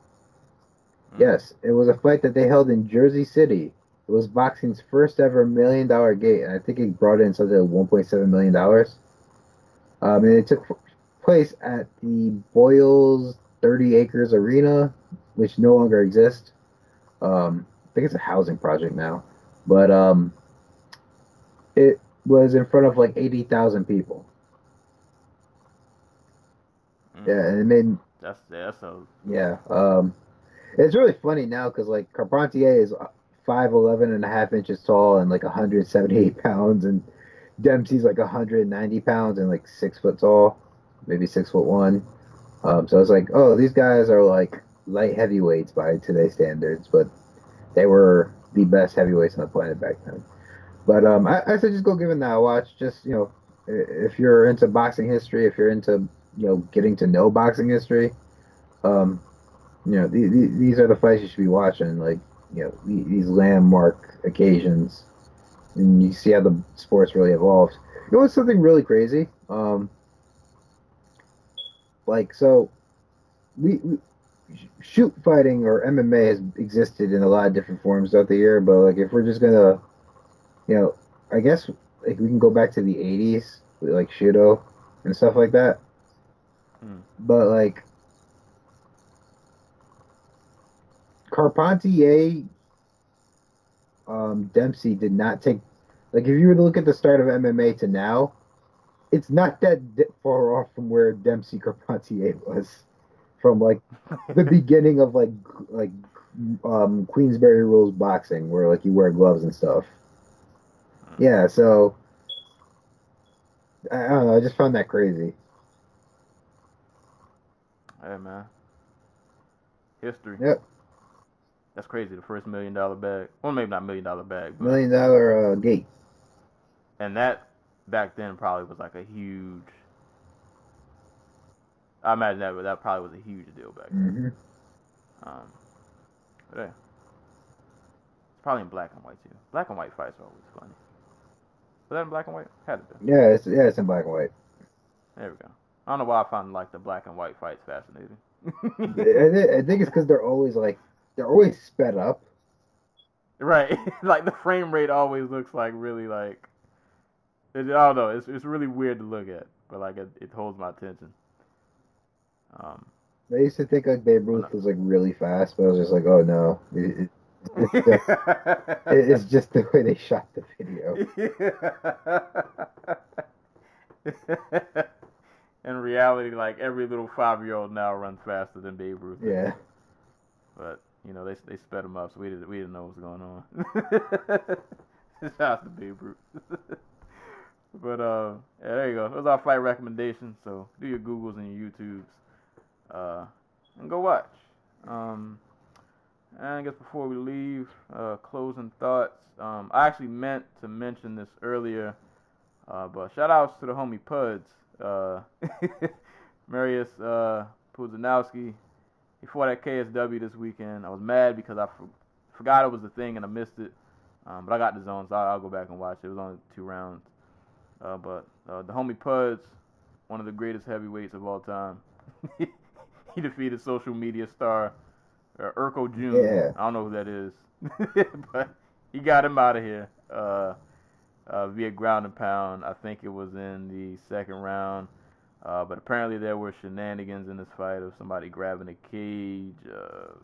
Yes, it was a fight that they held in Jersey City. It was boxing's first ever million dollar gate, and I think it brought in something like 1.7 million dollars. Um, and it took place at the Boyles 30 Acres Arena, which no longer exists. Um, I think it's a housing project now, but um, it was in front of like 80,000 people. Mm. Yeah, and it made That's that's a yeah. Um, it's really funny now because like Carpentier is 5'11 and a half inches tall and like 178 [LAUGHS] pounds, and Dempsey's like 190 pounds and like six foot tall, maybe six foot one. Um, so it's like, oh, these guys are like light heavyweights by today's standards, but they were the best heavyweights on the planet back then. But um, I, I said just go give it that watch. Just you know, if you're into boxing history, if you're into you know getting to know boxing history, um, you know these, these are the fights you should be watching. Like you know the- these landmark occasions, and you see how the sports really evolved. You know something really crazy? Um, like so, we, we shoot fighting or MMA has existed in a lot of different forms throughout the year. But like if we're just gonna, you know, I guess like we can go back to the '80s with like Shooto and stuff like that. Hmm. But like Carpentier, um, Dempsey did not take. Like if you were to look at the start of MMA to now, it's not that far off from where Dempsey Carpentier was, from like the [LAUGHS] beginning of like like um, Queensberry rules boxing, where like you wear gloves and stuff. Yeah, so I, I don't know. I just found that crazy. Hey man. History. Yep, That's crazy. The first million dollar bag. Well, maybe not million dollar bag, but million dollar uh, gate. and that back then probably was like a huge. I imagine that that probably was a huge deal back then. hmm Um, but yeah, it's probably in black and white too. Black and white fights are always funny. Was that in black and white? Had to be. Yeah, it's yeah, it's in black and white. There we go. I don't know why I find like the black and white fights fascinating. [LAUGHS] I think it's because they're always like they're always sped up. Right, [LAUGHS] like the frame rate always looks like really like it, I don't know. It's it's really weird to look at, but like it, it holds my attention. Um, I used to think like Babe Ruth was like really fast, but I was just like, oh no, it, it, it's, just, [LAUGHS] it- it's just the way they shot the video. [LAUGHS] In reality, like every little five year old now runs faster than Babe Ruth. Yeah, But you know they they sped him up, so we didn't we didn't know what was going on. [LAUGHS] Shout out to Babe Ruth. But uh, yeah, there you go. Those are our fight recommendations. So do your Googles and your YouTubes, uh, and go watch. Um, and I guess before we leave, uh, closing thoughts. Um, I actually meant to mention this earlier, uh, but shout outs to the homie Puds. Uh, [LAUGHS] Marius uh, Pudzianowski. He fought at KSW this weekend. I was mad because I for- forgot it was a thing and I missed it. Um, but I got the zone, so I'll, I'll go back and watch it. It was only two rounds. Uh, but uh, the homie Puds, one of the greatest heavyweights of all time, [LAUGHS] he defeated social media star uh, Erko Jun Yeah. I don't know who that is, [LAUGHS] but he got him out of here uh, uh, via ground and pound. I think it was in the second round. Uh, but apparently there were shenanigans in this fight of somebody grabbing a cage. Uh,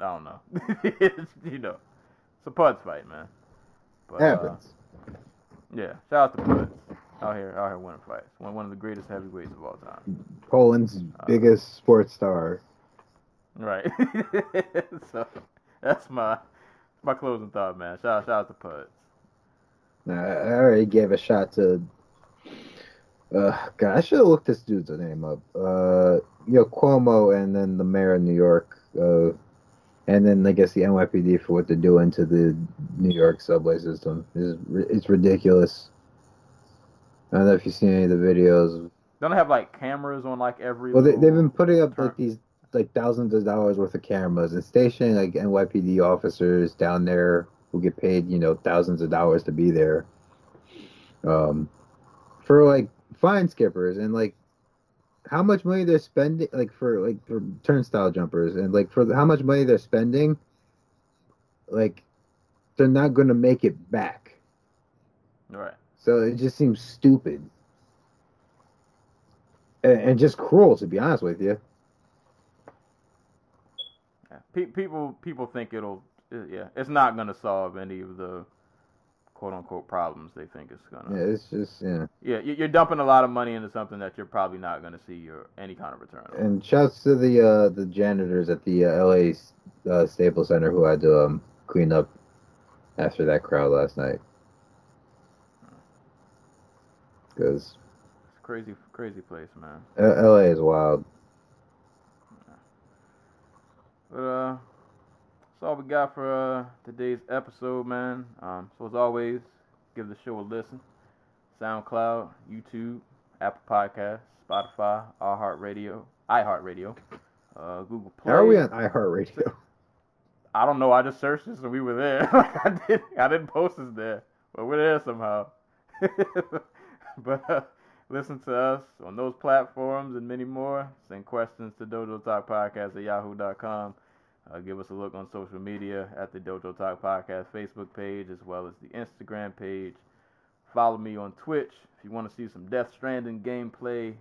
I don't know. [LAUGHS] It's, you know, it's a Puds fight, man. But, uh, happens. Yeah, shout out to Puds. out here, out here winning fights. One, one of the greatest heavyweights of all time. Poland's Uh, biggest sports star. Right. [LAUGHS] so that's my my closing thought, man. Shout, shout out to Puds. Nah, I already gave a shot to. Uh, God, I should have looked this dude's name up. Uh, you know, Cuomo, and then the mayor of New York, uh, and then I guess the NYPD for what they're doing to the New York subway system. is it's ridiculous. I don't know if you've seen any of the videos. Don't they have like cameras on like every? Well, they, they've been putting up turn. like these like thousands of dollars worth of cameras and stationing like NYPD officers down there who get paid you know thousands of dollars to be there, um, for like fine skippers and like how much money they're spending like for like for turnstile jumpers and like for how much money they're spending, like they're not gonna make it back. Right. So it just seems stupid. And, and just cruel, to be honest with you. Yeah. Pe- people people think it'll yeah it's not gonna solve any of the quote unquote problems they think it's gonna. Yeah, it's just yeah. Yeah, you- you're dumping a lot of money into something that you're probably not gonna see your any kind of return. on. And shouts to the uh, the janitors at the uh, LA uh, Staples Center who had to um, clean up after that crowd last night. Because It's a crazy crazy place, man. LA is wild. But uh, that's all we got for uh, today's episode, man. Um, so as always, give the show a listen. SoundCloud, YouTube, Apple Podcasts, Spotify, iHeartRadio, iHeartRadio, uh, Google Play. How are we on iHeartRadio? [LAUGHS] I don't know. I just searched this and we were there. [LAUGHS] I didn't. I didn't post this there, but we're there somehow. [LAUGHS] but uh, listen to us on those platforms and many more. Send questions to Dojo Talk Podcast at yahoo.com. Uh, give us a look on social media at the Dojo Talk Podcast Facebook page as well as the Instagram page. Follow me on Twitch if you want to see some Death Stranding gameplay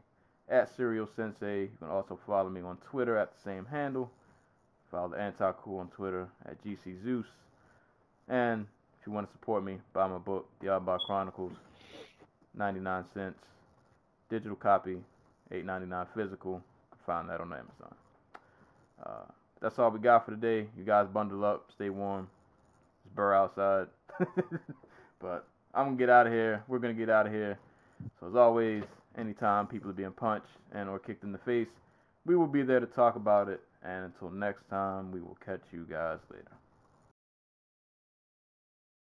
at Serial Sensei. You can also follow me on Twitter at the same handle. Follow the Anti Cool on Twitter at GC Zeus. And if you want to support me, buy my book, The Outlaw Chronicles, 99 cents. Digital copy, 8.99 physical. You can find that on Amazon. Uh, that's all we got for today. You guys bundle up, stay warm. It's burr outside. [LAUGHS] but I'm gonna get out of here. We're gonna get out of here. So as always, anytime people are being punched and or kicked in the face, we will be there to talk about it. And until next time, we will catch you guys later.